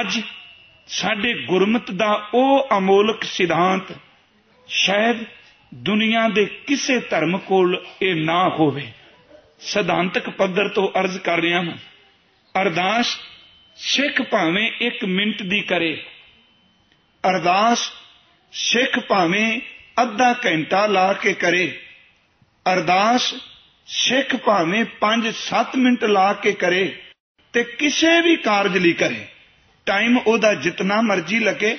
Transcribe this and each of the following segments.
ਅੱਜ ਸਾਡੇ ਗੁਰਮਤ ਦਾ ਉਹ ਅਮੋਲਕ ਸਿਧਾਂਤ ਸ਼ਾਇਦ ਦੁਨੀਆ ਦੇ ਕਿਸੇ ਧਰਮ ਕੋਲ ਇਹ ਨਾ ਹੋਵੇ। ਸਿਧਾਂਤਕ ਪੱਧਰ ਤੋਂ ਅਰਜ਼ ਕਰ ਰਿਹਾ ਹਾਂ। ਅਰਦਾਸ ਸਿੱਖ ਭਾਵੇਂ 1 ਮਿੰਟ ਦੀ ਕਰੇ। ਅਰਦਾਸ ਸਿੱਖ ਭਾਵੇਂ ਅੱਧਾ ਘੰਟਾ ਲਾ ਕੇ ਕਰੇ। ਅਰਦਾਸ ਸਿੱਖ ਭਾਵੇਂ 5-7 ਮਿੰਟ ਲਾ ਕੇ ਕਰੇ ਤੇ ਕਿਸੇ ਵੀ ਕਾਰਜ ਲਈ ਕਰੇ। ਟਾਈਮ ਉਹਦਾ ਜਿੰਨਾ ਮਰਜ਼ੀ ਲੱਗੇ,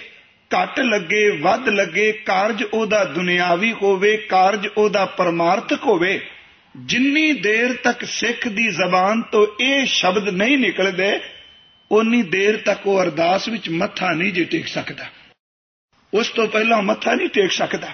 ਘੱਟ ਲੱਗੇ, ਵੱਧ ਲੱਗੇ, ਕਾਰਜ ਉਹਦਾ ਦੁਨਿਆਵੀ ਹੋਵੇ, ਕਾਰਜ ਉਹਦਾ ਪਰਮਾਰਥਕ ਹੋਵੇ, ਜਿੰਨੀ ਦੇਰ ਤੱਕ ਸਿੱਖ ਦੀ ਜ਼ਬਾਨ ਤੋਂ ਇਹ ਸ਼ਬਦ ਨਹੀਂ ਨਿਕਲਦੇ ਉਨੀ ਦੇਰ ਤੱਕ ਉਹ ਅਰਦਾਸ ਵਿੱਚ ਮੱਥਾ ਨਹੀਂ ਜੇ ਟੇਕ ਸਕਦਾ। ਉਸ ਤੋਂ ਪਹਿਲਾਂ ਮੱਥਾ ਨਹੀਂ ਟੇਕ ਸਕਦਾ।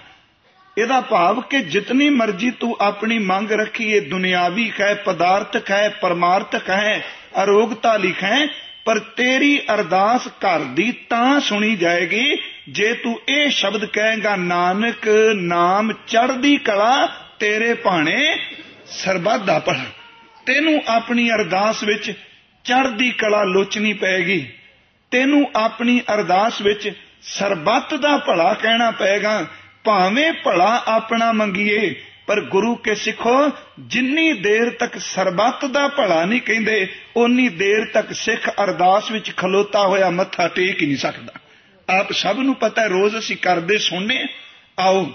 ਇਹਦਾ ਭਾਵ ਕਿ ਜਿਤਨੀ ਮਰਜ਼ੀ ਤੂੰ ਆਪਣੀ ਮੰਗ ਰੱਖੀ, ਇਹ ਦੁਨਿਆਵੀ ਹੈ, ਪਦਾਰਥਕ ਹੈ, ਪਰਮਾਰਥਕ ਹੈ, ਅਰੋਗਤਾ ਲਿਖੈ ਪਰ ਤੇਰੀ ਅਰਦਾਸ ਘਰ ਦੀ ਤਾਂ ਸੁਣੀ ਜਾਏਗੀ, ਜੇ ਤੂੰ ਇਹ ਸ਼ਬਦ ਕਹੇਗਾ, ਨਾਨਕ, ਨਾਮ ਚੜ੍ਹਦੀ ਕਲਾ, ਤੇਰੇ ਭਾਣੇ ਸਰਬੱਤ ਦਾ ਭਲਾ। ਤੈਨੂੰ ਆਪਣੀ ਅਰਦਾਸ ਵਿੱਚ ਚੜ੍ਹਦੀ ਕਲਾ ਲੋਚਣੀ ਪਏਗੀ। ਤੈਨੂੰ ਆਪਣੀ ਅਰਦਾਸ ਵਿੱਚ ਸਰਬੱਤ ਦਾ ਭਲਾ ਕਹਿਣਾ ਪਏਗਾ। ਭਾਵੇਂ ਭਲਾ ਆਪਣਾ ਮੰਗੀਏ ਪਰ ਗੁਰੂ ਕੇ ਸਿੱਖੋ, ਜਿੰਨੀ ਦੇਰ ਤੱਕ ਸਰਬੱਤ ਦਾ ਭਲਾ ਨਹੀਂ ਕਹਿੰਦੇ, ਓਨੀ ਦੇਰ ਤੱਕ ਸਿੱਖ ਅਰਦਾਸ ਵਿੱਚ ਖਲੋਤਾ ਹੋਇਆ ਮੱਥਾ ਟੇਕ ਹੀ ਨਹੀਂ ਸਕਦਾ। ਆਪ ਸਭ ਨੂੰ ਪਤਾ ਹੈ, ਰੋਜ਼ ਅਸੀਂ ਕਰਦੇ ਸੁਣਨੇ ਆਓ,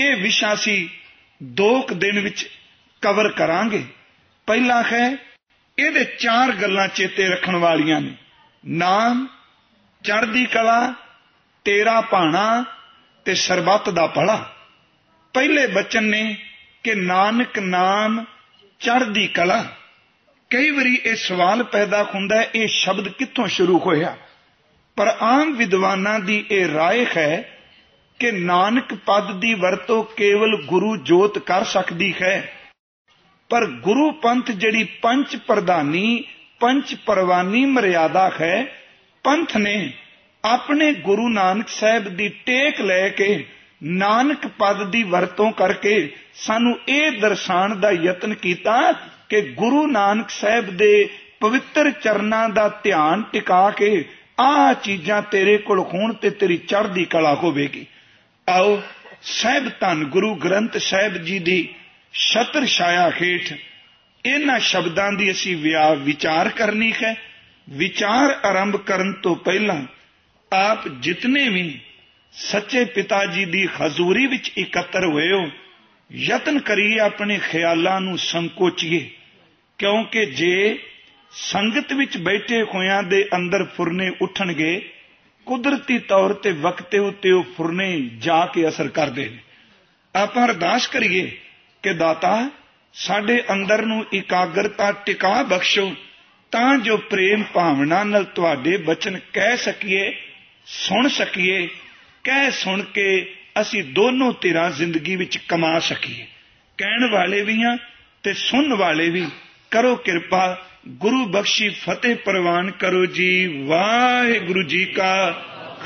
ਇਹ ਵਿਸ਼ਾ ਸੀ ਦੋ ਕੁ ਦਿਨ ਵਿੱਚ ਕਵਰ ਕਰਾਂਗੇ। ਪਹਿਲਾ ਹੈ, ਇਹਦੇ ਚਾਰ ਗੱਲਾਂ ਚੇਤੇ ਰੱਖਣ ਵਾਲੀਆਂ ਨੇ। ਨਾਮ, ਚੜ੍ਹਦੀ ਕਲਾ, ਤੇਰਾ ਭਾਣਾ ਤੇ ਸਰਬੱਤ ਦਾ ਭਲਾ। ਪਹਿਲੇ ਬਚਨ ਨੇ ਕਿ ਨਾਨਕ ਨਾਮ ਚੜ੍ਹਦੀ ਕਲਾ ਕਈ ਵਾਰੀ ਇਹ ਸਵਾਲ ਪੈਦਾ ਹੁੰਦਾ ਹੈ ਇਹ ਸ਼ਬਦ ਕਿੱਥੋਂ ਸ਼ੁਰੂ ਹੋਇਆ ਪਰ ਆਮ ਵਿਦਵਾਨਾਂ ਦੀ ਇਹ رائے ਹੈ ਕਿ ਨਾਨਕ ਪਦ ਦੀ ਵਰਤੋਂ ਕੇਵਲ ਗੁਰੂ ਜੋਤ ਕਰ ਸਕਦੀ ਹੈ ਪਰ ਗੁਰੂ ਪੰਥ ਜਿਹੜੀ ਪੰਜ ਪ੍ਰਧਾਨੀ ਪੰਜ ਪਰਵਾਨੀ ਮਰਿਆਦਾ ਹੈ ਪੰਥ ਨੇ ਆਪਣੇ ਗੁਰੂ ਨਾਨਕ ਸਾਹਿਬ ਦੀ ਟੇਕ ਲੈ ਕੇ ਨਾਨਕ ਪਦ ਦੀ ਵਰਤੋਂ ਕਰਕੇ ਸਾਨੂੰ ਇਹ ਦਰਸਾਉਣ ਦਾ ਯਤਨ ਕੀਤਾ ਕਿ ਗੁਰੂ ਨਾਨਕ ਸਾਹਿਬ ਦੇ ਪਵਿੱਤਰ ਚਰਨਾਂ ਦਾ ਧਿਆਨ ਟਿਕਾ ਕੇ ਆਹ ਚੀਜ਼ਾਂ ਤੇਰੇ ਕੋਲ ਹੋਣ ਤੇ ਤੇਰੀ ਚੜ੍ਹਦੀ ਕਲਾ ਹੋਵੇਗੀ। ਆਓ, ਸਾਹਿਬ ਧੰਨ ਗੁਰੂ ਗ੍ਰੰਥ ਸਾਹਿਬ ਜੀ ਦੀ ਛਤਰ ਛਾਇਆ ਹੇਠ ਇਹਨਾਂ ਸ਼ਬਦਾਂ ਦੀ ਅਸੀਂ ਵਿਚਾਰ ਕਰਨੀ ਹੈ। ਵਿਚਾਰ ਆਰੰਭ ਕਰਨ ਤੋਂ ਪਹਿਲਾਂ ਆਪ ਜਿਤਨੇ ਵੀ ਸੱਚੇ ਪਿਤਾ ਜੀ ਦੀ ਹਜ਼ੂਰੀ ਵਿੱਚ ਇਕੱਤਰ ਹੋਏ ਹੋ ਯਤਨ ਕਰੀਏ ਆਪਣੇ ਖਿਆਲਾਂ ਨੂੰ ਸੰਕੋਚੀਏ, ਕਿਉਂਕਿ ਜੇ ਸੰਗਤ ਵਿੱਚ ਬੈਠੇ ਹੋਇਆਂ ਦੇ ਅੰਦਰ ਫੁਰਨੇ ਉੱਠਣਗੇ, ਕੁਦਰਤੀ ਤੌਰ ਤੇ ਵਕਤੇ ਉੱਤੇ ਉਹ ਫੁਰਨੇ ਜਾ ਕੇ ਅਸਰ ਕਰਦੇ ਨੇ। ਆਪਾਂ ਅਰਦਾਸ ਕਰੀਏ ਕਿ ਦਾਤਾ, ਸਾਡੇ ਅੰਦਰ ਨੂੰ ਇਕਾਗਰਤਾ ਟਿਕਾ ਬਖਸ਼ੋ, ਤਾਂ ਜੋ ਪ੍ਰੇਮ ਭਾਵਨਾ ਨਾਲ ਤੁਹਾਡੇ ਬਚਨ ਕਹਿ ਸਕੀਏ, ਸੁਣ ਸਕੀਏ ਕਹਿ ਸੁਣ ਕੇ ਅਸੀਂ ਦੋਨੋਂ ਧਿਰਾਂ ਜ਼ਿੰਦਗੀ ਵਿੱਚ ਕਮਾ ਸਕੀਏ। ਕਹਿਣ ਵਾਲੇ ਵੀ ਹਾਂ ਤੇ ਸੁਣਨ ਵਾਲੇ ਵੀ। ਕਰੋ ਕਿਰਪਾ, ਗੁਰੂ ਬਖਸ਼ੀ ਫਤਿਹ ਪ੍ਰਵਾਨ ਕਰੋ ਜੀ। ਵਾਹਿਗੁਰੂ ਜੀ ਕਾ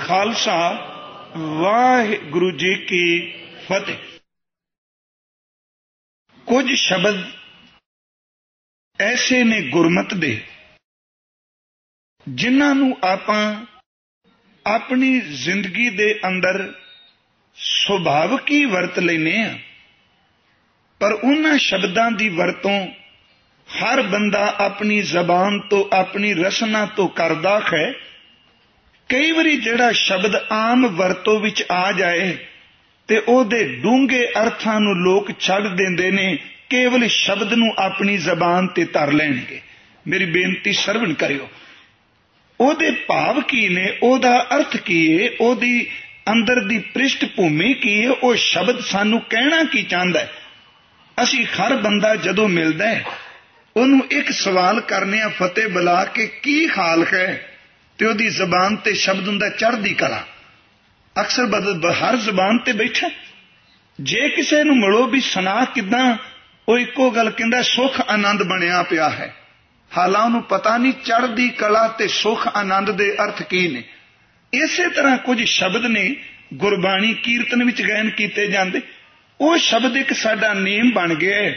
ਖਾਲਸਾ, ਵਾਹਿਗੁਰੂ ਜੀ ਕੀ ਫਤਿਹ। ਕੁਝ ਸ਼ਬਦ ਐਸੇ ਨੇ ਗੁਰਮਤ ਦੇ, ਜਿਨ੍ਹਾਂ ਨੂੰ ਆਪਾਂ ਆਪਣੀ ਜ਼ਿੰਦਗੀ ਦੇ ਅੰਦਰ ਸੁਭਾਵਕ ਹੀ ਵਰਤ ਲੈਨੇ ਆ? ਪਰ ਉਹਨਾਂ ਸ਼ਬਦਾਂ ਦੀ ਵਰਤੋਂ ਹਰ ਬੰਦਾ ਆਪਣੀ ਜ਼ਬਾਨ ਤੋਂ, ਆਪਣੀ ਰਸਨਾ ਤੋਂ ਕਰਦਾ ਹੈ। ਕਈ ਵਾਰੀ ਜਿਹੜਾ ਸ਼ਬਦ ਆਮ ਵਰਤੋਂ ਵਿੱਚ ਆ ਜਾਏ ਤੇ ਉਹਦੇ ਡੂੰਘੇ ਅਰਥਾਂ ਨੂੰ ਲੋਕ ਛੱਡ ਦਿੰਦੇ ਨੇ, ਕੇਵਲ ਸ਼ਬਦ ਨੂੰ ਆਪਣੀ ਜ਼ਬਾਨ ਤੇ ਧਰ ਲੈਣਗੇ। ਮੇਰੀ ਬੇਨਤੀ ਸਰਵਣ ਕਰਿਓ। ਉਹਦੇ ਭਾਵ ਕੀ ਨੇ? ਉਹਦਾ ਅਰਥ ਕੀ ਹੈ ਉਹਦੀ ਅੰਦਰ ਦੀ ਪ੍ਰਿਸ਼ਟ ਭੂਮੀ ਕੀ ਹੈ ਉਹ ਸ਼ਬਦ ਸਾਨੂੰ ਕਹਿਣਾ ਕੀ ਚਾਹੁੰਦਾ ਹੈ? ਅਸੀਂ ਹਰ ਬੰਦਾ ਜਦੋਂ ਮਿਲਦਾ ਹੈ, ਉਹਨੂੰ ਇੱਕ ਸਵਾਲ ਕਰਨੇ ਆ ਫਤਿਹ ਬੁਲਾ ਕੇ ਕੀ ਹਾਲ ਹੈ? ਤੇ ਉਹਦੀ ਜ਼ਬਾਨ ਤੇ ਸ਼ਬਦ ਹੁੰਦਾ ਚੜ੍ਹਦੀ ਕਲਾ। ਅਕਸਰ ਬਦਲ ਹਰ ਜ਼ਬਾਨ ਤੇ ਬੈਠਾ। ਜੇ ਕਿਸੇ ਨੂੰ ਮਿਲੋ ਵੀ ਸੁਣਾ ਕਿਦਾਂ, ਉਹ ਇੱਕੋ ਗੱਲ ਕਹਿੰਦਾ, ਸੁਖ ਆਨੰਦ ਬਣਿਆ ਪਿਆ ਹੈ। ਹਾਲਾਂ ਉਹਨੂੰ ਪਤਾ ਨਹੀਂ ਚੜ੍ਹਦੀ ਕਲਾ ਤੇ ਸੁਖ ਆਨੰਦ ਦੇ ਅਰਥ ਕੀ ਨੇ। ਇਸੇ ਤਰ੍ਹਾਂ ਕੁਝ ਸ਼ਬਦ ਨੇ ਗੁਰਬਾਣੀ ਕੀਰਤਨ ਵਿੱਚ ਗਾਇਨ ਕੀਤੇ ਜਾਂਦੇ। ਉਹ ਸ਼ਬਦ ਇੱਕ ਸਾਡਾ ਨੇਮ ਬਣ ਗਿਆ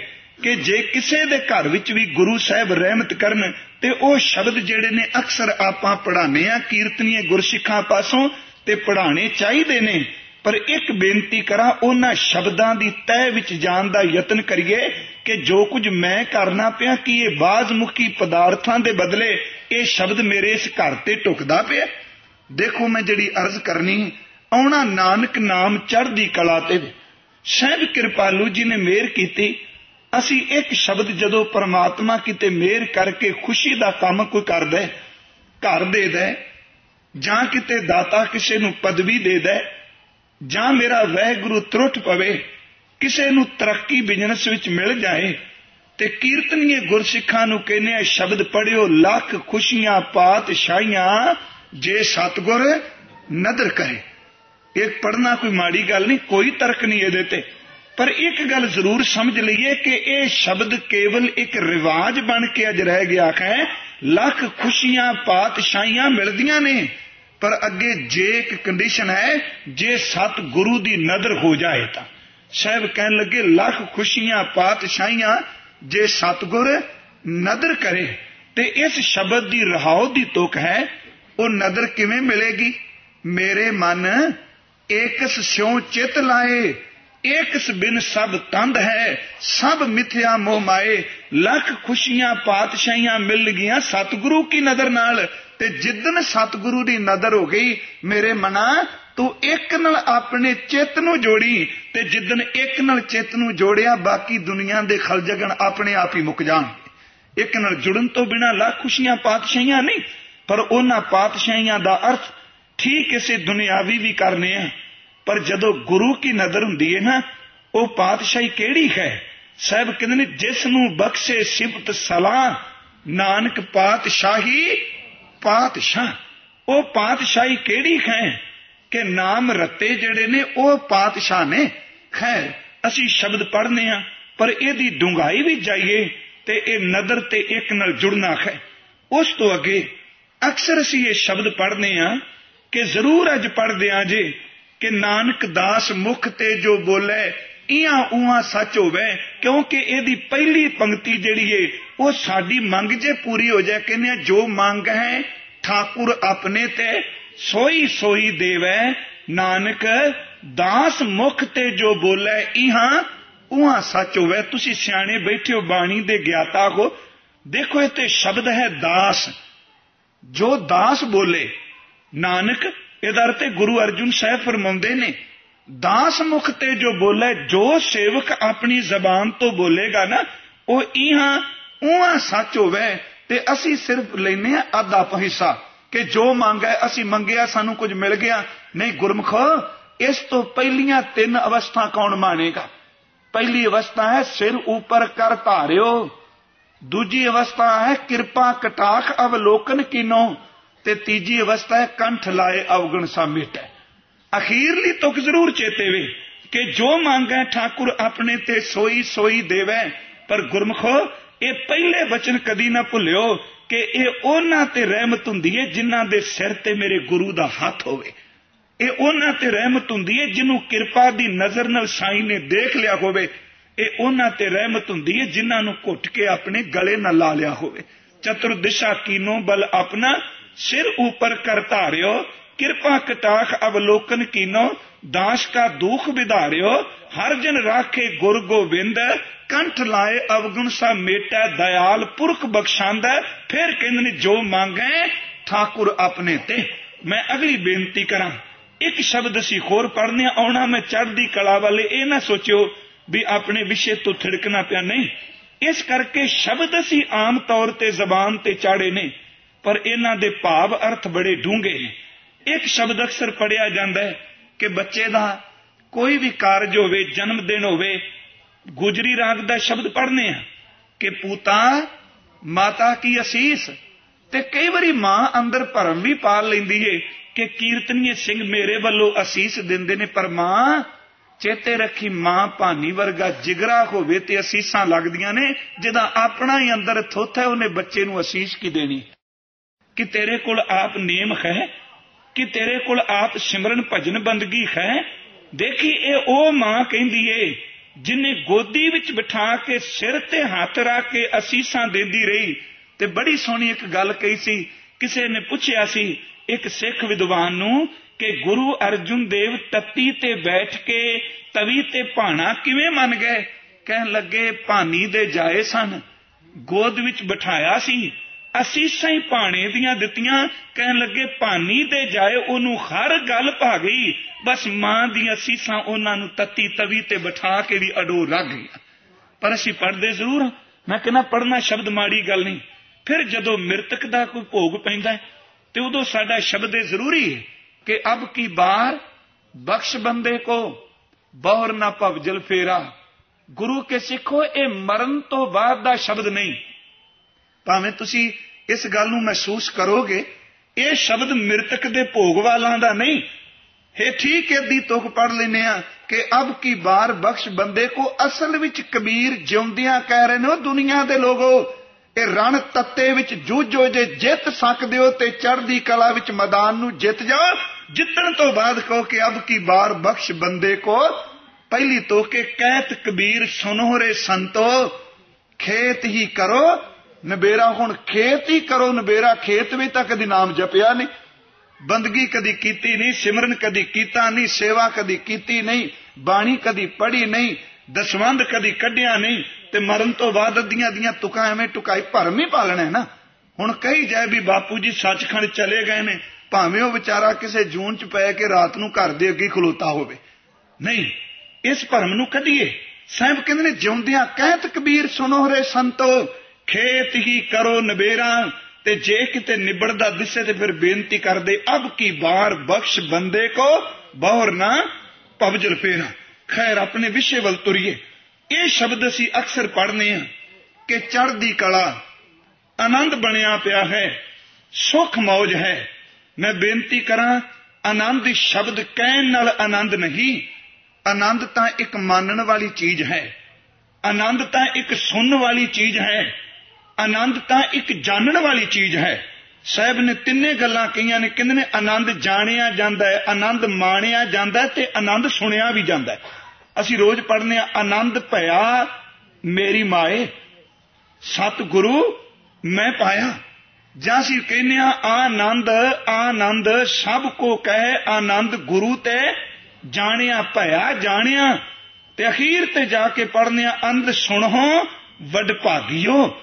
ਕਿ ਜੇ ਕਿਸੇ ਦੇ ਘਰ ਵਿੱਚ ਵੀ ਗੁਰੂ ਸਾਹਿਬ ਰਹਿਮਤ ਕਰਨ ਤੇ ਉਹ ਸ਼ਬਦ ਜਿਹੜੇ ਨੇ ਅਕਸਰ ਆਪਾਂ ਪੜਾਣੇ ਆ ਕੀਰਤਨੀਏ ਗੁਰਸਿੱਖਾਂ ਪਾਸੋਂ ਤੇ ਪੜਾਣੇ ਚਾਹੀਦੇ ਨੇ। ਪਰ ਇੱਕ ਬੇਨਤੀ ਕਰਾਂ, ਉਹਨਾਂ ਸ਼ਬਦਾਂ ਦੀ ਤਹਿ ਵਿੱਚ ਜਾਣ ਦਾ ਯਤਨ ਕਰੀਏ ਕਿ ਜੋ ਕੁਝ ਮੈਂ ਕਰਨਾ ਪਿਆ, ਕਿ ਇਹ ਬਾਜ਼ਮੁਖੀ ਪਦਾਰਥਾਂ ਦੇ ਬਦਲੇ ਇਹ ਸ਼ਬਦ ਮੇਰੇ ਇਸ ਘਰ ਤੇ ਟੁਕਦਾ ਪਿਆ? ਦੇਖੋ ਮੈਂ ਜਿਹੜੀ ਅਰਜ਼ ਕਰਨੀ ਆਉਣਾ ਨਾਨਕ ਨਾਮ ਚੜ੍ਹਦੀ ਕਲਾ ਤੇ। ਸਹਿਬ ਕਿਰਪਾਲੂ ਜੀ ਨੇ ਮਿਹਰ ਕੀਤੀ। ਅਸੀਂ ਇੱਕ ਸ਼ਬਦ ਜਦੋਂ ਪਰਮਾਤਮਾ ਕਿਤੇ ਮਿਹਰ ਕਰਕੇ ਖੁਸ਼ੀ ਦਾ ਕੰਮ ਕੋਈ ਕਰਦਾ ਘਰ ਦੇ ਦੇ ਜਾਂ ਕਿਤੇ ਦਾਤਾ ਕਿਸੇ ਨੂੰ ਪਦਵੀ ਦੇ ਦੇ ਜਾਂ ਮੇਰਾ ਵਹਿਗੁਰੂ ਤਰੁੱਟ ਪਵੇ ਕਿਸੇ ਨੂੰ ਤਰੱਕੀ ਬਿਜ਼ਨਸ ਵਿੱਚ ਮਿਲ ਜਾਏ ਤੇ ਕੀਰਤਨੀਏ ਗੁਰਸਿੱਖਾਂ ਨੂੰ ਕਹਿੰਦੇ ਆ, ਸ਼ਬਦ ਪੜਿਓ ਲੱਖ ਖੁਸ਼ੀਆਂ, ਪਾਤਸ਼ਾਹੀਆਂ, ਜੇ ਸਤਗੁਰ ਨਦਰ ਕਰੇ। ਇਹ ਪੜਨਾ ਕੋਈ ਮਾੜੀ ਗੱਲ ਨਹੀਂ, ਕੋਈ ਤਰਕ ਨਹੀਂ ਇਹਦੇ ਤੇ। ਪਰ ਇੱਕ ਗੱਲ ਜ਼ਰੂਰ ਸਮਝ ਲਈਏ ਕਿ ਇਹ ਸ਼ਬਦ ਕੇਵਲ ਇੱਕ ਰਿਵਾਜ ਬਣ ਕੇ ਅਜ ਰਹਿ ਗਿਆ ਹੈ। ਲੱਖ ਖੁਸ਼ੀਆਂ, ਪਾਤਸ਼ਾਹੀਆਂ ਮਿਲਦੀਆਂ ਨੇ, ਪਰ ਅੱਗੇ ਜੇ ਇੱਕ ਕੰਡੀਸ਼ਨ ਹੈ, ਜੇ ਸਤ ਗੁਰੂ ਦੀ ਨਜ਼ਰ ਹੋ ਜਾਏ ਤਾਂ। ਸਾਹਿਬ ਕਹਿਣ ਲੱਗੇ, ਲੱਖ ਖੁਸ਼ੀਆਂ, ਪਾਤਸ਼ਾਹੀਆਂ ਜੇ ਸਤਗੁਰ ਨਜ਼ਰ ਕਰੇ, ਤੇ ਇਸ ਸ਼ਬਦ ਦੀ ਰਹਾਉ ਦੀ ਤੁਕ ਹੈ, ਉਹ ਨਜ਼ਰ ਕਿਵੇਂ ਮਿਲੇਗੀ? ਮੇਰੇ ਮਨ ਏਕਸ ਸਿਉ ਚਿਤ ਲਾਏ, ਏਕਸ ਬਿਨ ਸਭ ਤੰਦ ਹੈ, ਸਭ ਮਿਥਿਆ ਮੋਹ ਮਾਏ, ਲੱਖ ਖੁਸ਼ੀਆਂ, ਪਾਤਸ਼ਾਹੀਆਂ ਮਿਲ ਗਈਆਂ ਸਤਿਗੁਰੂ ਕੀ ਨਜ਼ਰ ਨਾਲ, ਤੇ ਜਿੱਦਨ ਸਤਿਗੁਰੂ ਦੀ ਨਜ਼ਰ ਹੋ ਗਈ, ਮੇਰੇ ਮਨਾ ਤੂੰ ਇੱਕ ਨਾਲ ਆਪਣੇ ਚਿੱਤ ਨੂੰ ਜੋੜੀ ਤੇ ਜਿੱਦਨ ਇੱਕ ਨਾਲ ਚਿੱਤ ਨੂੰ ਜੋੜਿਆ, ਬਾਕੀ ਦੁਨੀਆ ਦੇ ਖਲਜਗਣ ਆਪਣੇ ਆਪ ਹੀ ਮੁੱਕ ਜਾਣ। ਇੱਕ ਨਾਲ ਜੁੜਨ ਤੋਂ ਬਿਨਾ ਲੱਖ ਖੁਸ਼ੀਆਂ, ਪਾਤਸ਼ਾਹੀਆਂ ਨਹੀਂ, ਪਰ ਉਹਨਾਂ ਪਾਤਸ਼ਾਹੀਆਂ ਦਾ ਅਰਥ ਠੀਕ ਇਸੇ ਦੁਨਿਆਵੀ ਵੀ ਕਰਨੇ ਆ। ਪਰ ਜਦੋਂ ਗੁਰੂ ਕੀ ਨਜ਼ਰ ਹੁੰਦੀ ਹੈ ਨਾ, ਉਹ ਪਾਤਸ਼ਾਹੀ ਕਿਹੜੀ ਹੈ? ਸਹਿਬ ਕਹਿੰਦੇ ਨੇ, ਜਿਸ ਨੂੰ ਬਖਸ਼ੇ ਸਿਫਤ ਸਲਾਹ, ਨਾਨਕ ਪਾਤਸ਼ਾਹੀ ਪਾਤਸ਼ਾਹ। ਉਹ ਪਾਤਸ਼ਾਹੀ ਕਿਹੜੀ ਹੈ? ਕਿ ਨਾਮ ਰਤੇ ਜਿਹੜੇ ਨੇ, ਉਹ ਪਾਤਸ਼ਾਹ ਨੇ। ਖੈਰ, ਅਸੀਂ ਸ਼ਬਦ ਪੜ੍ਹਨੇ ਆ, ਪਰ ਇਹਦੀ ਡੁੰਗਾਈ ਵੀ ਜਾਈਏ ਤੇ ਇਹ ਨਦਰ ਤੇ ਇੱਕ ਨਾਲ ਜੁੜਨਾ ਹੈ ਉਸ ਤੋਂ ਅੱਗੇ ਅਕਸਰ ਅਸੀਂ ਇਹ ਸ਼ਬਦ ਪੜ੍ਹਨੇ ਆ ਕਿ ਜ਼ਰੂਰ ਅੱਜ ਪੜ੍ਹਦੇ ਆ ਜੇ ਕਿ ਨਾਨਕ ਦਾਸ ਮੁਖ ਤੇ ਜੋ ਬੋਲੇ ਇਆਂ ਉਹਾਂ ਸੱਚ ਹੋਵੇ, ਕਿਉਂਕਿ ਇਹਦੀ ਪਹਿਲੀ ਪੰਕਤੀ ਜਿਹੜੀ ਏ, ਉਹ ਸਾਡੀ ਮੰਗ ਜੇ ਪੂਰੀ ਹੋ ਜਾਏ, ਕਹਿੰਦੇ ਜੋ ਮੰਗ ਹੈ, ਠਾਕੁਰ ਆਪਣੇ ਤੇ ਸੋਈ ਸੋਈ ਦੇਵੇ, ਨਾਨਕ, ਦਾਸ ਮੁਖ ਤੇ ਜੋ ਬੋਲੇ, ਇਹਾਂ, ਉਹਾਂ ਸੱਚ ਹੋਵੇ। ਤੁਸੀਂ ਸਿਆਣੇ ਬੈਠੇ ਹੋ, ਬਾਣੀ ਦੇ ਗਿਆਤਾ ਹੋ। ਦੇਖੋ, ਇਹ ਤੇ ਸ਼ਬਦ ਹੈ ਦਾਸ। ਜੋ ਦਾਸ ਬੋਲੇ, ਨਾਨਕ, ਇਹਦਾ ਅਰਥ ਹੈ ਗੁਰੂ ਅਰਜੁਨ ਸਾਹਿਬ ਫਰਮਾਉਂਦੇ ਨੇ, ਦਾਸ ਮੁਖ ਤੇ ਜੋ ਬੋਲੇ, ਜੋ ਸੇਵਕ ਆਪਣੀ ਜ਼ਬਾਨ ਤੋਂ ਬੋਲੇਗਾ ਨਾ, ਉਹ ਇਹਾਂ, ਉਹਾਂ ਸੱਚ ਹੋਵੇ। ਤੇ ਅਸੀਂ ਸਿਰਫ ਲੈਨੇ ਆ ਅੱਧਾ ਹਿੱਸਾ। ਕਿ ਜੋ ਮੰਗਿਆ ਅਸੀਂ ਮੰਗਿਆ, ਸਾਨੂੰ ਕੁਝ ਮਿਲ ਗਿਆ। ਨਹੀਂ, ਗੁਰਮੁਖ, ਇਸ ਤੋਂ ਪਹਿਲੀਆਂ ਤਿੰਨ ਅਵਸਥਾ ਕੌਣ ਮਾਨੇਗਾ ਪਹਿਲੀ ਅਵਸਥਾ ਹੈ, ਸਿਰ ਉੱਪਰ ਕਰ ਧਾਰਿਓ। ਦੂਜੀ ਅਵਸਥਾ ਹੈ, ਕਿਰਪਾ ਕਟਾਖ ਅਵਲੋਕਨ ਕੀਨੋ। ਤੇ ਤੀਜੀ ਅਵਸਥਾ ਹੈ, ਕੰਠ ਲਾਏ ਅਵਗਣ ਸਮੇਟੈ ਅਖੀਰਲੀ ਤੁਕ ਜ਼ਰੂਰ ਚੇਤੇ ਵੇ ਕਿ ਜੋ ਮੰਗੈ ਠਾਕੁਰ ਆਪਣੇ ਤੇ ਸੋਈ ਸੋਈ ਦੇਵੇ। ਪਰ ਗੁਰਮਖੋ ਇਹ ਪਹਿਲੇ ਬਚਨ ਕਦੀ ਨਾ ਭੁੱਲਿਓ ਕਿ ਇਹ ਉਹਨਾਂ ਤੇ ਰਹਿਮਤ ਹੁੰਦੀ ਹੈ ਜਿਨ੍ਹਾਂ ਦੇ ਸਿਰ ਤੇ ਮੇਰੇ ਗੁਰੂ ਦਾ ਹੱਥ ਹੋਵੇ। ਇਹ ਉਹਨਾਂ ਤੇ ਰਹਿਮਤ ਹੁੰਦੀ ਹੈ ਜਿਹਨੂੰ ਕਿਰਪਾ ਦੀ ਨਜ਼ਰ ਨਾਲ ਸਾਈਂ ਨੇ ਦੇਖ ਲਿਆ ਹੋਵੇ। ਇਹ ਉਹਨਾਂ ਤੇ ਰਹਿਮਤ ਹੁੰਦੀ ਹੈ ਜਿਨ੍ਹਾਂ ਨੂੰ ਘੁੱਟ ਕੇ ਆਪਣੇ ਗਲੇ ਨਾਲ ਲਾ ਲਿਆ ਹੋਵੇ। ਚਤੁਰ ਦਿਸ਼ਾ ਕੀਨੋ ਬਲ ਆਪਣਾ ਸਿਰ ਉੱਪਰ ਕਰ ਧਾਰਿਓ, ਕਿਰਪਾ ਕਟਾਖ ਅਵਲੋਕਨ ਕੀਨੋ, ਦਾਸ ਕਾ ਦੁਖ ਵਿਧਾਰਿਓ, ਹਰ ਜਨ ਰਾਖੇ ਗੁਰ ਗੋਬਿੰਦ ਕੰਠ ਲਾਏ ਅਵਗੁਣ ਸਾ ਮੇਟਾ ਦਇਆਲ ਪੁਰਖ ਬਖਸ਼ਾਂਦਾ, ਫਿਰ ਕਹਿੰਦੇ ਨੇ, ਜੋ ਮੰਗੇ, ਠਾਕੁਰ ਆਪਣੇ ਤੇ। ਮੈਂ ਅਗਲੀ ਬੇਨਤੀ ਕਰਾਂ, ਇੱਕ ਸ਼ਬਦ ਅਸੀਂ ਹੋਰ ਪੜ੍ਹਨੇ ਆਉਣਾ ਮੈਂ ਚੜ੍ਹਦੀ ਕਲਾ ਵਾਲੇ, ਇਹ ਨਾ ਸੋਚਿਓ ਵੀ ਆਪਣੇ ਵਿਸ਼ੇ ਤੋਂ ਥਿੜਕਣਾ ਪਿਆ। ਨਹੀਂ, ਇਸ ਕਰਕੇ ਸ਼ਬਦ ਅਸੀਂ ਆਮ ਤੌਰ ਤੇ ਜ਼ਬਾਨ ਤੇ ਚਾੜੇ ਨੇ, ਪਰ ਇਹਨਾਂ ਦੇ ਭਾਵ ਅਰਥ ਬੜੇ ਡੂੰਘੇ ਨੇ। ਇੱਕ ਸ਼ਬਦ ਅਕਸਰ ਪੜਿਆ ਜਾਂਦਾ ਹੈ ਕਿ ਬੱਚੇ ਦਾ ਕੋਈ ਵੀ ਕਾਰਜ ਹੋਵੇ, ਜਨਮ ਦਿਨ ਹੋਵੇ ਗੁਜਰੀ ਰਾਗ ਦਾ ਸ਼ਬਦ ਪੜ੍ਹਨੇ ਆ ਕਿ ਪੂਤਾ, ਮਾਤਾ ਕੀ ਅਸੀਸ? ਤੇ ਕਈ ਵਾਰੀ ਮਾਂ ਅੰਦਰ ਭਰਮ ਵੀ ਪਾਲ ਲੈਂਦੀ ਏ ਕਿ ਕੀਰਤਨੀਏ ਸਿੰਘ ਮੇਰੇ ਵੱਲੋਂ ਅਸੀਸ ਦਿੰਦੇ ਨੇ, ਪਰ ਮਾਂ ਚੇਤੇ ਰੱਖੀ ਮਾਂ ਭਾਨੀ ਵਰਗਾ ਜਿਗਰਾ ਹੋਵੇ ਤੇ ਅਸੀਸਾਂ ਲੱਗਦੀਆਂ ਨੇ, ਜਿਹਦਾ ਆਪਣਾ ਹੀ ਅੰਦਰ ਥੁੱਥ ਹੈ, ਉਹਨੇ ਬੱਚੇ ਨੂੰ ਅਸੀਸ ਕੀ ਦੇਣੀ? ਕਿ ਤੇਰੇ ਕੋਲ ਆਪ ਨੇਮ ਹੈ? ਕਿ ਤੇਰੇ ਕੋਲ ਆਪ ਸਿਮਰਨ ਭਜਨ ਬੰਦਗੀ ਹੈ? ਦੇਖੀ ਇਹ ਉਹ ਮਾਂ ਕਹਿੰਦੀ ਏ ਜਿਨੇ ਗੋਦੀ ਵਿੱਚ ਬਿਠਾ ਕੇ ਸਿਰ ਤੇ ਹੱਥ ਰੱਖ ਕੇ ਅਸੀਸਾਂ ਦਿੰਦੀ ਰਹੀ ਤੇ ਬੜੀ ਸੋਹਣੀ ਇੱਕ ਗੱਲ ਕਹੀ ਸੀ। ਕਿਸੇ ਨੇ ਪੁੱਛਿਆ ਸੀ, ਇੱਕ ਸਿੱਖ ਵਿਦਵਾਨ ਨੂੰ ਕਿ ਗੁਰੂ ਅਰਜੁਨ ਦੇਵ ਤੱਤੀ ਤੇ ਬੈਠ ਕੇ ਤਵੀ ਤੇ ਭਾਣਾ ਕਿਵੇਂ ਮੰਨ ਗਏ? ਕਹਿਣ ਲੱਗੇ, ਭਾਨੀ ਦੇ ਜਾਏ ਸਨ। ਗੋਦ ਵਿੱਚ ਬਿਠਾਇਆ ਸੀ। ਅਸੀਸਾਂ ਹੀ ਭਾਣੇ ਦੀਆਂ ਦਿੱਤੀਆਂ, ਕਹਿਣ ਲੱਗੇ ਭਾਨੀ ਦੇ ਜਾਏ, ਉਹਨੂੰ ਹਰ ਗੱਲ ਭਾ ਗਈ। ਬਸ ਮਾਂ ਦੀਆਂ ਅਸੀਸਾਂ ਉਹਨਾਂ ਨੂੰ ਤੱਤੀ ਤਵੀ ਤੇ ਬਿਠਾ ਕੇ ਵੀ ਅਡੋ ਰੱਖ ਗਈਆਂ। ਪਰ ਅਸੀਂ ਪੜਦੇ ਜ਼ਰੂਰ ਮੈਂ ਕਹਿੰਦਾ ਪੜਨਾ ਸ਼ਬਦ ਮਾੜੀ ਗੱਲ ਨਹੀਂ। ਫਿਰ ਜਦੋਂ ਮ੍ਰਿਤਕ ਦਾ ਕੋਈ ਭੋਗ ਪੈਂਦਾ ਤੇ ਉਦੋਂ ਸਾਡਾ ਸ਼ਬਦ ਇਹ ਜ਼ਰੂਰੀ ਹੈ ਕਿ ਅਬ ਕੀ ਬਾਰ ਬਖਸ਼ ਬੰਦੇ ਕੋ ਬੌਰ ਨਾ ਭਵਜਲ ਫੇਰਾ। ਗੁਰੂ ਕੇ ਸਿੱਖੋ, ਇਹ ਮਰਨ ਤੋਂ ਬਾਅਦ ਦਾ ਸ਼ਬਦ ਨਹੀਂ। ਭਾਵੇਂ ਤੁਸੀਂ ਇਸ ਗੱਲ ਨੂੰ ਮਹਿਸੂਸ ਕਰੋਗੇ, ਇਹ ਸ਼ਬਦ ਮ੍ਰਿਤਕ ਦੇ ਭੋਗ ਵਾਲਾਂ ਦਾ ਨਹੀਂ। ਹੈ ਠੀਕ ਇਹਦੀ ਤੁਕ ਪੜ ਲੈਨੇ ਆ ਕਿ ਅਬ ਕੀ ਬਾਰ ਬਖਸ਼ ਬੰਦੇ ਕੋ ਅਸਲ ਵਿੱਚ ਕਬੀਰ ਜਿਉਂਦਿਆਂ ਕਹਿ ਰਹੇ ਨੇ, ਉਹ ਦੁਨੀਆ ਦੇ ਲੋਗੋ, ਇਹ ਰਣ ਤੱਤੇ ਵਿੱਚ ਜੂਝੋ ਜੇ ਜਿੱਤ ਸਕਦੇ ਹੋ ਤੇ ਚੜ੍ਹਦੀ ਕਲਾ ਵਿੱਚ ਮੈਦਾਨ ਨੂੰ ਜਿੱਤ ਜਾਓ ਜਿੱਤਣ ਤੋਂ ਬਾਅਦ ਕਹੋ ਕਿ ਅਬ ਕੀ ਬਾਰ ਬਖਸ਼ ਬੰਦੇ ਕੋ। ਪਹਿਲੀ ਤੋਕੇ ਕਹਿਤ ਕਬੀਰ ਸੁਨੋਰੇ ਸੰਤੋ, ਖੇਤ ਹੀ ਕਰੋ ਨਬੇਰਾ ਹੁਣ ਖੇਤ ਹੀ ਕਰੋ ਨਬੇਰਾ ਖੇਤ ਵਿੱਚ ਤਾਂ ਕਦੀ ਨਾਮ ਜਪਿਆ ਨਹੀਂ। ਬੰਦਗੀ ਕਦੀ ਕੀਤੀ ਨਹੀਂ, ਸਿਮਰਨ ਕਦੀ ਕੀਤਾ ਨਹੀਂ, ਸੇਵਾ ਕਦੀ ਕੀਤੀ ਨਹੀਂ, ਬਾਣੀ ਕਦੀ ਪੜ੍ਹੀ ਨਹੀਂ ਦਸਵੰਦ ਕਦੀ ਕੱਢਿਆ ਨਹੀਂ ਤੇ ਮਰਨ ਤੋਂ ਬਾਅਦ ਅੱਧੀਆਂ ਦੀਆਂ ਤੁਕਾਂ ਐਵੇਂ ਟੁਕਾਈ ਭਰਮ ਹੀ ਪਾਲਣਾ ਹੈ ਨਾ। ਹੁਣ ਕਹੀ ਜਾਏ ਵੀ ਬਾਪੂ ਜੀ ਸੱਚਖੰਡ ਚਲੇ ਗਏ ਨੇ, ਭਾਵੇਂ ਉਹ ਵਿਚਾਰਾ ਕਿਸੇ ਜੂਨ ਚ ਪੈ ਕੇ ਰਾਤ ਨੂੰ ਘਰ ਦੇ ਅੱਗੇ ਖਲੋਤਾ ਹੋਵੇ। ਨਹੀਂ, ਇਸ ਭਰਮ ਨੂੰ ਕੱਢੀਏ। ਸਾਹਿਬ ਕਹਿੰਦੇ ਨੇ ਜਿਉਂਦਿਆਂ ਕਹਿਤ ਕਬੀਰ ਸੁਨੋ ਰੇ ਸੰਤੋ। ਖੇਤ ਹੀ ਕਰੋ ਨਵੇਰਾ ਤੇ ਜੇ ਕਿਤੇ ਨਿਬੜਦਾ ਦਿਸੇ ਤੇ ਫਿਰ ਬੇਨਤੀ ਕਰਦੇ, ਅਬ ਕੀ ਬਾਰ ਬਖਸ਼ ਬੰਦੇ ਕੋ ਬਹੁਰ ਨਾ ਭਵਜਲ ਫੇਰਾ। ਖੈਰ, ਆਪਣੇ ਵਿਸ਼ੇ ਵੱਲ ਤੁਰੀਏ। ਇਹ ਸ਼ਬਦ ਅਸੀਂ ਅਕਸਰ ਪੜ੍ਹਨੇ ਆ ਕਿ ਚੜ੍ਹਦੀ ਕਲਾ ਆਨੰਦ ਬਣਿਆ ਪਿਆ ਹੈ, ਸੁਖ ਮੌਜ ਹੈ। ਮੈਂ ਬੇਨਤੀ ਕਰਾਂ, ਆਨੰਦ ਸ਼ਬਦ ਕਹਿਣ ਨਾਲ ਆਨੰਦ ਨਹੀਂ, ਆਨੰਦ ਤਾਂ ਇੱਕ ਮੰਨਣ ਵਾਲੀ ਚੀਜ਼ ਹੈ। ਆਨੰਦ ਤਾਂ ਇੱਕ ਸੁਣਨ ਵਾਲੀ ਚੀਜ਼ ਹੈ। ਆਨੰਦ ਤਾਂ ਇੱਕ ਜਾਣਨ ਵਾਲੀ ਚੀਜ਼ ਹੈ। ਸਾਹਿਬ ਨੇ ਤਿੰਨੇ ਗੱਲਾਂ ਕਹੀਆਂ ਨੇ, ਕਹਿੰਦੇ ਨੇ ਆਨੰਦ ਜਾਣਿਆ ਜਾਂਦਾ ਹੈ, ਆਨੰਦ ਮਾਣਿਆ ਜਾਂਦਾ ਹੈ ਤੇ ਆਨੰਦ ਸੁਣਿਆ ਵੀ ਜਾਂਦਾ ਹੈ। ਅਸੀਂ ਰੋਜ਼ ਪੜ੍ਹਨੇ ਆ ਆਨੰਦ ਭਇਆ ਮੇਰੀ ਮਾਏ ਸਤ ਗੁਰੂ ਮੈਂ ਪਾਇਆ। ਜਾਂ ਅਸੀਂ ਕਹਿੰਨੇ ਆ ਆਨੰਦ ਆਨੰਦ ਸਭ ਕੋ ਕਹੇ, ਆਨੰਦ ਗੁਰੂ ਤੇ ਜਾਣਿਆ ਭਇਆ, ਜਾਣਿਆ ਤੇ ਅਖੀਰ ਤੇ ਜਾ ਕੇ ਪੜ੍ਹਨੇ ਆ ਅੰਧ ਸੁਣੋ, ਵੱਡ ਭਾਗਿਓ।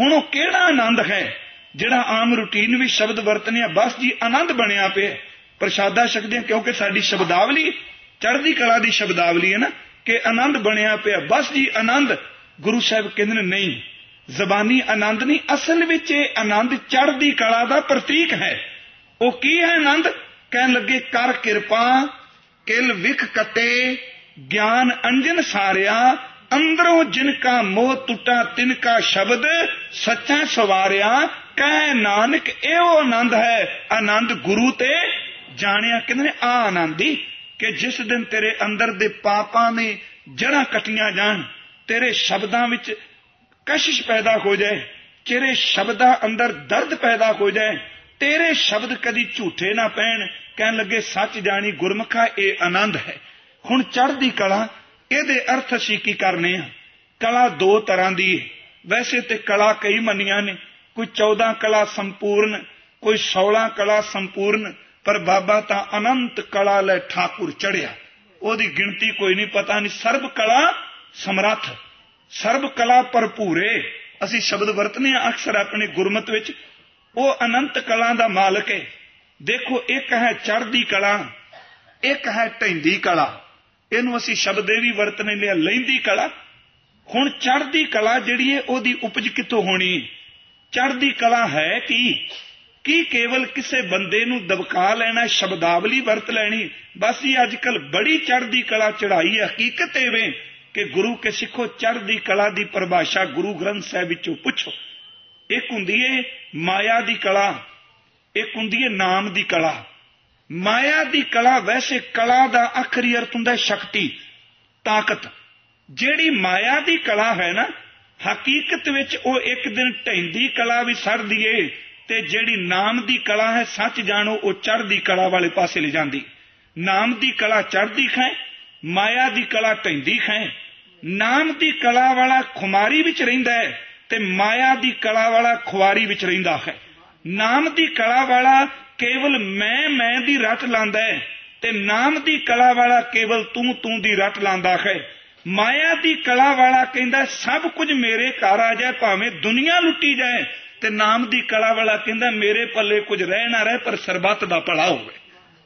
ਹੁਣ ਉਹ ਕਿਹੜਾ ਆਨੰਦ ਹੈ? ਜਿਹੜਾ ਆਮ ਰੁਟੀਨ ਵਿੱਚ ਸ਼ਬਦ ਵਰਤਨੇ ਆ, ਬਸ ਜੀ ਆਨੰਦ ਬਣਿਆ ਪਿਆ। ਪ੍ਰਸ਼ਾਦਾ ਛਕਦੇ ਕਿਉਂਕਿ ਸਾਡੀ ਸ਼ਬਦਾਵਲੀ, ਚੜ੍ਹਦੀ ਕਲਾ ਦੀ ਸ਼ਬਦਾਵਲੀ ਹੈ ਨਾ, ਕਿ ਆਨੰਦ ਬਣਿਆ ਪਿਆ। ਬਸ ਜੀ ਆਨੰਦ, ਗੁਰੂ ਸਾਹਿਬ ਕਹਿੰਦੇ ਨੇ, ਨਹੀਂ, ਜ਼ਬਾਨੀ ਆਨੰਦ ਨਹੀਂ, ਅਸਲ ਵਿੱਚ ਇਹ ਆਨੰਦ ਚੜ੍ਹਦੀ ਕਲਾ ਦਾ ਪ੍ਰਤੀਕ ਹੈ। ਉਹ ਕੀ ਹੈ ਆਨੰਦ? ਕਹਿਣ ਲੱਗੇ, ਕਰ ਕਿਰਪਾ, ਕਿਲ ਵਿਖ ਕਟੇ, ਗਿਆਨ ਅੰਜਨ ਸਾਰਿਆ ਅੰਦਰੋਂ ਜਿਨ ਕਾ ਮੋਹ ਟੁੱਟਾ ਤਿਨ ਕਾ ਸ਼ਬਦ ਸੱਚਾ ਸਵਾਰਿਆ, ਕਹਿ ਨਾਨਕ ਇਹੋ ਆਨੰਦ ਹੈ। ਆਨੰਦ ਗੁਰੂ ਤੇ ਜਾਣਿਆ ਕਹਿੰਦੇ ਨੇ? ਆ ਆਨੰਦੀ ਕਿ ਜਿਸ ਦਿਨ ਤੇਰੇ ਅੰਦਰ ਦੇ ਪਾਪਾਂ ਨੇ ਜੜਾਂ ਕਟੀਆਂ ਜਾਣ, ਤੇਰੇ ਸ਼ਬਦਾਂ ਵਿੱਚ ਕਸ਼ਿਸ਼ ਪੈਦਾ ਹੋ ਜਾਏ, ਤੇਰੇ ਸ਼ਬਦਾਂ ਅੰਦਰ ਦਰਦ ਪੈਦਾ ਹੋ ਜਾਏ, ਤੇਰੇ ਸ਼ਬਦ ਕਦੀ ਝੂਠੇ ਨਾ ਪੈਣ, ਕਹਿਣ ਲੱਗੇ ਸੱਚ ਜਾਣੀ ਗੁਰਮਖਾ ਇਹ ਆਨੰਦ ਹੈ। ਹੁਣ ਚੜ੍ਹਦੀ ਕਲਾ ਇਹਦੇ ਅਰਥ ਅਸੀਂ ਕੀ ਕਰਨੇ ਆ? ਕਲਾ ਦੋ ਤਰ੍ਹਾਂ ਦੀ ਹੈ। ਵੈਸੇ ਤੇ ਕਲਾ ਕਈ ਮੰਨੀਆਂ ਨੇ। ਕੋਈ 14 ਕਲਾ ਸੰਪੂਰਨ, ਕੋਈ 16 ਕਲਾ ਸੰਪੂਰਨ, ਪਰ ਬਾਬਾ ਤਾਂ ਅਨੰਤ ਕਲਾ ਲੈ ਠਾਕੁਰ ਚੜਿਆ ਉਹਦੀ ਗਿਣਤੀ ਕੋਈ ਨਹੀਂ, ਪਤਾ ਨਹੀਂ। ਸਰਬ ਕਲਾ ਸਮਰੱਥ, ਸਰਬ ਕਲਾ ਭਰਪੂਰੇ। ਅਸੀਂ ਸ਼ਬਦ ਵਰਤਨੇ ਆ ਅਕਸਰ ਆਪਣੇ ਗੁਰਮਤ ਵਿੱਚ। ਉਹ ਅਨੰਤ ਕਲਾ ਦਾ ਮਾਲਕ ਹੈ। ਦੇਖੋ, ਇੱਕ ਹੈ ਚੜ੍ਹਦੀ ਕਲਾ, ਇੱਕ ਹੈ ਢੈਂਦੀ ਕਲਾ। ਇਹਨੂੰ ਅਸੀਂ ਸ਼ਬਦ ਇਹ ਵੀ ਵਰਤਨੇ ਲਿਆ, ਲੈਂਦੀ ਕਲਾ। ਹੁਣ ਚੜ੍ਹਦੀ ਕਲਾ ਜਿਹੜੀ ਹੈ, ਉਹਦੀ ਉਪਜ ਕਿੱਥੋਂ ਹੋਣੀ ਚੜ੍ਹਦੀ ਕਲਾ ਹੈ ਕੀ? ਕੀ ਕੇਵਲ ਕਿਸੇ ਬੰਦੇ ਨੂੰ ਦਬਕਾ ਲੈਣਾ, ਸ਼ਬਦਾਵਲੀ ਵਰਤ ਲੈਣੀ? ਬਸ ਇਹ ਅੱਜਕੱਲ ਬੜੀ ਚੜ੍ਹਦੀ ਕਲਾ ਚੜਾਈ ਹਕੀਕਤ ਐਵੇਂ ਕਿ ਗੁਰੂ ਕੇ ਸਿੱਖੋ, ਚੜ੍ਹਦੀ ਕਲਾ ਦੀ ਪਰਿਭਾਸ਼ਾ ਗੁਰੂ ਗ੍ਰੰਥ ਸਾਹਿਬ ਵਿੱਚੋਂ ਪੁੱਛੋ। ਇੱਕ ਹੁੰਦੀ ਏ ਮਾਇਆ ਦੀ ਕਲਾ, ਇੱਕ ਹੁੰਦੀ ਏ ਨਾਮ ਦੀ ਕਲਾ। ਮਾਇਆ ਦੀ ਕਲਾ ਵੈਸੇ ਕਲਾ ਦਾ ਆਖਰੀ ਅਰਥ ਹੁੰਦਾ ਸ਼ਕਤੀ, ਤਾਕਤ। ਜਿਹੜੀ ਮਾਇਆ ਦੀ ਕਲਾ ਹੈ ਨਾ, ਹਕੀਕਤ ਵਿੱਚ ਉਹ ਇੱਕ ਦਿਨ ਢੈਂਦੀ ਕਲਾ ਵੀ ਸਰਦੀ ਏ ਤੇ ਜਿਹੜੀ ਨਾਮ ਦੀ ਕਲਾ ਹੈ, ਸੱਚ ਜਾਣੋ, ਉਹ ਚੜ੍ਹਦੀ ਕਲਾ ਵਾਲੇ ਪਾਸੇ ਲੈ ਜਾਂਦੀ। ਨਾਮ ਦੀ ਕਲਾ ਚੜ੍ਹਦੀ ਖੈ, ਮਾਇਆ ਦੀ ਕਲਾ ਢੈਂਦੀ ਖੈ। ਨਾਮ ਦੀ ਕਲਾ ਵਾਲਾ ਖੁਮਾਰੀ ਵਿੱਚ ਰਹਿੰਦਾ ਹੈ ਤੇ ਮਾਇਆ ਦੀ ਕਲਾ ਵਾਲਾ ਖੁਆਰੀ ਵਿੱਚ ਰਹਿੰਦਾ ਹੈ। ਨਾਮ ਦੀ ਕਲਾ ਵਾਲਾ ਕੇਵਲ ਮੈਂ ਮੈਂ ਦੀ ਰਟ ਲਾਂਦਾ ਹੈ ਤੇ ਨਾਮ ਦੀ ਕਲਾ ਵਾਲਾ ਕੇਵਲ ਤੂੰ ਤੂੰ ਦੀ ਰਟ ਲਾਂਦਾ ਹੈ। ਮਾਇਆ ਦੀ ਕਲਾ ਵਾਲਾ ਕਹਿੰਦਾ, ਸਭ ਕੁਝ ਮੇਰੇ ਘਰ ਆ ਜਾਏ, ਭਾਵੇਂ ਦੁਨੀਆ ਲੁੱਟੀ ਜਾਏ। ਤੇ ਨਾਮ ਦੀ ਕਲਾ ਵਾਲਾ ਕਹਿੰਦਾ, ਮੇਰੇ ਪੱਲੇ ਕੁਝ ਰਹਿ ਨਾ ਰਹੇ, ਪਰ ਸਰਬੱਤ ਦਾ ਭਲਾ ਹੋਵੇ।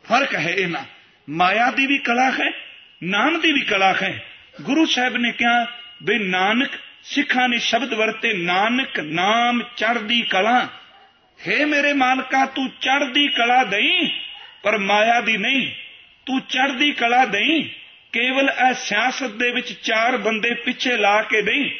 ਫ਼ਰਕ ਹੈ ਇਹਨਾਂ ਮਾਇਆ ਦੀ ਵੀ ਕਲਾ ਹੈ, ਨਾਮ ਦੀ ਵੀ ਕਲਾ ਹੈ। ਗੁਰੂ ਸਾਹਿਬ ਨੇ ਕਿਹਾ ਵੀ ਨਾਨਕ ਸਿੱਖਾਂ ਨੇ ਸ਼ਬਦ ਵਰਤੇ, ਨਾਨਕ ਨਾਮ ਚੜਦੀ ਕਲਾ। ਹੈ ਮੇਰੇ ਮਾਲਕਾ, ਤੂੰ ਚੜਦੀ ਕਲਾ ਦਈ, ਪਰ ਮਾਇਆ ਦੀ ਨਹੀਂ। ਤੂੰ ਚੜਦੀ ਕਲਾ ਦਈ, ਕੇਵਲ ਇਹ ਸਿਆਸਤ ਦੇ ਵਿੱਚ ਚਾਰ ਬੰਦੇ ਪਿੱਛੇ ਲਾ ਕੇ ਨਹੀਂ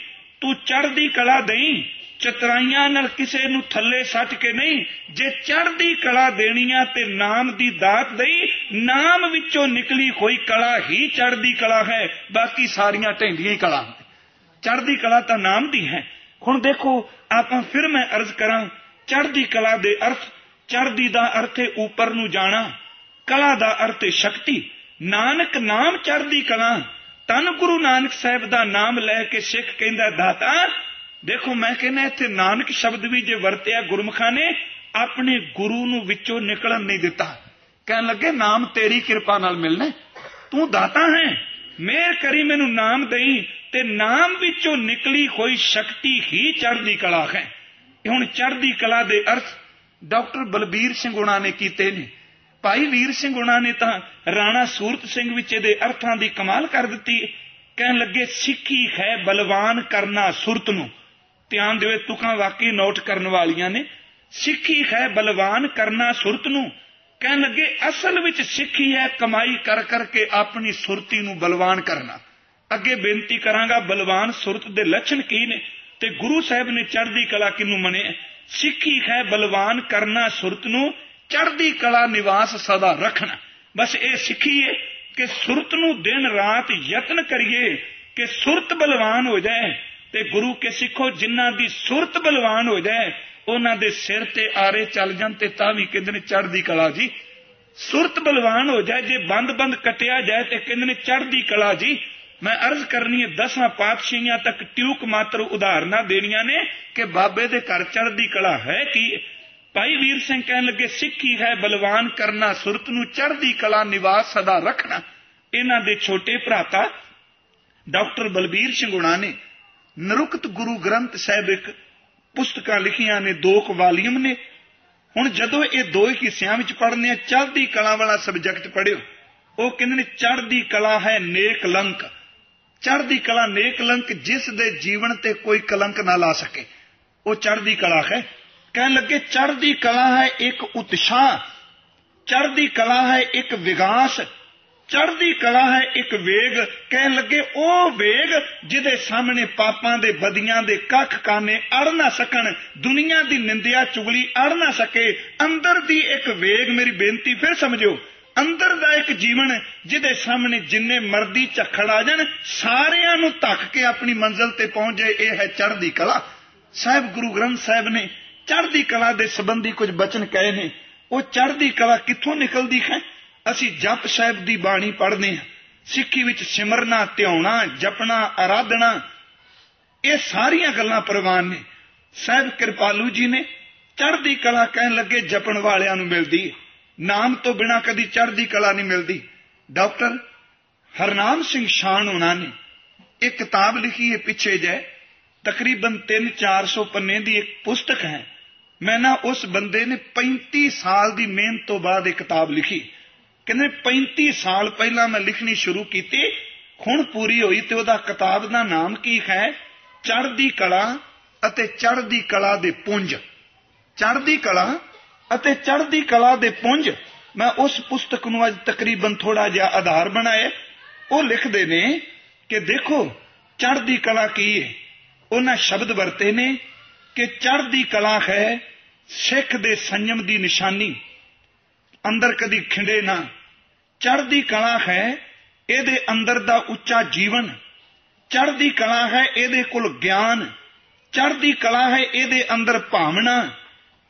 ਤੂੰ ਚੜਦੀ ਕਲਾ ਦਈ, ਚਤਰਾਈਆਂ ਨਾਲ ਕਿਸੇ ਨੂੰ ਥੱਲੇ ਸੱਟ ਕੇ ਨਹੀਂ। ਜੇ ਚੜਦੀ ਕਲਾ ਦੇਣੀਆਂ ਤੇ ਨਾਮ ਦੀ ਦਾਤ ਦਈ, ਨਾਮ ਵਿੱਚੋਂ ਨਿਕਲੀ ਹੋਈ ਕਲਾ ਹੀ ਚੜਦੀ ਕਲਾ ਹੈ, ਬਾਕੀ ਸਾਰੀਆਂ ਢੈਂਦੀਆਂ ਹੀ ਕਲਾ ਚੜਦੀ ਕਲਾ ਤਾਂ ਨਾਮ ਦੀ ਹੈ। ਹੁਣ ਦੇਖੋ, ਆਪਾਂ ਫਿਰ ਮੈਂ ਅਰਜ਼ ਕਰਾਂ ਚੜਦੀ ਕਲਾ ਦੇ ਅਰਥ ਚੜਦੀ ਦਾ ਅਰਥ ਹੈ ਉੱਪਰ ਨੂੰ ਜਾਣਾ, ਕਲਾ ਦਾ ਅਰਥ ਹੈ ਸ਼ਕਤੀ। ਨਾਨਕ ਨਾਮ ਚੜਦੀ ਕਲਾ ਤਨ ਗੁਰੂ ਨਾਨਕ ਸਾਹਿਬ ਦਾ ਨਾਮ ਲੈ ਕੇ ਸਿੱਖ ਕਹਿੰਦਾ, ਦਾਤਾ, ਦੇਖੋ ਮੈਂ ਕਹਿੰਦਾ ਇੱਥੇ ਨਾਨਕ ਸ਼ਬਦ ਵੀ ਜੇ ਵਰਤਿਆ ਗੁਰਮਖਾਂ ਨੇ, ਆਪਣੇ ਗੁਰੂ ਨੂੰ ਵਿੱਚੋਂ ਨਿਕਲਣ ਨਹੀਂ ਦਿੱਤਾ। ਕਹਿਣ ਲੱਗੇ, ਨਾਮ ਤੇਰੀ ਕਿਰਪਾ ਨਾਲ ਮਿਲਣਾ ਤੂੰ ਦਾਤਾ ਹੈ। ਮੇਰ ਕਰੀ ਮੈਨੂੰ ਨਾਮ ਦੇਈ ਤੇ ਨਾਮ ਵਿੱਚੋਂ ਨਿਕਲੀ ਹੋਈ ਸ਼ਕਤੀ ਹੀ ਚੜ੍ਹਦੀ ਕਲਾ ਹੈ। ਹੁਣ ਚੜ੍ਹਦੀ ਕਲਾ ਦੇ ਅਰਥ ਡਾਕਟਰ ਬਲਬੀਰ ਸਿੰਘ ਗੁਣਾ ਨੇ ਕੀਤੇ ਨੇ। ਭਾਈ ਵੀਰ ਸਿੰਘ ਗੁਣਾ ਨੇ ਤਾਂ ਰਾਣਾ ਸੂਰਤ ਸਿੰਘ ਵਿੱਚ ਇਹਦੇ ਅਰਥਾਂ ਦੀ ਕਮਾਲ ਕਰ ਦਿੱਤੀ ਕਹਿਣ ਲੱਗੇ, ਸਿੱਖੀ ਹੈ ਬਲਵਾਨ ਕਰਨਾ ਸੁਰਤ ਨੂੰ। ਧਿਆਨ ਦਿਓ ਤੁਕਾਂ ਵਾਕਈ ਨੋਟ ਕਰਨ ਵਾਲੀਆਂ ਨੇ। ਸਿੱਖੀ ਹੈ ਬਲਵਾਨ ਕਰਨਾ ਸੁਰਤ ਨੂੰ। ਕਹਿਣ ਲੱਗੇ, ਅਸਲ ਵਿੱਚ ਸਿੱਖੀ ਹੈ ਕਮਾਈ ਕਰ ਕਰਕੇ ਆਪਣੀ ਸੁਰਤੀ ਨੂੰ ਬਲਵਾਨ ਕਰਨਾ। ਅੱਗੇ ਬੇਨਤੀ ਕਰਾਂਗਾ, ਬਲਵਾਨ ਸੁਰਤ ਦੇ ਲੱਛਣ ਕੀ ਨੇ? ਤੇ ਗੁਰੂ ਸਾਹਿਬ ਨੇ ਚੜ੍ਹਦੀ ਕਲਾ ਕਿਨੂੰ ਮੰਨੇ? ਸਿੱਖੀ ਹੈ ਬਲਵਾਨ ਕਰਨਾ ਸੁਰਤ ਨੂੰ, ਚੜ੍ਹਦੀ ਕਲਾ ਨਿਵਾਸ ਸਦਾ ਰੱਖਣਾ। ਬਸ ਇਹ ਸਿੱਖੀਏ ਕਿ ਸੁਰਤ ਨੂੰ ਦਿਨ ਰਾਤ ਯਤਨ ਕਰੀਏ ਕਿ ਸੁਰਤ ਬਲਵਾਨ ਹੋ ਜਾਏ ਤੇ ਗੁਰੂ ਕੇ ਸਿੱਖੋ, ਜਿਨ੍ਹਾਂ ਦੀ ਸੁਰਤ ਬਲਵਾਨ ਹੋ ਜਾਏ, ਉਹਨਾਂ ਦੇ ਸਿਰ ਤੇ ਆਰੇ ਚੱਲ ਜਾਣ ਤੇ ਤਾਂ ਵੀ ਕਹਿੰਦੇ ਨੇ ਚੜ੍ਹਦੀ ਕਲਾ ਜੀ। ਸੁਰਤ ਬਲਵਾਨ ਹੋ ਜਾਏ, ਜੇ ਬੰਦ-ਬੰਦ ਕਟਿਆ ਜਾਏ ਤੇ ਕਹਿੰਦੇ ਨੇ ਚੜ੍ਹਦੀ ਕਲਾ ਜੀ। ਮੈਂ ਅਰਜ਼ ਕਰਨੀ ਹੈ, ਦਸਾਂ ਪਾਤਸ਼ਾਹੀਆਂ ਤੱਕ ਟਿਊਕ ਮਾਤਰ ਉਦਾਹਰਨਾਂ ਦੇਣੀਆਂ ਨੇ ਕਿ ਬਾਬੇ ਦੇ ਘਰ ਚੜ੍ਹਦੀ ਕਲਾ ਹੈ ਕੀ ਭਾਈ ਵੀਰ ਸਿੰਘ ਕਹਿਣ ਲੱਗੇ, ਸਿੱਖੀ ਹੈ ਬਲਵਾਨ ਕਰਨਾ, ਸੁਰਤ ਨੂੰ ਚੜ੍ਹਦੀ ਕਲਾ ਨਿਵਾਸ ਸਦਾ ਰੱਖਣਾ। ਇਹਨਾਂ ਦੇ ਛੋਟੇ ਭਰਾਤਾ, ਡਾਕਟਰ ਬਲਬੀਰ ਸਿੰਘ ਗੁਣਾ ਨੇ ਨਰੁਕਤ ਗੁਰੂ ਗ੍ਰੰਥ ਸਾਹਿਬ ਇੱਕ ਪੁਸਤਕਾਂ ਲਿਖੀਆਂ ਨੇ, ਦੋ ਕਵਾਲੀਅਮ ਨੇ। ਹੁਣ ਜਦੋਂ ਇਹ ਦੋ ਹੀ ਹਿੱਸਿਆਂ ਵਿੱਚ ਪੜ੍ਹਨੇ ਆ, ਚੜ੍ਹਦੀ ਕਲਾ ਵਾਲਾ ਸਬਜੈਕਟ ਪੜਿਓ ਉਹ ਕਹਿੰਦੇ ਨੇ, ਚੜ੍ਹਦੀ ਕਲਾ ਹੈ ਨੇਕ ਲੰਕ। ਚੜ੍ਹਦੀ ਕਲਾ ਨੇਕ ਲੰਕ ਜਿਸ ਦੇ ਜੀਵਨ ਤੇ ਕੋਈ ਕਲੰਕ ਨਾ ਲਾ ਸਕੇ। ਉਹ ਚੜ੍ਹਦੀ ਕਲਾ ਹੈ। ਕਹਿਣ ਲੱਗੇ, ਚੜ੍ਹਦੀ ਕਲਾ ਹੈ ਇੱਕ ਉਤਸ਼ਾਹ, ਚੜ੍ਹਦੀ ਕਲਾ ਹੈ ਇੱਕ ਵਿਗਾਸ, ਚੜ੍ਹਦੀ ਕਲਾ ਹੈ ਇੱਕ ਵੇਗ। ਕਹਿਣ ਲੱਗੇ, ਉਹ ਵੇਗ ਜਿਹਦੇ ਸਾਹਮਣੇ ਪਾਪਾਂ ਦੇ ਬਦੀਆਂ ਦੇ ਕੱਖ ਕਾਨੇ ਅੜ ਨਾ ਸਕਣ, ਦੁਨੀਆ ਦੀ ਨਿੰਦਿਆ ਚੁਗਲੀ ਅੜ ਨਾ ਸਕੇ। ਅੰਦਰ ਦੀ ਇੱਕ ਵੇਗ, ਮੇਰੀ ਬੇਨਤੀ ਫਿਰ ਸਮਝਿਓ ਅੰਦਰ ਦਾ ਇੱਕ ਜੀਵਨ ਜਿਹਦੇ ਸਾਹਮਣੇ ਜਿੰਨੇ ਮਰਦੀ ਝਖੜ ਆ ਜਾਣ, ਸਾਰਿਆਂ ਨੂੰ ਧੱਕ ਕੇ ਆਪਣੀ ਮੰਜ਼ਲ ਤੇ ਪਹੁੰਚ ਜਾਏ, ਇਹ ਹੈ ਚੜ੍ਹਦੀ ਕਲਾ। ਸਾਹਿਬ ਗੁਰੂ ਗ੍ਰੰਥ ਸਾਹਿਬ ਨੇ ਚੜ੍ਹਦੀ ਕਲਾ ਦੇ ਸੰਬੰਧੀ ਕੁਝ ਬਚਨ ਕਹੇ ਨੇ, ਉਹ ਚੜ੍ਹਦੀ ਕਲਾ ਕਿੱਥੋਂ ਨਿਕਲਦੀ ਹੈ? ਅਸੀਂ ਜਪ ਸਾਹਿਬ ਦੀ ਬਾਣੀ ਪੜ੍ਹਦੇ ਹਾਂ। ਸਿੱਖੀ ਵਿੱਚ ਸਿਮਰਨਾ, ਧਿਆਉਣਾ, ਜਪਣਾ ਆਰਾਧਨਾ ਇਹ ਸਾਰੀਆਂ ਗੱਲਾਂ ਪ੍ਰਵਾਨ ਨੇ। ਸਾਹਿਬ ਕਿਰਪਾਲੂ ਜੀ ਨੇ ਚੜ੍ਹਦੀ ਕਲਾ ਕਹਿਣ ਲੱਗੇ ਜਪਣ ਵਾਲਿਆਂ ਨੂੰ ਮਿਲਦੀ ਹੈ। ਨਾਮ ਤੋਂ ਬਿਨਾ ਕਦੀ ਚੜ੍ਹਦੀ ਕਲਾ ਨਹੀਂ ਮਿਲਦੀ। ਡਾਕਟਰ ਹਰਨਾਮ ਸਿੰਘ ਸ਼ਾਨ ਉਹਨਾਂ ਨੇ ਇੱਕ ਕਿਤਾਬ ਲਿਖੀ ਹੈ ਪਿੱਛੇ ਜੇ ਤਕਰੀਬਨ 3-400 ਪੰਨੇ ਦੀ ਇੱਕ ਪੁਸਤਕ ਹੈ। ਮੈਂ ਨਾ ਉਸ ਬੰਦੇ ਨੇ 35 ਸਾਲ ਦੀ ਮਿਹਨਤ ਤੋਂ ਬਾਅਦ ਇਹ ਕਿਤਾਬ ਲਿਖੀ। ਕਹਿੰਦੇ 35 ਸਾਲ ਪਹਿਲਾਂ ਮੈਂ ਲਿਖਣੀ ਸ਼ੁਰੂ ਕੀਤੀ, ਹੁਣ ਪੂਰੀ ਹੋਈ ਤੇ ਉਹਦਾ ਕਿਤਾਬ ਦਾ ਨਾਮ ਕੀ ਹੈ? ਚੜ੍ਹਦੀ ਕਲਾ ਅਤੇ ਚੜ੍ਹਦੀ ਕਲਾ ਦੇ ਪੁੰਜ। ਚੜ੍ਹਦੀ ਕਲਾ ਅਤੇ ਚੜ੍ਹਦੀ ਕਲਾ ਦੇ ਪੁੰਜ ਮੈਂ ਉਸ ਪੁਸਤਕ ਨੂੰ ਅੱਜ ਤਕਰੀਬਨ ਥੋੜਾ ਜਿਹਾ ਆਧਾਰ ਬਣਾਇਆ। ਉਹ ਲਿਖਦੇ ਨੇ ਕਿ ਦੇਖੋ, ਚੜ੍ਹਦੀ ਕਲਾ ਕੀ ਹੈ ਉਹਨਾਂ ਸ਼ਬਦ ਵਰਤੇ ਨੇ ਕਿ ਚੜ੍ਹਦੀ ਕਲਾ ਹੈ ਸਿੱਖ ਦੇ ਸੰਯਮ ਦੀ ਨਿਸ਼ਾਨੀ। ਅੰਦਰ ਕਦੀ ਖਿੰਡੇ ਨਾ। ਚੜ੍ਹਦੀ ਕਲਾ ਹੈ ਇਹਦੇ ਅੰਦਰ ਦਾ ਉੱਚਾ ਜੀਵਨ। ਚੜ੍ਹਦੀ ਕਲਾ ਹੈ ਇਹਦੇ ਕੋਲ ਗਿਆਨ। ਚੜ੍ਹਦੀ ਕਲਾ ਹੈ ਇਹਦੇ ਅੰਦਰ ਭਾਵਨਾ।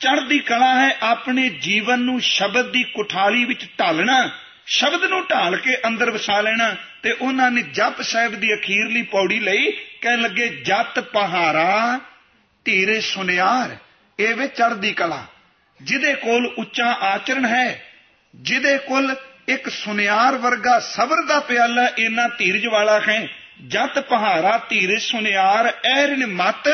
ਚੜ੍ਹਦੀ ਕਲਾ ਹੈ ਆਪਣੇ ਜੀਵਨ ਨੂੰ ਸ਼ਬਦ ਦੀ ਕੁਠਾਲੀ ਵਿੱਚ ਢਾਲਣਾ, ਸ਼ਬਦ ਨੂੰ ਢਾਲ ਕੇ ਅੰਦਰ ਵਸਾ ਲੈਣਾ ਤੇ ਉਹਨਾਂ ਨੇ ਜਪ ਸਾਹਿਬ ਦੀ ਅਖੀਰਲੀ ਪੌੜੀ ਲਈ ਕਹਿਣ ਲੱਗੇ, ਜਤ ਪਹਾਰਾ ਧੀਰੇ ਸੁਨਿਆਰ ਇਹ ਵੇ ਚੜਦੀ ਕਲਾ, ਜਿਹਦੇ ਕੋਲ ਉੱਚਾ ਆਚਰਣ ਹੈ, ਜਿਹਦੇ ਕੋਲ ਇੱਕ ਸੁਨਿਆਰ ਵਰਗਾ ਸਬਰ ਦਾ ਪਿਆਲਾ ਇੰਨਾ ਧੀਰਜ ਵਾਲਾ ਹੈ, ਜਤ ਪਹਾਰਾ ਧੀਰੇ ਸੁਨਿਆਰ, ਐਰਨ ਮਤ,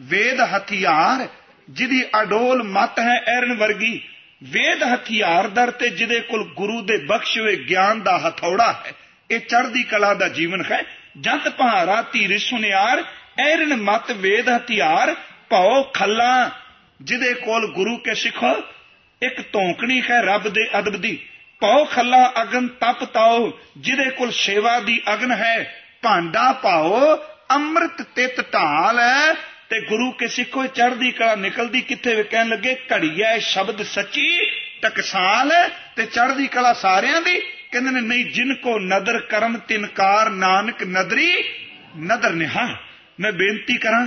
ਵੇਦ ਹਥਿਆਰ ਜਿਹਦੀ ਅਡੋਲ ਮਤ ਹੈ ਐਰਨ ਵਰਗੀ, ਵੇਦ ਹਥਿਆਰ ਦਰ ਤੇ ਜਿਹਦੇ ਕੋਲ ਗੁਰੂ ਦੇ ਬਖਸ਼ੇ ਹੋਏ ਗਿਆਨ ਦਾ ਹਥੌੜਾ ਹੈ, ਇਹ ਚੜ੍ਹਦੀ ਕਲਾ ਦਾ ਜੀਵਨ ਹੈ। ਜਤ ਪਹਾਰਾ ਧੀਰ ਸੁਨਿਆਰ, ਐਰਨ ਮਤ, ਵੇਦ ਹਥਿਆਰ, ਭਉ ਖੱਲਾ, ਜਿਹਦੇ ਕੋਲ ਗੁਰੂ ਕੇ ਸਿੱਖੋ ਇੱਕ ਧੌਂਕਣੀ ਹੈ ਰੱਬ ਦੇ ਅਦਬ ਦੀ। ਭਉ ਖੱਲਾ ਅਗਨ ਤਪ ਤਾਓ ਜਿਹਦੇ ਕੋਲ ਸੇਵਾ ਦੀ ਅਗਨ ਹੈ। ਭਾਂਡਾ ਪਾਓ ਅੰਮ੍ਰਿਤ ਤਿਤ ਢਾਲ ਹੈ। ਤੇ ਗੁਰੂ ਕੇ ਸਿੱਖੋ ਚੜ੍ਹਦੀ ਕਲਾ ਨਿਕਲਦੀ ਕਿੱਥੇ ਵੇ? ਕਹਿਣ ਲੱਗੇ ਘੜੀਐ ਸ਼ਬਦ ਸੱਚੀ ਟਕਸਾਲ ਤੇ ਚੜ੍ਹਦੀ ਕਲਾ ਸਾਰਿਆਂ ਦੀ। ਕਹਿੰਦੇ ਨੇ, ਨਹੀਂ, ਜਿਨ ਕੋ ਨਦਰ ਕਰਮ ਤਿਨਕਾਰ ਨਾਨਕ ਨਦਰੀ, ਨਦਰ ਨਿਹਾ ਮੈਂ ਬੇਨਤੀ ਕਰਾਂ,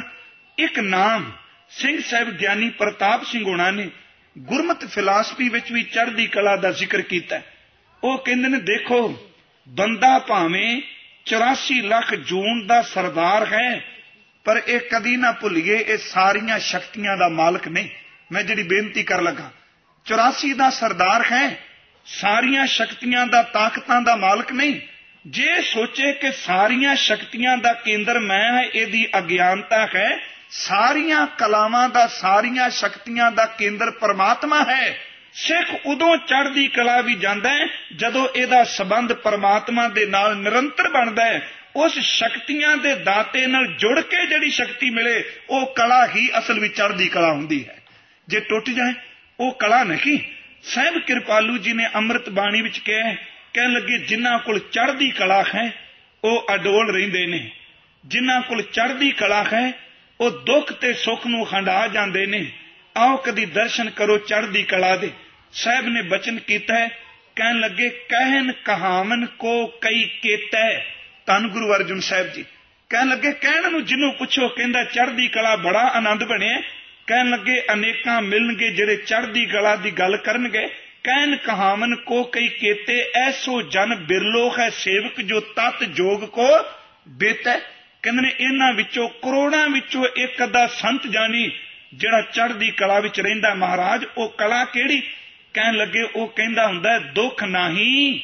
ਇੱਕ ਨਾਮ ਸਿੰਘ ਸਾਹਿਬ ਗਿਆਨੀ ਪ੍ਰਤਾਪ ਸਿੰਘ ਹੋਣਾ ਨੇ ਗੁਰਮਤ ਫਿਲਾਸਫੀ ਵਿੱਚ ਵੀ ਚੜ੍ਹਦੀ ਕਲਾ ਦਾ ਜ਼ਿਕਰ ਕੀਤਾ। ਉਹ ਕਹਿੰਦੇ ਨੇ, ਦੇਖੋ, ਬੰਦਾ ਭਾਵੇਂ 84 ਲੱਖ ਜੂਨ ਦਾ ਸਰਦਾਰ ਹੈ ਪਰ ਇਹ ਕਦੀ ਨਾ ਭੁੱਲੀਏ, ਇਹ ਸਾਰੀਆਂ ਸ਼ਕਤੀਆਂ ਦਾ ਮਾਲਕ ਨਹੀਂ ਮੈਂ ਜਿਹੜੀ ਬੇਨਤੀ ਕਰ ਲੱਗਾ 84 ਦਾ ਸਰਦਾਰ ਹੈ, ਸਾਰੀਆਂ ਸ਼ਕਤੀਆਂ ਦਾ, ਤਾਕਤਾਂ ਦਾ ਮਾਲਕ ਨਹੀਂ। ਜੇ ਸੋਚੇ ਕਿ ਸਾਰੀਆਂ ਸ਼ਕਤੀਆਂ ਦਾ ਕੇਂਦਰ ਮੈਂ ਹਾਂ, ਇਹਦੀ ਅਗਿਆਨਤਾ ਹੈ, ਸਾਰੀਆਂ ਕਲਾਵਾਂ ਦਾ, ਸਾਰੀਆਂ ਸ਼ਕਤੀਆਂ ਦਾ ਕੇਂਦਰ ਪਰਮਾਤਮਾ ਹੈ। ਸਿੱਖ ਉਦੋਂ ਚੜ੍ਹਦੀ ਕਲਾ ਵੀ ਜਾਂਦਾ ਹੈ, ਜਦੋਂ ਇਹਦਾ ਸਬੰਧ ਪਰਮਾਤਮਾ ਦੇ ਨਾਲ ਨਿਰੰਤਰ ਬਣਦਾ ਹੈ। ਉਸ ਸ਼ਕਤੀਆਂ ਦੇ ਦਾਤੇ ਨਾਲ ਜੁੜ ਕੇ ਜਿਹੜੀ ਸ਼ਕਤੀ ਮਿਲੇ, ਉਹ ਕਲਾ ਹੀ ਅਸਲ ਵਿੱਚ ਚੜ੍ਹਦੀ ਕਲਾ ਹੁੰਦੀ ਹੈ। ਜੇ ਟੁੱਟ ਜਾਏ, ਉਹ ਕਲਾ ਨਹੀਂ। ਸਹਿਬ ਕਿਰਪਾਲੂ ਜੀ ਨੇ ਅੰਮ੍ਰਿਤ ਬਾਣੀ ਵਿੱਚ ਕਿਹਾ ਕਹਿਣ ਲੱਗੇ, ਜਿਨ੍ਹਾਂ ਕੋਲ ਚੜ੍ਹਦੀ ਕਲਾ ਹੈ, ਉਹ ਅਡੋਲ ਰਹਿੰਦੇ ਨੇ। ਜਿਨ੍ਹਾਂ ਕੋਲ ਚੜ੍ਹਦੀ ਕਲਾ ਹੈ, ਉਹ ਦੁੱਖ ਤੇ ਸੁੱਖ ਨੂੰ ਹੰਡਾ ਜਾਂਦੇ ਨੇ। ਆਓ ਕਦੀ ਦਰਸ਼ਨ ਕਰੋ ਚੜ੍ਹਦੀ ਕਲਾ ਦੇ। ਸਾਹਿਬ ਨੇ ਬਚਨ ਕੀਤਾ ਕਹਿਣ ਲੱਗੇ ਕਹਿਨ ਕਹਾਵਨ ਕੋ ਕਈ ਕੀਤਾ। ਤਨ ਗੁਰੂ ਅਰਜੁਨ ਸਾਹਿਬ ਜੀ। ਕਹਿਣ ਲੱਗੇ, ਕਹਿਣ ਨੂੰ ਜਿਹਨੂੰ ਪੁੱਛੋ, ਕਹਿੰਦਾ, ਚੜ੍ਹਦੀ ਕਲਾ ਬੜਾ ਆਨੰਦ ਬਣਿਆ ਕਹਿਣ ਲੱਗੇ, ਅਨੇਕਾਂ ਮਿਲਣਗੇ ਜਿਹੜੇ ਚੜ੍ਹਦੀ ਕਲਾ ਦੀ ਗੱਲ ਕਰਨਗੇ। ਕਹਿਨ ਕਹਾਵਨ ਕੋ ਕਈ ਕੀਤੇ, ਐਸੋ ਜਨ ਬਿਰਲੋ ਹੈ ਸੇਵਕ ਜੋ ਤਤ ਜੋਗ ਕੋ ਬੇਤੈ। ਕਹਿੰਦੇ ਨੇ, ਇਹਨਾਂ ਵਿੱਚੋਂ ਕਰੋੜਾਂ ਵਿੱਚੋਂ ਇੱਕ ਅੱਧਾ ਸੰਤ ਜਾਨੀ ਜਿਹੜਾ ਚੜ੍ਹਦੀ ਕਲਾ ਵਿੱਚ ਰਹਿੰਦਾ ਮਹਾਰਾਜ, ਉਹ ਕਲਾ ਕਿਹੜੀ? ਕਹਿਣ ਲੱਗੇ, ਉਹ ਕਹਿੰਦਾ ਹੁੰਦਾ, ਦੁੱਖ ਨਹੀਂ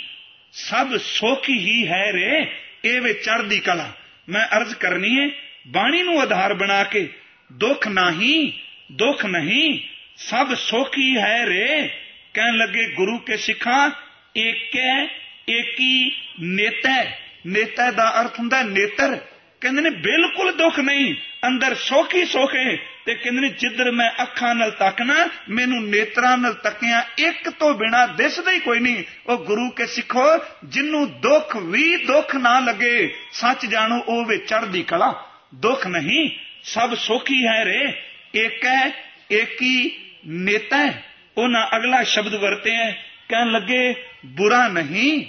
ਸਭ ਸੁਖ ਹੀ ਹੈ ਰੇ। ਇਹ ਵੇ ਚੜ੍ਹਦੀ ਕਲਾ ਮੈਂ ਅਰਜ਼ ਕਰਨੀ ਹੈ ਬਾਣੀ ਨੂੰ ਆਧਾਰ ਬਣਾ ਕੇ ਦੁੱਖ ਨਹੀਂ ਦੁੱਖ ਨਹੀਂ, ਸਭ ਸੁਖ ਹੀ ਹੈ ਰੇ। ਕਹਿਣ ਲੱਗੇ ਗੁਰੂ ਕੇ ਸਿੱਖਾਂ, ਏਕੈ, ਏਕੀ, ਨੇਤੈ। ਨੇਤੈ ਦਾ ਅਰਥ ਹੁੰਦਾ ਨੇਤਰ। ਕਹਿੰਦੇ ਨੇ ਬਿਲਕੁਲ ਦੁੱਖ ਨਹੀਂ। ਅੰਦਰ ਸੁੱਖ ਹੀ ਸੁੱਖ ਹੈ ਤੇ ਕਹਿੰਦੇ ਨੇ, ਜਿੱਧਰ ਮੈਂ ਅੱਖਾਂ ਨਾਲ ਤੱਕਣਾ, ਮੈਨੂੰ ਨੇਤਰਾਂ ਨਾਲ ਤੱਕਿਆ ਇੱਕ ਤੋਂ ਬਿਨਾ ਦਿਸਦਾ ਹੀ ਕੋਈ ਨਹੀਂ। ਉਹ ਗੁਰੂ ਕੇ ਸਿੱਖੋ, ਜਿੰਨੂੰ ਦੁੱਖ ਵੀ ਦੁੱਖ ਨਾ ਲੱਗੇ, ਸੱਚ ਜਾਣੋ, ਉਹ ਵੇ ਚੜ੍ਹਦੀ ਕਲਾ। ਦੁੱਖ ਨਹੀਂ, ਸਭ ਸੁੱਖ ਹੀ ਹੈ ਰੇ। ਇੱਕ ਹੈ ਏਕੀ ਨੇਤਾ ਉਹਨਾਂ ਅਗਲਾ ਸ਼ਬਦ ਵਰਤੇ ਹੈ, ਕਹਿਣ ਲੱਗੇ, ਬੁਰਾ ਨਹੀਂ,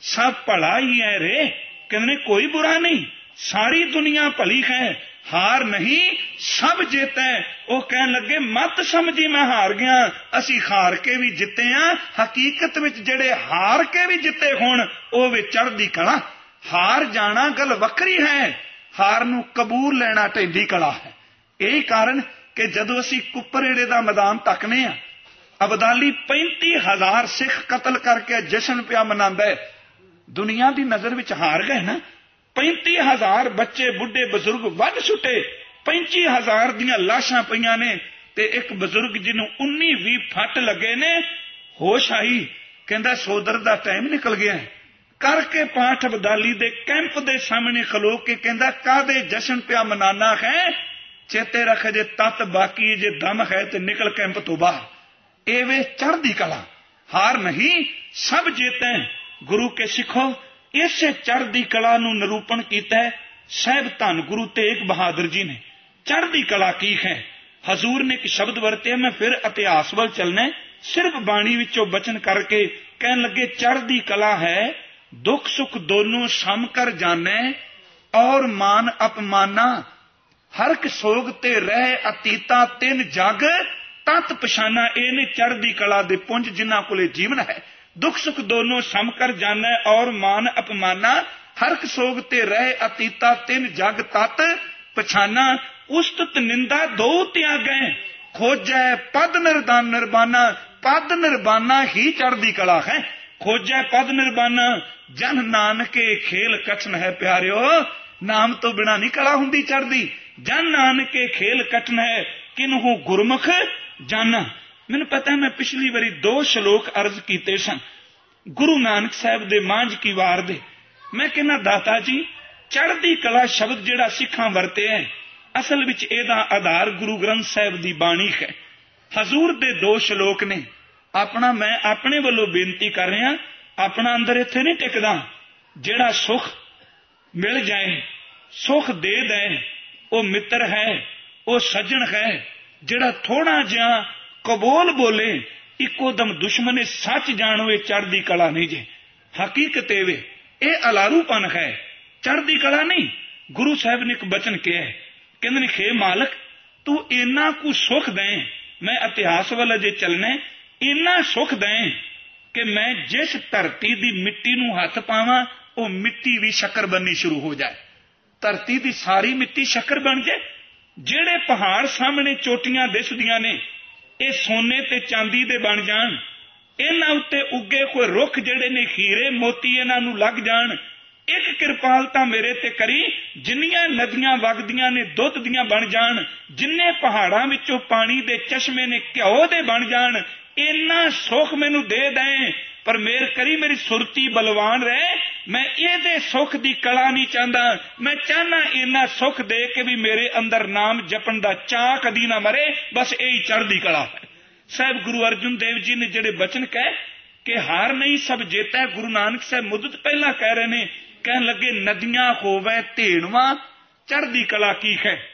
ਸਭ ਭਲਾ ਹੀ ਹੈ ਰੇ। ਕਹਿੰਦੇ ਕੋਈ ਬੁਰਾ ਨਹੀਂ, ਸਾਰੀ ਦੁਨੀਆ ਭਲੀ ਹੈ। ਹਾਰ ਨਹੀਂ, ਸਭ ਜਿੱਤੈ ਉਹ ਕਹਿਣ ਲੱਗੇ, ਮਤ ਸਮਝੀ ਮੈਂ ਹਾਰ ਗਿਆ। ਅਸੀਂ ਹਾਰ ਕੇ ਵੀ ਜਿੱਤੇ ਆ। ਹਕੀਕਤ ਵਿੱਚ ਜਿਹੜੇ ਹਾਰ ਕੇ ਵੀ ਜਿੱਤੇ ਹੋਣ, ਉਹ ਵੀ ਚੜ੍ਹਦੀ ਕਲਾ। ਹਾਰ ਜਾਣਾ ਗੱਲ ਵੱਖਰੀ ਹੈ। ਹਾਰ ਨੂੰ ਕਬੂਲ ਲੈਣਾ ਢੈਂਦੀ ਕਲਾ ਹੈ। ਇਹੀ ਕਾਰਨ ਕਿ ਜਦੋਂ ਅਸੀਂ ਕੁੱਪਰੇੜੇ ਦਾ ਮੈਦਾਨ ਤੱਕਨੇ ਆ, ਅਬਦਾਲੀ 35000 ਸਿੱਖ ਕਤਲ ਕਰਕੇ ਜਸ਼ਨ ਪਿਆ ਮਨਾਉਂਦਾ ਦੁਨੀਆ ਦੀ ਨਜ਼ਰ ਵਿੱਚ ਹਾਰ ਗਏ ਨਾ 35000 ਬੱਚੇ, ਬੁੱਢੇ, ਬਜ਼ੁਰਗ ਵੱਧ ਛੁੱਟੇ 35000 ਦੀਆਂ ਲਾਸ਼ਾਂ ਪਈਆਂ ਨੇ ਤੇ ਇੱਕ ਬਜ਼ੁਰਗ ਜਿਹਨੂੰ 19 20 ਫੱਟ ਲੱਗੇ ਨੇ, ਹੋਸ਼ ਆਈ, ਕਹਿੰਦਾ ਸੋਦਰ ਦਾ ਟਾਈਮ ਨਿਕਲ ਗਿਆ ਕਰਕੇ ਪਾਠ ਬਦਾਲੀ ਦੇ ਕੈਂਪ ਦੇ ਸਾਹਮਣੇ ਖਲੋ ਕੇ ਕਹਿੰਦਾ ਕਾਦੇ ਜਸ਼ਨ ਪਿਆ ਮਨਾਨਾ ਹੈ? ਚੇਤੇ ਰੱਖ ਜੇ ਤਤ ਬਾਕੀ ਜੇ ਦਮ ਹੈ ਤੇ ਨਿਕਲ ਕੈਂਪ ਤੋਂ ਬਾਹਰ। ਇਹ ਵੇ ਚੜ੍ਹਦੀ ਕਲਾ। ਹਾਰ ਨਹੀਂ, ਸਭ ਜੇਤੇ ਗੁਰੂ ਕੇ ਸਿੱਖੋ ਇਸੇ ਚੜ੍ਹਦੀ ਕਲਾ ਨੂੰ ਨਿਰੂਪਣ ਕੀਤਾ ਹੈ। ਸਹਿਬ ਧੰਨ ਗੁਰੂ ਤੇਗ ਬਹਾਦਰ ਜੀ ਨੇ। ਚੜ੍ਹਦੀ ਕਲਾ ਕੀ ਹੈ? ਹਜ਼ੂਰ ਨੇ ਇੱਕ ਸ਼ਬਦ ਵਰਤਿਆ, ਮੈਂ ਫਿਰ ਇਤਿਹਾਸ ਵੱਲ ਚੱਲਣਾ ਸਿਰਫ ਬਾਣੀ ਵਿੱਚੋਂ ਬਚਨ ਕਰਕੇ ਕਹਿਣ ਲੱਗੇ, ਚੜ੍ਹਦੀ ਕਲਾ ਹੈ, ਦੁੱਖ ਸੁੱਖ ਦੋਨੋਂ ਸਮ ਕਰ ਜਾਣੈ, ਔਰ ਮਾਨ ਅਪਮਾਨਾ, ਹਰ ਇੱਕ ਸੋਗ ਤੇ ਰਹਿ ਅਤੀਤਾ ਤਿੰਨ ਜਗ, ਤਤ ਪਛਾਨਾ ਇਹ ਨੇ ਚੜ੍ਹਦੀ ਕਲਾ ਦੇ ਪੁੰਜ, ਜਿਨ੍ਹਾਂ ਕੋਲੇ ਜੀਵਨ ਹੈ। ਦੁੱਖ ਸੁਖ ਦੋਨੋਂ ਸਮ ਕਰ ਜਾਣੈ ਔਰ ਮਾਨ ਅਪਮਾਨਾ ਹਰਕ ਸੋਗ ਤੇ ਰਹਿ ਅਤੀਤਾ ਤਿੰਨ ਜਗ ਤਤ, ਪਛਾਨਾ ਉਸਤਤ ਨਿੰਦਾ ਦੋ ਤਿਆਗੈ, ਖੋਜੈ ਪਦ ਨਿਰਦਾਨ ਨਿਰਬਾਨਾ, ਪਦ ਨਿਰਬਾਨਾ ਹੀ ਚੜਦੀ ਕਲਾ ਹੈ। ਖੋਜੈ ਪਦ ਨਿਰਬਾਨਾ, ਜਨ ਨਾਨਕੇ ਖੇਲ ਕਛਨ ਹੈ ਪਿਆਰਿਓ, ਨਾਮ ਤੋਂ ਬਿਨਾ ਨਹੀਂ ਕਲਾ ਹੁੰਦੀ ਚੜਦੀ ਜਨ ਨਾਨਕੇ ਖੇਲ ਕਠਨ ਹੈ, ਕਿਨਹੂ ਗੁਰਮੁਖ ਜਾਣਾ ਮੈਨੂੰ ਪਤਾ ਮੈਂ ਪਿਛਲੀ ਵਾਰੀ ਦੋ ਸ਼ਲੋਕ ਅਰਜ਼ ਕੀਤੇ ਸਨ। ਗੁਰੂ ਨਾਨਕ ਸਾਹਿਬ ਦੇ ਮਾਂਝ ਕੀ ਵਾਰ ਦੇ। ਮੈਂ ਕਹਿੰਦਾ, ਦਾਤਾ ਜੀ, ਚੜ੍ਹਦੀ ਕਲਾ ਸ਼ਬਦ ਜਿਹੜਾ ਸਿੱਖਾਂ ਵਰਤੇ ਹੈ, ਅਸਲ ਵਿੱਚ ਇਹਦਾ ਆਧਾਰ ਗੁਰੂ ਗ੍ਰੰਥ ਸਾਹਿਬ ਦੀ ਬਾਣੀ ਹੈ। ਹਜ਼ੂਰ ਦੇ ਦੋ ਸ਼ਲੋਕ ਨੇ। ਆਪਣਾ ਮੈਂ ਆਪਣੇ ਵੱਲੋਂ ਬੇਨਤੀ ਕਰ ਰਿਹਾ, ਆਪਣਾ ਅੰਦਰ ਇੱਥੇ ਨਹੀਂ ਟਿਕਦਾ। ਜਿਹੜਾ ਸੁਖ ਮਿਲ ਜਾਏ, ਸੁਖ ਦੇ ਦੇ ਉਹ ਮਿੱਤਰ ਹੈ, ਉਹ ਸੱਜਣ ਹੈ, ਜਿਹੜਾ ਥੋੜਾ ਜਿਹਾ ਕਬੂਲ ਬੋਲੇ, ਇੱਕੋ ਦਮ ਦੁਸ਼ਮਣੇ ਸੱਚ ਜਾਣੋ ਇਹ ਚੜ੍ਹਦੀ ਕਲਾ ਨਹੀਂ ਜੇ। ਹਕੀਕਤ ਇਹ ਵੇ, ਇਹ ਅਲਾਰੂਪਨ ਹੈ, ਚੜ੍ਹਦੀ ਕਲਾ ਨਹੀਂ। ਗੁਰੂ ਸਾਹਿਬ ਨੇ ਇੱਕ ਬਚਨ ਕਿਹਾ ਕਹਿੰਦੇ ਨੇ, ਖੇ ਮਾਲਕ, ਤੂੰ ਇੰਨਾ ਕੁ ਸੁਖ ਦੇ, ਮੈਂ ਇਤਿਹਾਸ ਵੱਲ ਜੇ ਚੱਲਣਾ ਇੰਨਾ ਸੁਖ ਦੇ ਕਿ ਮੈਂ ਜਿਸ ਧਰਤੀ ਦੀ ਮਿੱਟੀ ਨੂੰ ਹੱਥ ਪਾਵਾਂ, ਉਹ ਮਿੱਟੀ ਵੀ ਸ਼ੱਕਰ ਬੰਨੀ ਸ਼ੁਰੂ ਹੋ ਜਾਏ। ਧਰਤੀ ਦੀ ਸਾਰੀ ਮਿੱਟੀ ਸ਼ੱਕਰ ਬਣ ਜਾਏ। ਜਿਹੜੇ ਪਹਾੜ ਸਾਹਮਣੇ ਚੋਟੀਆਂ ਦਿਸਦੀਆਂ ਨੇ ਇਹ ਸੋਨੇ ਤੇ ਚਾਂਦੀ ਦੇ ਬਣ ਜਾਣ। ਇਹਨਾਂ ਉੱਤੇ ਉੱਗੇ ਕੋਈ ਰੁੱਖ ਜਿਹੜੇ ਨੇ ਖੀਰੇ ਮੋਤੀ ਇਹਨਾਂ ਨੂੰ ਲੱਗ ਜਾਣ। ਇੱਕ ਕਿਰਪਾਲਤਾ ਮੇਰੇ ਤੇ ਕਰੀ, ਜਿੰਨੀਆਂ ਨਦੀਆਂ ਵਗਦੀਆਂ ਨੇ ਦੁੱਧ ਦੀਆਂ ਬਣ ਜਾਣ। ਜਿੰਨੇ ਪਹਾੜਾਂ ਵਿੱਚੋਂ ਪਾਣੀ ਦੇ ਚਸ਼ਮੇ ਨੇ ਘਿਓ ਦੇ ਬਣ ਜਾਣ। ਇੰਨਾ ਸੁੱਖ ਮੈਨੂੰ ਦੇ ਦੇ ਪਰ ਮੇਰ ਕਰੀ ਮੇਰੀ ਸੁਰਤੀ ਬਲਵਾਨ ਰਹੇ, ਮੈਂ ਇਹਦੇ ਸੁੱਖ ਦੀ ਕਲਾ ਨਹੀਂ ਚਾਹੁੰਦਾ। ਮੈਂ ਚਾਹਨਾ ਇੰਨਾ ਸੁੱਖ ਦੇ ਕੇ ਵੀ ਮੇਰੇ ਅੰਦਰ ਨਾਮ ਜਪਣ ਦਾ ਚਾਹ ਕਦੀ ਨਾ ਮਰੇ, ਬਸ ਇਹ ਹੀ ਚੜ੍ਹਦੀ ਕਲਾ ਹੈ। ਸਾਹਿਬ ਗੁਰੂ ਅਰਜਨ ਦੇਵ ਜੀ ਨੇ ਜਿਹੜੇ ਬਚਨ ਕਹੇ ਕਿ ਹਾਰ ਨਹੀਂ ਸਭ ਜੇਤਾ, ਗੁਰੂ ਨਾਨਕ ਸਾਹਿਬ ਮੁੱਦਤ ਪਹਿਲਾਂ ਕਹਿ ਰਹੇ ਨੇ, ਕਹਿਣ ਲੱਗੇ, ਨਦੀਆਂ ਹੋਵੇ ਢੇਣਵਾ ਚੜ੍ਹਦੀ ਕਲਾ ਕੀ ਹੈ?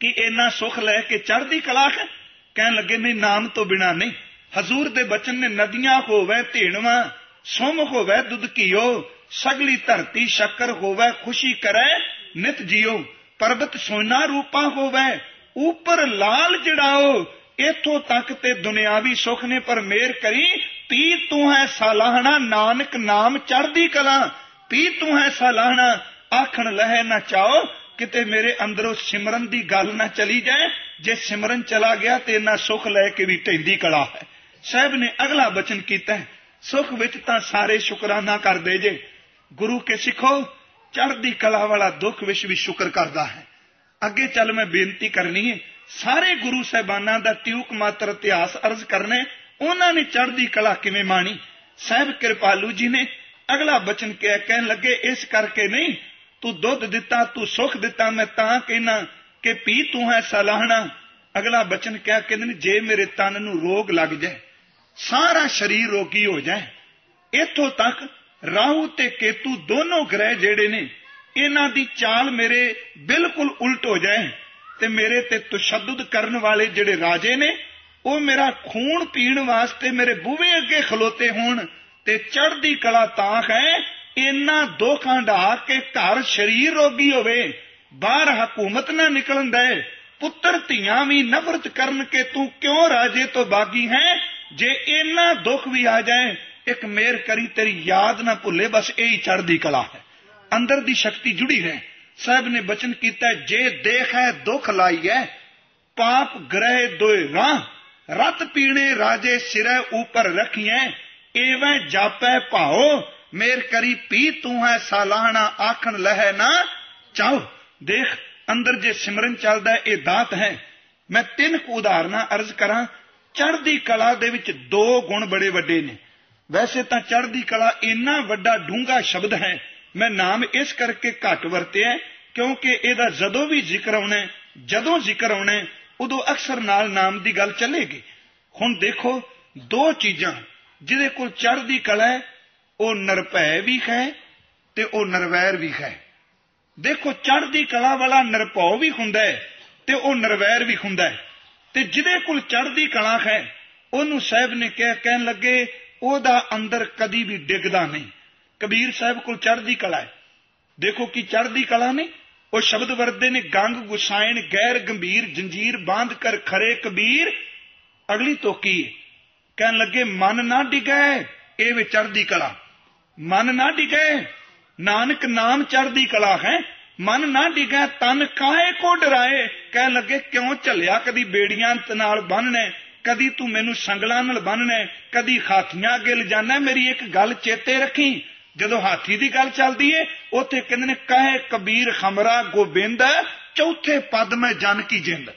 ਕਿ ਇੰਨਾ ਸੁਖ ਲੈ ਕੇ ਚੜ੍ਹਦੀ ਕਲਾ ਹੈ? ਕਹਿਣ ਲੱਗੇ, ਨਹੀਂ, ਨਾਮ ਤੋਂ ਬਿਨਾ ਨਹੀਂ। ਹਜ਼ੂਰ ਦੇ ਬਚਨ ਨੇ ਨਦੀਆਂ ਹੋਵੇ ਢੇਣਵਾ ਸੁਮ ਹੋਵੇ ਦੁੱਧ ਕੀਓ ਸਗਲੀ ਧਰਤੀ ਸ਼ੱਕਰ ਹੋਵੇ ਖੁਸ਼ੀ ਕਰੇ, ਨਿਤ ਜੀਓ, ਪਰਬਤ ਸੋਨਾ ਰੂਪਾ ਹੋਵੇ, ਉਪਰ ਲਾਲ ਜੜਾਓ ਇਥੋਂ ਤੱਕ ਤੇ ਦੁਨਿਆਵੀ ਸੁਖ ਨੇ ਪਰ ਮੇਰ ਕਰੀ ਪੀ ਤੂੰ ਹੈ ਸਾਲਾਹਣਾ, ਨਾਨਕ ਨਾਮ ਚੜਦੀ ਕਲਾ ਪੀ ਤੂੰ ਹੈ ਸਾਲਾਹਣਾ, ਆਖਣ ਲਹਿ ਨਾ ਚਾਓ, ਕਿਤੇ ਮੇਰੇ ਅੰਦਰੋਂ ਸਿਮਰਨ ਦੀ ਗੱਲ ਨਾ ਚਲੀ ਜਾਏ, ਜੇ ਸਿਮਰਨ ਚਲਾ ਗਿਆ ਤੇ ਨਾ ਸੁਖ ਲੈ ਕੇ ਵੀ ਢੈਂਦੀ ਕਲਾ ਹੈ। ਸਾਹਿਬ ਨੇ ਅਗਲਾ ਬਚਨ ਕੀਤਾ ਸੁਖ ਵਿੱਚ ਤਾਂ ਸਾਰੇ ਸ਼ੁਕਰਾਨਾ ਕਰਦੇ ਜੇ। ਗੁਰੂ ਕੇ ਸਿੱਖੋ, ਚੜ੍ਹਦੀ ਕਲਾ ਵਾਲਾ ਦੁੱਖ ਵਿੱਚ ਵੀ ਸ਼ੁਕਰ ਕਰਦਾ ਹੈ। ਅੱਗੇ ਚੱਲ ਮੈਂ ਬੇਨਤੀ ਕਰਨੀ ਹੈ, ਸਾਰੇ ਗੁਰੂ ਸਹਿਬਾਨਾਂ ਦਾ ਤਿਉਕ ਮਾਤਰ ਇਤਿਹਾਸ ਅਰਜ਼ ਕਰਨੇ ਉਹਨਾਂ ਨੇ ਚੜ੍ਹਦੀ ਕਲਾ ਕਿਵੇਂ ਮਾਣੀ? ਸਾਹਿਬ ਕਿਰਪਾਲੂ ਜੀ ਨੇ ਅਗਲਾ ਬਚਨ ਕਿਹਾ ਕਹਿਣ ਲੱਗੇ, ਇਸ ਕਰਕੇ ਨਹੀਂ, ਤੂੰ ਦੁੱਧ ਦਿੱਤਾ, ਤੂੰ ਸੁਖ ਦਿੱਤਾ, ਮੈਂ ਤਾਂ ਕਹਿਣਾ ਕਿ ਪੀ ਤੂੰ ਹੈ ਸਲਾਹਣਾ। ਅਗਲਾ ਬਚਨ ਕਿਹਾ ਕਹਿੰਦੇ ਨੇ, ਜੇ ਮੇਰੇ ਤਨ ਨੂੰ ਰੋਗ ਲੱਗ ਜਾਏ ਸਾਰਾ ਸਰੀਰ ਰੋਗੀ ਹੋ ਜਾਏ। ਇੱਥੋਂ ਤੱਕ ਰਾਹੂ ਤੇ ਕੇਤੂ ਦੋਨੋਂ ਗ੍ਰਹਿ ਜਿਹੜੇ ਨੇ, ਇਹਨਾਂ ਦੀ ਚਾਲ ਮੇਰੇ ਬਿਲਕੁਲ ਉਲਟ ਹੋ ਜਾਏ ਤੇ ਮੇਰੇ ਤੇ ਤਸ਼ੱਦਦ ਕਰਨ ਵਾਲੇ ਜਿਹੜੇ ਰਾਜੇ ਨੇ, ਉਹ ਮੇਰਾ ਖੂਨ ਪੀਣ ਵਾਸਤੇ ਮੇਰੇ ਬੂਵੇ ਅੱਗੇ ਖਲੋਤੇ ਹੋਣ ਤੇ ਚੜ੍ਹਦੀ ਕਲਾ ਤਾਂ ਹੈ ਇੰਨਾ ਦੋਖਾਂ ਢਾ ਕੇ ਘਰ ਸ਼ਰੀਰ ਰੋਗੀ ਹੋਵੇ, ਬਾਹਰ ਹਕੂਮਤ ਨਾ ਨਿਕਲਣ ਦੇ, ਪੁੱਤਰ ਧੀਆਂ ਵੀ ਨਫ਼ਰਤ ਕਰਨ ਕੇ ਤੂੰ ਕਿਉਂ ਰਾਜੇ ਤੋਂ ਬਾਗੀ ਹੈ? ਜੇ ਇੰਨਾ ਦੁੱਖ ਵੀ ਆ ਜਾਏ, ਇੱਕ ਮੇਰ ਕਰੀ ਤੇਰੀ ਯਾਦ ਨਾ ਭੁੱਲੇ, ਬਸ ਇਹ ਹੀ ਚੜ੍ਹਦੀ ਕਲਾ ਹੈ। ਅੰਦਰ ਦੀ ਸ਼ਕਤੀ ਜੁੜੀ ਹੈ। ਸਾਹਿਬ ਨੇ ਬਚਨ ਕੀਤਾ ਜੇ ਦੇਖੈ ਦੁੱਖ ਲਾਈਐ ਪਾਪ ਗ੍ਰਹਿ ਦੋਇ ਰਾਹ, ਰਤ ਪੀਣੇ ਰਾਜੇ ਸਿਰੇ ਉਪਰ ਰਖੀਐ, ਏਵੇਂ ਜਾਪੈ ਭਾਓ ਮੇਰ ਕਰੀ ਪੀ ਤੂੰ ਹੈ ਸਾਲਾਹਣਾ, ਆਖਣ ਲਹਿ ਨਾ ਚਾਹ। ਦੇਖ, ਅੰਦਰ ਜੇ ਸਿਮਰਨ ਚੱਲਦਾ ਇਹ ਦਾਤ ਹੈ। ਮੈਂ ਤਿੰਨ ਕੁ ਉਦਾਹਰਨਾਂ ਅਰਜ਼ ਕਰਾਂ ਚੜ੍ਹਦੀ ਕਲਾ ਦੇ ਵਿੱਚ ਦੋ ਗੁਣ ਬੜੇ ਵੱਡੇ ਨੇ। ਵੈਸੇ ਤਾਂ ਚੜ੍ਹਦੀ ਕਲਾ ਇੰਨਾ ਵੱਡਾ ਡੂੰਘਾ ਸ਼ਬਦ ਹੈ, ਮੈਂ ਨਾਮ ਇਸ ਕਰਕੇ ਘੱਟ ਵਰਤਿਆ ਕਿਉਂਕਿ ਇਹਦਾ ਜਦੋਂ ਵੀ ਜ਼ਿਕਰ ਆਉਣਾ ਜਦੋਂ ਜ਼ਿਕਰ ਆਉਣਾ ਉਦੋਂ ਅਕਸਰ ਨਾਲ ਨਾਮ ਦੀ ਗੱਲ ਚੱਲੇਗੀ। ਹੁਣ ਦੇਖੋ, ਦੋ ਚੀਜ਼ਾਂ ਜਿਹਦੇ ਕੋਲ ਚੜ੍ਹਦੀ ਕਲਾ ਹੈ, ਉਹ ਨਰਭੈ ਵੀ ਹੈ ਤੇ ਉਹ ਨਰਵੈਰ ਵੀ ਹੈ। ਦੇਖੋ, ਚੜ੍ਹਦੀ ਕਲਾ ਵਾਲਾ ਨਿਰਭਉ ਵੀ ਹੁੰਦਾ ਹੈ ਤੇ ਉਹ ਨਰਵੈਰ ਵੀ ਹੁੰਦਾ ਹੈ। ਤੇ ਜਿਹਦੇ ਕੋਲ ਚੜ੍ਹਦੀ ਕਲਾ ਹੈ, ਉਹਨੂੰ ਸਾਹਿਬ ਨੇ ਕਿਹਾ, ਕਹਿਣ ਲੱਗੇ, ਉਹਦਾ ਅੰਦਰ ਕਦੀ ਵੀ ਡਿੱਗਦਾ ਨਹੀਂ। ਕਬੀਰ ਸਾਹਿਬ ਕੋਲ ਚੜ੍ਹਦੀ ਕਲਾ ਹੈ। ਦੇਖੋ ਕੀ ਚੜ੍ਹਦੀ ਕਲਾ ਨਹੀਂ ਉਹ ਸ਼ਬਦ ਵਰਦੇ ਨੇ, ਗੰਗ ਗੁਸਾਇਣ, ਗੈਰ ਗੰਭੀਰ, ਜੰਜੀਰ ਬਾਂਧ ਕਰ ਖਰੇ ਕਬੀਰ, ਅਗਲੀ ਤੋਕੀ ਕਹਿਣ ਲੱਗੇ, ਮਨ ਨਾ ਡਿਗੈ, ਇਹ ਵੇ ਚੜ੍ਹਦੀ ਕਲਾ। ਮਨ ਨਾ ਡਿਗੇ, ਨਾਨਕ ਨਾਮ ਚੜ੍ਹਦੀ ਕਲਾ ਹੈ। ਮਨ ਨਾ ਡਿਗੇ, ਤਨ ਕਾਹੇ ਕੋ ਡਰਾਏ? ਕਹਿ ਲੱਗੇ, ਕਿਉਂ ਝੱਲਿਆ? ਕਦੀ ਬੇੜੀਆਂ ਨਾਲ ਬੰਨਣੇ ਕਦੀ ਤੂੰ ਮੈਨੂੰ ਸੰਗਲਾਂ ਨਾਲ ਬੰਨਣੇ ਕਦੀ ਹਾਥੀਆਂ ਅੱਗੇ ਲਿਜਾਣਾ ਮੇਰੀ ਇੱਕ ਗੱਲ ਚੇਤੇ ਰੱਖੀ। ਜਦੋਂ ਹਾਥੀ ਦੀ ਗੱਲ ਚੱਲਦੀ ਏ, ਉੱਥੇ ਕਹਿੰਦੇ ਨੇ, ਕਹੇ ਕਬੀਰ ਖਮਰਾ ਗੋਬਿੰਦ, ਚੌਥੇ ਪਦ ਮੈਂ ਜਨ ਕੀ ਜਿੰਦ।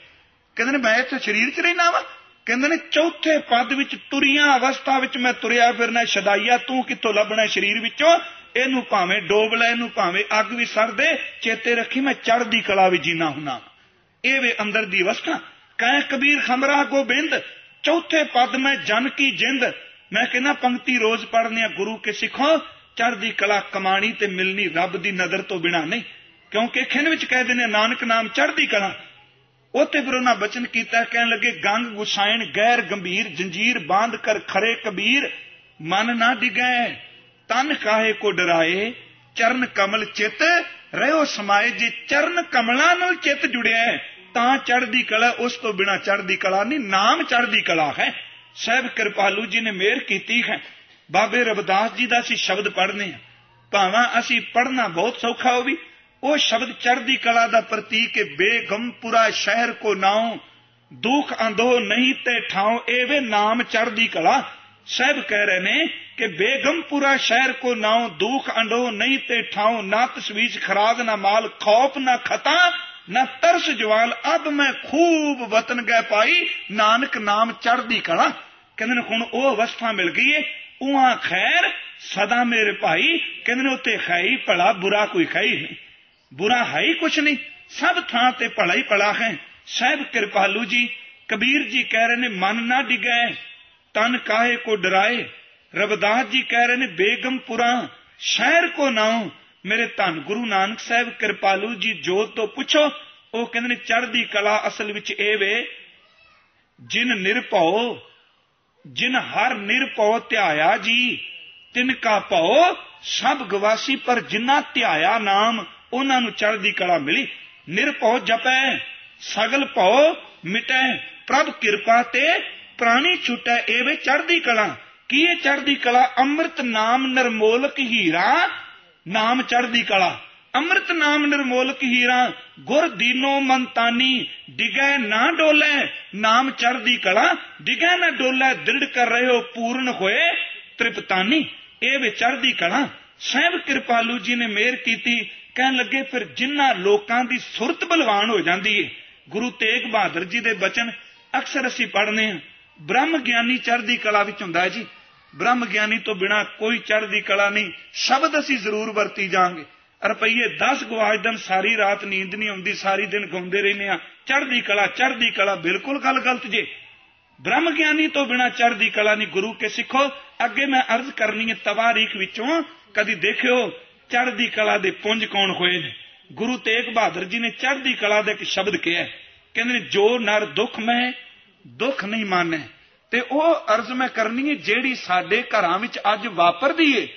ਕਹਿੰਦੇ ਨੇ, ਮੈਂ ਇੱਥੇ ਸਰੀਰ 'ਚ ਰਹਿਣਾ ਵਾ। ਕਹਿੰਦੇ ਨੇ, ਚੌਥੇ ਪਦ ਵਿੱਚ ਤੁਰੀਆਂ ਅਵਸਥਾ ਵਿੱਚ ਮੈਂ ਤੁਰਿਆ ਫਿਰਨਾ, ਸ਼ਦਾਈਆ ਤੂੰ ਕਿੱਥੋਂ ਲੱਭਣਾ ਸਰੀਰ ਵਿੱਚੋਂ? ਇਹਨੂੰ ਭਾਵੇਂ ਡੋਬ ਲੈ, ਇਹਨੂੰ ਭਾਵੇਂ ਅੱਗ ਵੀ ਸੜ ਦੇ, ਚੇਤੇ ਰੱਖੀ ਮੈਂ ਚੜ੍ਹਦੀ ਕਲਾ ਵਿੱਚ ਜੀਣਾ ਹੁਣਾ ਇਹ ਵੇ ਅੰਦਰ ਦੀ ਅਵਸਥਾ। ਕਹੇ ਕਬੀਰ ਖਮਰਾ ਗੋਬਿੰਦ ਚੌਥੇ ਪਦ ਮੈਂ ਜਨ ਕੀ ਜਿੰਦ। ਮੈਂ ਕਹਿੰਦਾ, ਪੰਕਤੀ ਰੋਜ਼ ਪੜ੍ਹਨੇ ਆ, ਗੁਰੂ ਕੇ ਸਿੱਖੋ। ਚੜ੍ਹਦੀ ਕਲਾ ਕਮਾਣੀ ਤੇ ਮਿਲਣੀ ਰੱਬ ਦੀ ਨਜ਼ਰ ਤੋਂ ਬਿਨਾ ਨਹੀਂ। ਕਿਉਂਕਿ ਖਿੰਨ ਵਿੱਚ ਕਹਿੰਦੇ ਨੇ ਨਾਨਕ ਨਾਮ ਚੜ੍ਹਦੀ ਕਲਾ। ਉੱਥੇ ਫਿਰ ਉਹਨਾਂ ਬਚਨ ਕੀਤਾ, ਕਹਿਣ ਲੱਗੇ, ਗੰਗ ਗੁਸਾਇਣ ਗੈਰ ਗੰਭੀਰ, ਜੰਜੀਰ ਬਾਂਧ ਕਰ ਖਰੇ ਕਬੀਰ, ਮਨ ਨਾ ਡਿਗੈ। ਤਨ ਕਾਹੇ ਕੋ ਡਰਾਏ, ਚਰਨ ਕਮਲ ਚਿਤ, ਰਹਿਓ ਸਮਾਏ ਜੇ ਚਰਨ ਕਮਲਾਂ ਨਾਲ ਚਿਤ ਜੁੜਿਆ ਤਾਂ ਚੜ੍ਹਦੀ ਕਲਾ, ਉਸ ਤੋਂ ਬਿਨਾ ਚੜ੍ਹਦੀ ਕਲਾ ਨਹੀਂ, ਨਾਮ ਚੜ੍ਹਦੀ ਕਲਾ ਹੈ। ਸਹਿਬ ਕਿਰਪਾਲੂ ਜੀ ਨੇ ਮਿਹਰ ਕੀਤੀ ਹੈ। ਬਾਬੇ ਰਬਦਾਸ ਜੀ ਦਾ ਅਸੀਂ ਸ਼ਬਦ ਪੜ੍ਹਨੇ ਆ। ਭਾਵੇਂ ਅਸੀਂ ਪੜ੍ਹਨਾ ਬਹੁਤ ਸੌਖਾ ਹੋ ਵੀ। ਉਹ ਸ਼ਬਦ ਚੜ੍ਹਦੀ ਕਲਾ ਦਾ ਪ੍ਰਤੀਕ ਹੈ ਬੇਗਮਪੁਰਾ ਸ਼ਹਿਰ ਕੋ ਨਾਉ, ਦੁੱਖ ਅੰਧੋ ਨਹੀਂ ਤੇ ਠਾਉ ਏਵੇਂ ਨਾਮ ਚੜ੍ਹਦੀ ਕਲਾ। ਸਹਿਬ ਕਹਿ ਰਹੇ ਨੇ ਕਿ ਬੇਗਮਪੁਰਾ ਸ਼ਹਿਰ ਕੋ ਨਾਉ ਦੁੱਖ ਅੰਧੋ ਨਹੀਂ ਤੇ ਠਾਉ, ਨਾ ਤਸਵੀਜ ਖਰਾਦ ਨਾ ਮਾਲ ਖੌਫ, ਨਾ ਖਤਾ, ਨਾ ਤਰਸ ਜਵਾਲ ਅਬ ਮੈਂ ਖੂਬ ਵਤਨ ਗਏ ਪਾਈ, ਨਾਨਕ ਨਾਮ ਚੜ੍ਹਦੀ ਕਲਾ। ਕਹਿੰਦੇ ਨੇ, ਹੁਣ ਉਹ ਅਵਸਥਾ ਮਿਲ ਗਈ ਏ। ਉਹਾਂ ਖੈਰ, ਸਦਾ ਮੇਰੇ ਭਾਈ। ਕਹਿੰਦੇ ਨੇ ਉੱਤੇ ਖਾਈ ਭਲਾ, ਬੁਰਾ ਕੋਈ ਖਾਈ ਨਹੀਂ। ਬੁਰਾ ਹੈ ਹੀ ਕੁਛ ਨਹੀਂ। ਸਭ ਥਾਂ ਤੇ ਭਲਾ ਹੀ ਭਲਾ ਹੈ। ਸਹਿਬ ਕਿਰਪਾਲੂ ਜੀ, ਕਬੀਰ ਜੀ ਕਹਿ ਰਹੇ ਨੇ, ਮਨ ਨਾ ਡਿਗੈ, ਤਨ ਕਾਹੇ ਕੋ ਡਰਾਏ। ਰਬਦਾਸ ਜੀ ਕਹਿ ਰਹੇ ਨੇ ਬੇਗਮਪੁਰਾ ਸ਼ਹਿਰ ਕੋ ਨਾਉ ਮੇਰੇ ਧੰਨ ਗੁਰੂ ਨਾਨਕ ਸਾਹਿਬ, ਕਿਰਪਾਲੂ ਜੀ ਜੋਤ ਤੋਂ ਪੁੱਛੋ। ਉਹ ਕਹਿੰਦੇ ਨੇ, ਚੜ੍ਹਦੀ ਕਲਾ ਅਸਲ ਵਿੱਚ ਇਹ ਵੇ, ਜਿਨ ਨਿਰਭਉ ਜਿਨ ਹਰ ਨਿਰਭਉ ਧਿਆਇਆ ਜੀ, ਤਿਨ ਕਾ ਭਉ, ਸਭ ਗਵਾਸੀ ਪਰ ਜਿਨ੍ਹਾਂ ਧਿਆਇਆ ਨਾਮ, ਉਹਨਾਂ ਨੂੰ ਚੜ੍ਹਦੀ ਕਲਾ ਮਿਲੀ। ਨਿਰਭਉ ਜਪੈ, ਸਗਲ ਭਉ ਮਿਟੈ, ਪ੍ਰਭ ਕਿਰਪਾ ਤੇ ਪ੍ਰਾਣੀ ਛੁਟੈ ਏਵੇਂ ਚੜ੍ਹਦੀ ਕਲਾ। ਕੀ ਇਹ ਚੜ੍ਹਦੀ ਕਲਾ? ਅੰਮ੍ਰਿਤ ਨਾਮ ਨਿਰਮੋਲਕ ਹੀਰਾ, ਨਾਮ ਚੜ੍ਹਦੀ ਕਲਾ। ਅੰਮ੍ਰਿਤ ਨਾਮ ਨਿਰਮੋਲਕ ਹੀਰਾ, ਗੁਰ ਦੀਨੋ ਮੰਤਾਨੀ, ਡਿਗੈ ਨਾ ਡੋਲੇ, ਨਾਮ ਚੜ੍ਹਦੀ ਕਲਾ। ਡਿਗੈ ਨਾ ਡੋਲੇ, ਦ੍ਰਿੜ ਕਰ ਰਹੇ ਹੋ ਪੂਰਨ ਹੋਏ, ਤ੍ਰਿਪਤਾਨੀ। ਇਹ ਵੇ ਚੜ੍ਹਦੀ ਕਲਾ। ਸਹਿਬ ਕਿਰਪਾਲੂ ਜੀ ਨੇ ਮਿਹਰ ਕੀਤੀ। ਕਹਿਣ ਲੱਗੇ, ਫਿਰ ਜਿਨ੍ਹਾਂ ਲੋਕਾਂ ਦੀ ਸੁਰਤ ਬਲਵਾਨ ਹੋ ਜਾਂਦੀ ਏ? ਗੁਰੂ ਤੇਗ ਬਹਾਦਰ ਜੀ ਦੇ ਬਚਨ ਅਕਸਰ ਅਸੀਂ ਪੜ੍ਹਨੇ ਆ। ਬ੍ਰਹਮ ਗਿਆਨੀ ਚੜ੍ਹਦੀ ਕਲਾ ਵਿੱਚ ਹੁੰਦਾ ਜੀ। ਬ੍ਰਹਮ ਗਿਆਨੀ ਤੋਂ ਬਿਨਾ ਕੋਈ ਚੜ੍ਹਦੀ ਕਲਾ ਨਹੀਂ। ਸ਼ਬਦ ਅਸੀਂ ਜ਼ਰੂਰ ਵਰਤੀ ਜਾਾਂਗੇ ਰੁਪਈਏ 10 ਗਵਾਜ ਦਿਨ ਸਾਰੀ ਰਾਤ ਨੀਂਦ ਨਹੀਂ ਆਉਂਦੀ, ਸਾਰੀ ਦਿਨ ਗਾਉਂਦੇ ਰਹਿੰਦੇ ਆ ਚੜ੍ਹਦੀ ਕਲਾ ਚੜ੍ਹਦੀ ਕਲਾ ਬਿਲਕੁਲ ਗੱਲ ਗਲਤ ਜੇ। ਬ੍ਰਹਮ ਗਿਆਨੀ ਤੋਂ ਬਿਨਾ ਚੜ੍ਹਦੀ ਕਲਾ ਨਹੀਂ। ਗੁਰੂ ਕੇ ਸਿੱਖੋ, ਅੱਗੇ ਮੈਂ ਅਰਜ਼ ਕਰਨੀ ਹੈ ਤਵਾਰੀਖ ਵਿੱਚੋਂ, ਕਦੀ ਦੇਖਿਓ ਚੜ੍ਹਦੀ ਕਲਾ ਦੇ ਪੁੰਜ ਕੌਣ ਹੋਏ ਨੇ? ਗੁਰੂ ਤੇਗ ਬਹਾਦਰ ਜੀ ਨੇ ਚੜ੍ਹਦੀ ਕਲਾ ਦਾ ਇੱਕ ਸ਼ਬਦ ਕਿਹਾ ਕਹਿੰਦੇ ਨੇ, ਜੋ ਨਰ ਦੁੱਖ ਮੈਂ ਦੁੱਖ ਨਹੀਂ ਮਾਨੈ ਤੇ ਉਹ ਅਰਜ਼ ਮੈਂ ਕਰਨੀ ਹੈ, ਜਿਹੜੀ ਸਾਡੇ ਘਰਾਂ ਵਿੱਚ ਅੱਜ ਵਾਪਰਦੀ ਏ।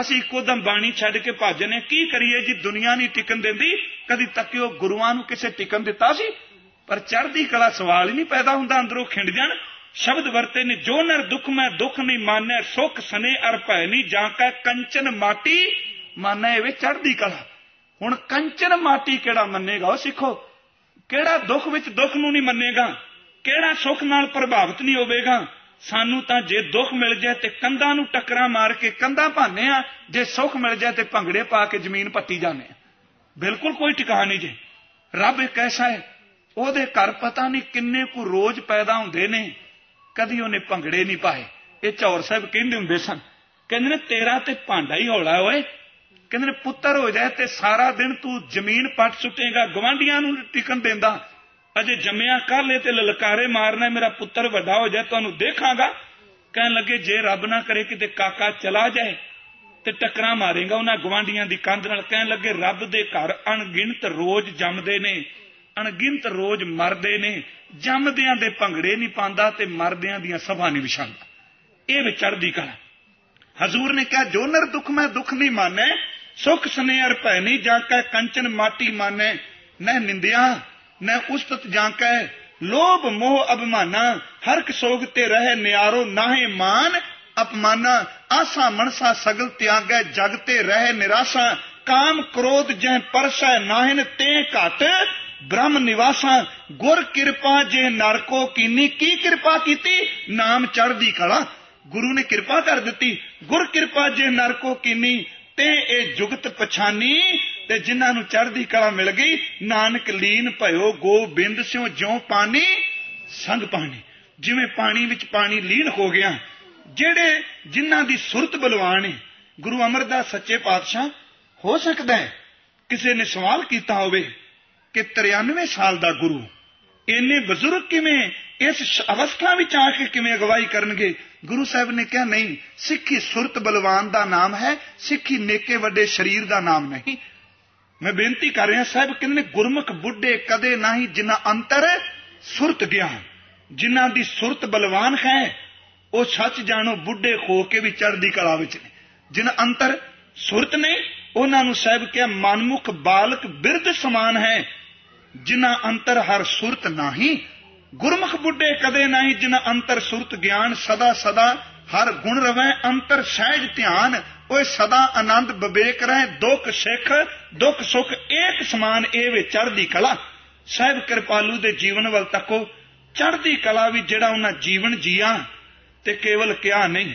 ਅਸੀਂ ਇੱਕੋ ਦਮ ਬਾਣੀ ਛੱਡ ਕੇ ਭੱਜਨੇ ਕੀ ਕਰੀਏ ਜੀ, ਦੁਨੀਆ ਨਹੀਂ ਟਿਕਣ ਦਿੰਦੀ। ਕਦੀ ਤੱਕਿਓ ਗੁਰੂਆਂ ਨੂੰ ਕਿਸੇ ਟਿਕਣ ਦਿੱਤਾ ਸੀ। ਪਰ ਚੜ੍ਹਦੀ ਕਲਾ ਸਵਾਲ ਹੀ ਨਹੀਂ ਪੈਦਾ ਹੁੰਦਾ, ਅੰਦਰੋਂ ਖਿੰਡ ਜਾਣ। ਸ਼ਬਦ ਵਰਤੇ ਨੇ, ਜੋ ਨਰ ਦੁੱਖ ਮੈਂ ਦੁੱਖ ਨਹੀਂ ਮਾਨੈ ਸੁਖ ਸਨੇ ਅਰ ਭੈ ਨਹੀਂ। ਜਾਂ ਕੈ ਕੰਚਨ ਮਾਟੀ, ਮਾਨੈ ਵੇ ਚੜ੍ਹਦੀ ਕਲਾ। ਹੁਣ ਕੰਚਨ ਮਾਟੀ ਕਿਹੜਾ ਮੰਨੇਗਾ? ਉਹ ਸਿੱਖੋ। ਕਿਹੜਾ ਦੁੱਖ ਵਿੱਚ ਦੁੱਖ ਨੂੰ ਨਹੀਂ ਮੰਨੇਗਾ? ਕਿਹੜਾ ਸੁੱਖ ਨਾਲ ਪ੍ਰਭਾਵਿਤ ਨਹੀਂ ਹੋਵੇਗਾ? ਸਾਨੂੰ ਤਾਂ ਜੇ ਦੁੱਖ ਮਿਲ ਜਾਏ ਤੇ ਕੰਧਾਂ ਨੂੰ ਟੱਕਰਾਂ ਮਾਰ ਕੇ ਕੰਧਾਂ ਭਾਨੇ ਆ, ਜੇ ਸੁੱਖ ਮਿਲ ਜਾਏ ਤੇ ਭੰਗੜੇ ਪਾ ਕੇ ਜ਼ਮੀਨ ਪੱਟੀ ਜਾਂਦੇ ਆ। ਬਿਲਕੁਲ ਕੋਈ ਟਿਕਾਣਾ ਨਹੀਂ ਜੇ। ਰੱਬ ਇੱਕ ਐਸਾ ਹੈ, ਉਹਦੇ ਘਰ ਪਤਾ ਨਹੀਂ ਕਿੰਨੇ ਕੁ ਰੋਜ਼ ਪੈਦਾ ਹੁੰਦੇ ਨੇ, ਕਦੀ ਉਹਨੇ ਭੰਗੜੇ ਨਹੀਂ ਪਾਏ। ਇਹ ਚੌਰ ਸਾਹਿਬ ਕਹਿੰਦੇ ਹੁੰਦੇ ਸਨ, ਕਹਿੰਦੇ ਨੇ, ਤੇਰਾ ਤੇ ਭਾਂਡਾ ਹੀ ਹੌਲਾ ਓਏ। ਕਹਿੰਦੇ ਨੇ, ਪੁੱਤਰ ਹੋ ਜਾਏ ਤੇ ਸਾਰਾ ਦਿਨ ਤੂੰ ਜ਼ਮੀਨ ਪੱਟ ਸੁੱਟੇਗਾ ਗਵਾਂਡੀਆਂ ਨੂੰ ਟਿਕਣ ਦਿੰਦਾ। ਅਜੇ ਜੰਮਿਆ ਕਰ ਲੈ ਤੇ ਲਲਕਾਰੇ ਮਾਰਨਾ ਮੇਰਾ ਪੁੱਤਰ ਵੱਡਾ ਹੋ ਜਾਏ, ਤੁਹਾਨੂੰ ਦੇਖਾਂਗਾ। ਕਹਿਣ ਲੱਗੇ, ਜੇ ਰੱਬ ਨਾ ਕਰੇ ਕਿਤੇ ਕਾਕਾ ਚਲਾ ਜਾਏ ਤੇ ਟੱਕਰਾਂ ਮਾਰੇਗਾ ਉਹਨਾਂ ਗਵਾਂਡੀਆਂ ਦੀ ਕੰਧ ਨਾਲ। ਕਹਿਣ ਲੱਗੇ, ਰੱਬ ਦੇ ਘਰ ਅਣਗਿਣਤ ਰੋਜ਼ ਜੰਮਦੇ ਨੇ, ਅਣਗਿਣਤ ਰੋਜ਼ ਮਰਦੇ ਨੇ, ਜੰਮਦਿਆਂ ਦੇ ਭੰਗੜੇ ਨਹੀਂ ਪਾਉਂਦਾ ਤੇ ਮਰਦਿਆਂ ਦੀਆਂ ਸਭਾ ਨਹੀਂ ਵਿਛਾਉਂਦਾ। ਇਹ ਵਿਚੜਦੀ ਕਲਾ। ਹਜ਼ੂਰ ਨੇ ਕਿਹਾ, ਜੋ ਨਰ ਦੁੱਖ ਮੈਂ ਦੁੱਖ ਨਹੀਂ ਮਾਨੈ, ਸੁਖ ਸਨੇਹਰ ਭੈ ਨਹੀਂ ਜਾਂ ਕੈ ਕੰਚਨ ਮਾਟੀ ਮਾਨੈ, ਨਹਿ ਨਿੰਦਿਆ। ਨਹਿ ਉਸਤਤ ਜਾਂ ਕੈ ਲੋਭ ਮੋਹ ਅਭਮਾਨਾ ਹਰ ਸੋਗ ਤੇ ਰਹੇ ਨਿਆਰੋ ਨਾਹੇ ਮਾਨ ਅਪਮਾਨਾ ਆਸਾ ਮਨਸਾ ਸਗਲ ਤਿਆਗੈ ਜਗ ਤੇ ਰਹਿ ਨਿਰਾਸ਼ਾ ਕਾਮ ਕ੍ਰੋਧ ਜਹ ਪਰਸੈ ਨਾਹਿਨ ਤੇ ਘਟ ਬ੍ਰਹਮ ਨਿਵਾਸਾ ਗੁਰ ਕਿਰਪਾ ਜੇ ਨਰਕੋ ਕੀਨੀ ਕੀ ਕਿਰਪਾ ਕੀਤੀ ਨਾਮ ਚੜ੍ਹਦੀ ਕਲਾ ਗੁਰੂ ਨੇ ਕਿਰਪਾ ਕਰ ਦਿੱਤੀ ਗੁਰ ਕਿਰਪਾ ਜੇ ਨਰਕੋ ਕੀਨੀ ਤੇ ਇਹ ਜੁਗਤ ਪਛਾਨੀ ਤੇ ਜਿਨ੍ਹਾਂ ਨੂੰ ਚੜ੍ਹਦੀ ਕਲਾ ਮਿਲ ਗਈ, ਨਾਨਕ ਲੀਨ ਭਇਓ, ਗੋਬਿੰਦ ਸਿਓ, ਜਿਉ ਪਾਣੀ, ਸੰਗ ਪਾਣੀ। ਜਿਵੇਂ ਪਾਣੀ ਵਿੱਚ ਪਾਣੀ ਲੀਨ ਹੋ ਗਿਆ, ਜਿਹੜੇ ਜਿਨ੍ਹਾਂ ਦੀ ਸੁਰਤ ਬਲਵਾਨ ਹੈ ਗੁਰੂ ਅਮਰਦਾਸ ਸੱਚੇ ਪਾਤਸ਼ਾਹ, ਹੋ ਸਕਦਾ ਹੈ ਕਿਸੇ ਨੇ ਸਵਾਲ ਕੀਤਾ ਹੋਵੇ ਕਿ 93 ਸਾਲ ਦਾ ਗੁਰੂ, ਇੰਨੇ ਬਜ਼ੁਰਗ ਕਿਵੇਂ ਇਸ ਅਵਸਥਾ ਵਿੱਚ ਆ ਕੇ ਕਿਵੇਂ ਅਗਵਾਈ ਕਰਨਗੇ? ਗੁਰੂ ਸਾਹਿਬ ਨੇ ਕਿਹਾ, ਨਹੀਂ, ਸਿੱਖੀ ਸੁਰਤ ਬਲਵਾਨ ਦਾ ਨਾਮ ਹੈ, ਸਿੱਖੀ ਨੇਕੇ ਵੱਡੇ ਸਰੀਰ ਦਾ ਨਾਮ ਨਹੀਂ ਮੈਂ ਬੇਨਤੀ ਕਰ ਰਿਹਾ ਸਾਹਿਬ, ਕਹਿੰਦੇ ਗੁਰਮੁਖ ਬੁੱਢੇ ਕਦੇ ਨਹੀਂ ਜਿਨ੍ਹਾਂ ਅੰਤਰ ਸੁਰਤ ਗਿਆਨ ਜਿਨ੍ਹਾਂ ਦੀ ਸੁਰਤ ਬਲਵਾਨ ਹੈ, ਉਹ ਸੱਚ ਜਾਣੋ ਬੁੱਢੇ ਹੋ ਕੇ ਵੀ ਚੜ੍ਹਦੀ ਕਲਾ ਵਿੱਚ ਨੇ। ਜਿਨ੍ਹਾਂ ਅੰਤਰ ਸੁਰਤ ਨੇ, ਉਹਨਾਂ ਨੂੰ ਸਾਹਿਬ ਕਿਹਾ, ਮਨਮੁਖ ਬਾਲਕ ਬਿਰਧ ਸਮਾਨ ਹੈ, ਜਿਨ੍ਹਾਂ ਅੰਤਰ ਹਰ ਸੁਰਤ ਨਹੀਂ। ਗੁਰਮੁਖ ਬੁੱਢੇ ਕਦੇ ਨਹੀਂ ਜਿਨ੍ਹਾਂ ਅੰਤਰ ਸੁਰਤ ਗਿਆਨ, ਸਦਾ ਸਦਾ ਹਰ ਗੁਣ ਰਵੈ, ਅੰਤਰ ਸਹਿਜ ਧਿਆਨ। ਓਏ ਸਦਾ ਆਨੰਦ ਵਿਵੇਕ ਰਹਿ, ਦੁੱਖ ਸਿੱਖ, ਦੁੱਖ ਸੁਖ ਏਕ ਸਮਾਨ ਇਹ ਵੇ ਚੜ੍ਹਦੀ ਕਲਾ। ਸਾਹਿਬ ਕਿਰਪਾਲੂ ਦੇ ਜੀਵਨ ਵੱਲ ਤੱਕੋ, ਚੜ੍ਹਦੀ ਕਲਾ ਵੀ ਜਿਹੜਾ ਉਹਨਾਂ ਜੀਵਨ ਜੀਆ ਤੇ ਕੇਵਲ ਕਿਹਾ ਨਹੀਂ।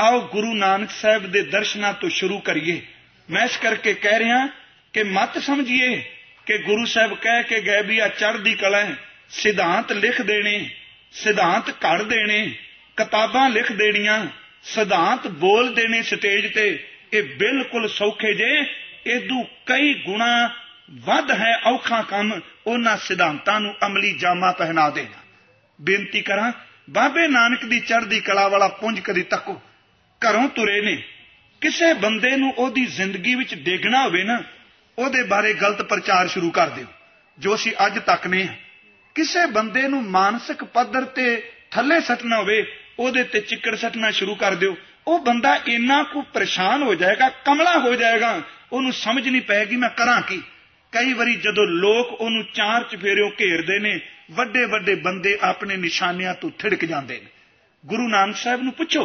ਆਓ ਗੁਰੂ ਨਾਨਕ ਸਾਹਿਬ ਦੇ ਦਰਸ਼ਨਾਂ ਤੋਂ ਸ਼ੁਰੂ ਕਰੀਏ। ਮੈਂ ਇਸ ਕਰਕੇ ਕਹਿ ਰਿਹਾ ਕਿ ਮਤ ਸਮਝੀਏ ਕਿ ਗੁਰੂ ਸਾਹਿਬ ਕਹਿ ਕੇ ਗਏ ਵੀ ਆ ਚੜ੍ਹਦੀ ਕਲਾ ਹੈ। ਸਿਧਾਂਤ ਲਿਖ ਦੇਣੇ, ਸਿਧਾਂਤ ਘੜ ਦੇਣੇ, ਕਿਤਾਬਾਂ ਲਿਖ ਦੇਣੀਆਂ ਸਿਧਾਂਤ ਬੋਲ ਦੇਣੇ ਸਟੇਜ ਤੇ, ਇਹ ਬਿਲਕੁਲ ਸੌਖੇ ਜੇ ਇਦੋਂ ਕਈ ਗੁਣਾ ਵੱਧ ਹੈ ਔਖਾ ਕੰਮ ਉਹਨਾਂ ਸਿਧਾਂਤਾਂ ਨੂੰ ਅਮਲੀ ਜਾਮਾ ਪਹਿਨਾ ਦੇਣਾ। ਬੇਨਤੀ ਕਰਾਂ, ਬਾਬੇ ਨਾਨਕ ਦੀ ਚੜ੍ਹਦੀ ਕਲਾ ਵਾਲਾ ਪੁੰਜ ਕਦੀ ਤੱਕੋ। ਘਰੋਂ ਤੁਰੇ ਨੇ। ਕਿਸੇ ਬੰਦੇ ਨੂੰ ਉਹਦੀ ਜ਼ਿੰਦਗੀ ਵਿੱਚ ਡੇਗਣਾ ਹੋਵੇ ਨਾ, ਉਹਦੇ ਬਾਰੇ ਗਲਤ ਪ੍ਰਚਾਰ ਸ਼ੁਰੂ ਕਰ ਦਿਓ। ਜੋ ਅਸੀਂ ਅੱਜ ਤੱਕ ਨੇ, ਕਿਸੇ ਬੰਦੇ ਨੂੰ ਮਾਨਸਿਕ ਪੱਧਰ ਤੇ ਥੱਲੇ ਸੱਟਣਾ ਹੋਵੇ ਉਹਦੇ ਤੇ ਚਿੱਕੜ ਸੱਟਣਾ ਸ਼ੁਰੂ ਕਰ ਦਿਓ। ਉਹ ਬੰਦਾ ਇੰਨਾ ਕੁ ਪਰੇਸ਼ਾਨ ਹੋ ਜਾਏਗਾ, ਕਮਲਾ ਹੋ ਜਾਏਗਾ, ਉਹਨੂੰ ਸਮਝ ਨਹੀਂ ਪੈਗੀ ਮੈਂ ਕਰਾਂ ਕੀ। ਕਈ ਵਾਰੀ ਜਦੋਂ ਲੋਕ ਉਹਨੂੰ ਚਾਰ ਚਫੇਰਿਓਂ ਘੇਰਦੇ ਨੇ ਵੱਡੇ ਵੱਡੇ ਬੰਦੇ ਆਪਣੇ ਨਿਸ਼ਾਨਿਆਂ ਤੋਂ ਥਿੜਕ ਜਾਂਦੇ ਨੇ। ਗੁਰੂ ਨਾਨਕ ਸਾਹਿਬ ਨੂੰ ਪੁੱਛੋ,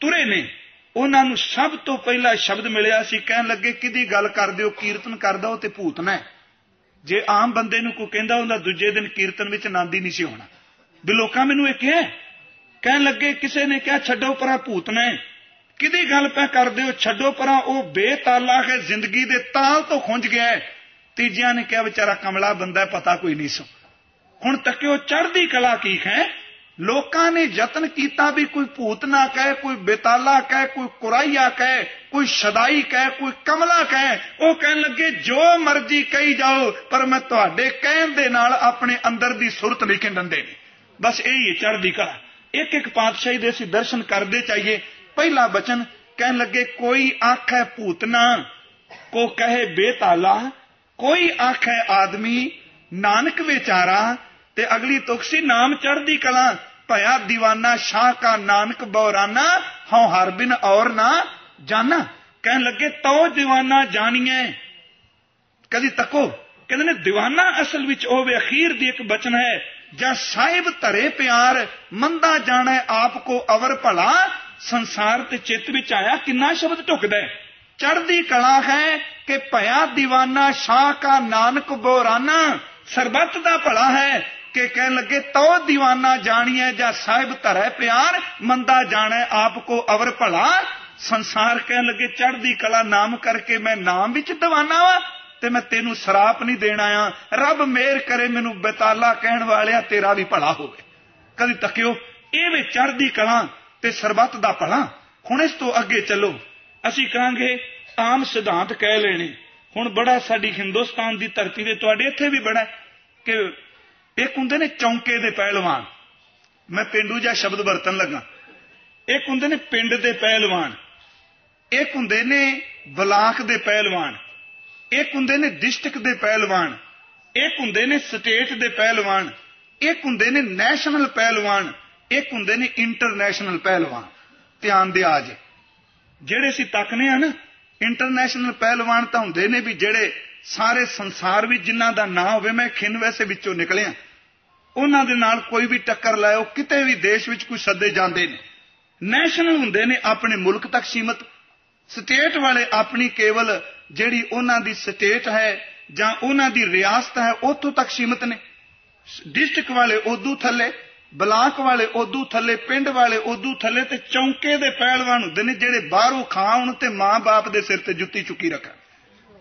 ਤੁਰੇ ਨੇ? ਉਹਨਾਂ ਨੂੰ ਸਭ ਤੋਂ ਪਹਿਲਾ ਸ਼ਬਦ ਮਿਲਿਆ ਸੀ, ਕਹਿਣ ਲੱਗੇ ਕਿਦੀ ਗੱਲ ਕਰਦੇ ਹੋ? ਕੀਰਤਨ ਕਰਦਾ ਉਹ ਤੇ ਭੂਤ ਨਾ ਜੇ ਆਮ ਬੰਦੇ ਨੂੰ ਕੋਈ ਕਹਿੰਦਾ ਹੁੰਦਾ, ਦੂਜੇ ਦਿਨ ਕੀਰਤਨ ਵਿੱਚ ਆਨੰਦ ਹੀ ਨਹੀਂ ਸੀ ਹੋਣਾ ਵੀ ਲੋਕਾਂ, ਮੈਨੂੰ ਇਹ ਕਿਹਾ ਕਹਿਣ ਲੱਗੇ, ਕਿਸੇ ਨੇ ਕਿਹਾ, ਛੱਡੋ ਪਰਾਂ ਭੂਤ ਨੇ। ਕਿਦੀ ਗੱਲ ਪੈ ਕਰਦੇ ਹੋ? ਛੱਡੋ ਪਰਾਂ, ਉਹ ਬੇਤਾਲਾ ਹੈ ਜ਼ਿੰਦਗੀ ਦੇ ਤਾਲ ਤੋਂ ਖੁੰਝ ਗਿਆ ਤੀਜਿਆਂ ਨੇ ਕਿਹਾ, ਵਿਚਾਰਾ ਕਮਲਾ ਬੰਦਾ ਪਤਾ ਕੋਈ ਨਹੀਂ ਸੋ। ਹੁਣ ਤੱਕਿਓ ਚੜ੍ਹਦੀ ਕਲਾ ਕੀ ਹੈ? ਲੋਕਾਂ ਨੇ ਯਤਨ ਕੀਤਾ ਵੀ ਕੋਈ ਭੂਤ ਨਾ ਕਹੇ, ਕੋਈ ਬੇਤਾਲਾ ਕਹੇ, ਕੋਈ ਕੁਰਾਈਆ ਕਹੇ, ਕੋਈ ਸ਼ਦਾਈ ਕਹੇ, ਕੋਈ ਕਮਲਾ ਕਹੇ। ਉਹ ਕਹਿਣ ਲੱਗੇ, ਜੋ ਮਰਜ਼ੀ ਕਹੀ ਜਾਓ, ਪਰ ਮੈਂ ਤੁਹਾਡੇ ਕਹਿਣ ਦੇ ਨਾਲ ਆਪਣੇ ਅੰਦਰ ਦੀ ਸੁਰਤ ਨਹੀਂ ਖਿੰਡੰਦੇ ਨੇ ਬਸ ਇਹੀ ਹੈ ਚੜ੍ਹਦੀ ਕਲਾ। ਇੱਕ ਇੱਕ ਪਾਤਸ਼ਾਹੀ ਦੇ ਅਸੀਂ ਦਰਸ਼ਨ ਕਰਦੇ ਚਾਹੀਏ ਪਹਿਲਾ ਬਚਨ ਕਹਿਣ ਲੱਗੇ, ਕੋਈ ਆਖੇ ਭੂਤਨਾ ਕੋ ਕਹੇ ਬੇਤਾਲਾ, ਕੋਈ ਆਖੇ ਆਦਮੀ, ਨਾਨਕ ਵਿਚਾਰਾ, ਤੇ ਅਗਲੀ ਤੁਕਸੀ ਨਾਮ ਚੜ੍ਹਦੀ ਕਲਾ, ਭਇਆ دیਵਾਨਾ ਸ਼ਾਹ ਕਾ ਨਾਨਕ ਬੌਰਾਨਾ, ਹਉ ਹਰ ਬਿਨ ਔਰ ਨਾ ਜਾਣਾ ਕਹਿਣ ਲੱਗੇ, ਤਉ دیਵਾਨਾ ਜਾਣੀਏ ਕਦੀ ਤੱਕੋ, ਕਹਿੰਦੇ ਨੇ دیਵਾਨਾ ਅਸਲ ਵਿੱਚ ਉਹ ਵੇ ਅਖੀਰ ਦੀ ਇੱਕ ਬਚਨ ਹੈ ਜਾਂ ਸਾਹਿਬ ਧਰੇ ਪਿਆਰ, ਮੰਦਾ ਜਾਣੈ ਆਪ ਕੋ ਅਵਰ ਭਲਾ, ਸੰਸਾਰ ਤੇ ਚਿੱਤ ਵਿੱਚ ਆਇਆ ਕਿੰਨਾ ਸ਼ਬਦ ਢੁਕਦਾ ਚੜ੍ਹਦੀ ਕਲਾ ਹੈ ਕਿ ਭਇਆ دیਵਾਨਾ ਸ਼ਾਹ ਕਾ ਨਾਨਕ ਬੋਰਾਨਾ, ਸਰਬੱਤ ਦਾ ਭਲਾ ਹੈ ਕਿ ਕਹਿ ਲੱਗੇ ਤੋ دیਵਾਨਾ ਜਾਣੀਐ ਜਾਂ ਸਾਹਿਬ ਧਰੈ ਪਿਆਰ, ਮੰਦਾ ਜਾਣੈ ਆਪ ਕੋ ਅਵਰ ਭਲਾ, ਸੰਸਾਰ ਕਹਿ ਲੱਗੇ ਚੜ੍ਹਦੀ ਕਲਾ ਨਾਮ ਕਰਕੇ ਮੈਂ ਨਾਮ ਵਿੱਚ دیਵਾਨਾ ਵਾ। ਤੇ ਮੈਂ ਤੈਨੂੰ ਸਰਾਪ ਨਹੀਂ ਦੇਣਾ ਆ ਰੱਬ ਮਿਹਰ ਕਰੇ ਮੈਨੂੰ ਬਤਾਲਾ ਕਹਿਣ ਵਾਲਿਆ, ਤੇਰਾ ਵੀ ਭਲਾ ਹੋਵੇ। ਕਦੀ ਤੱਕਿਓ ਇਹ ਵੀ ਚੜ੍ਹਦੀ ਕਲਾ ਤੇ ਸਰਬੱਤ ਦਾ ਭਲਾ। ਹੁਣ ਇਸ ਤੋਂ ਅੱਗੇ ਚੱਲੋ। ਅਸੀਂ ਕਹਾਂਗੇ, ਆਮ ਸਿਧਾਂਤ ਕਹਿ ਲੈਣੇ। ਹੁਣ ਬੜਾ ਸਾਡੀ ਹਿੰਦੁਸਤਾਨ ਦੀ ਧਰਤੀ ਤੇ ਤੁਹਾਡੇ ਇੱਥੇ ਵੀ ਬੜਾ ਕਿ ਇੱਕ ਹੁੰਦੇ ਨੇ ਚੌਂਕੇ ਦੇ ਪਹਿਲਵਾਨ। ਮੈਂ ਪਿੰਡੂ ਜਿਹਾ ਸ਼ਬਦ ਵਰਤਣ ਲੱਗਾ। ਇੱਕ ਹੁੰਦੇ ਨੇ ਪਿੰਡ ਦੇ ਪਹਿਲਵਾਨ। ਇੱਕ ਹੁੰਦੇ ਨੇ ਬਲਾਕ ਦੇ ਪਹਿਲਵਾਨ। ਇੱਕ ਹੁੰਦੇ ਨੇ ਡਿਸਟ੍ਰਿਕਟ ਦੇ ਪਹਿਲਵਾਨ ਇੱਕ ਹੁੰਦੇ ਨੇ ਸਟੇਟ ਦੇ ਪਹਿਲਵਾਨ ਇੱਕ ਹੁੰਦੇ ਨੇ ਨੈਸ਼ਨਲ ਪਹਿਲਵਾਨ ਇੱਕ ਹੁੰਦੇ ਨੇ ਇੰਟਰਨੈਸ਼ਨਲ ਪਹਿਲਵਾਨ। ਧਿਆਨ ਦਿਆ ਜੇ। ਜਿਹੜੇ ਅਸੀਂ ਤੱਕਨੇ ਆ ਨਾ, ਇੰਟਰਨੈਸ਼ਨਲ ਪਹਿਲਵਾਨ ਤਾਂ ਹੁੰਦੇ ਨੇ ਵੀ ਜਿਹੜੇ ਸਾਰੇ ਸੰਸਾਰ ਵਿੱਚ ਜਿਨ੍ਹਾਂ ਦਾ ਨਾਂ ਹੋਵੇ, ਮੈਂ ਖਿੰਨ ਵੈਸੇ ਵਿੱਚੋਂ ਨਿਕਲਿਆ। ਉਹਨਾਂ ਦੇ ਨਾਲ ਕੋਈ ਵੀ ਟੱਕਰ ਲਾਇਓ, ਕਿਤੇ ਵੀ ਦੇਸ਼ ਵਿੱਚ ਕੋਈ ਸੱਦੇ ਜਾਂਦੇ ਨੇ। ਨੈਸ਼ਨਲ ਹੁੰਦੇ ਨੇ ਆਪਣੇ ਮੁਲਕ ਤੱਕ ਸੀਮਤ। ਸਟੇਟ ਵਾਲੇ ਆਪਣੀ ਕੇਵਲ ਜਿਹੜੀ ਉਹਨਾਂ ਦੀ ਸਟੇਟ ਹੈ ਜਾਂ ਉਹਨਾਂ ਦੀ ਰਿਆਸਤ ਹੈ, ਉੱਥੋਂ ਤੱਕ ਸੀਮਤ ਨੇ। ਡਿਸਟ੍ਰਿਕਟ ਵਾਲੇ ਉਦੋਂ ਥੱਲੇ, ਬਲਾਕ ਵਾਲੇ ਉਦੋਂ ਥੱਲੇ, ਪਿੰਡ ਵਾਲੇ ਉਦੋਂ ਥੱਲੇ ਤੇ ਚੌਂਕੇ ਦੇ ਪਹਿਲਵਾਨ ਹੁੰਦੇ ਨੇ ਜਿਹੜੇ ਬਾਹਰੋਂ ਖਾਣ ਤੇ ਮਾਂ-ਬਾਪ ਦੇ ਸਿਰ ਤੇ ਜੁੱਤੀ ਚੁੱਕੀ ਰੱਖਣ।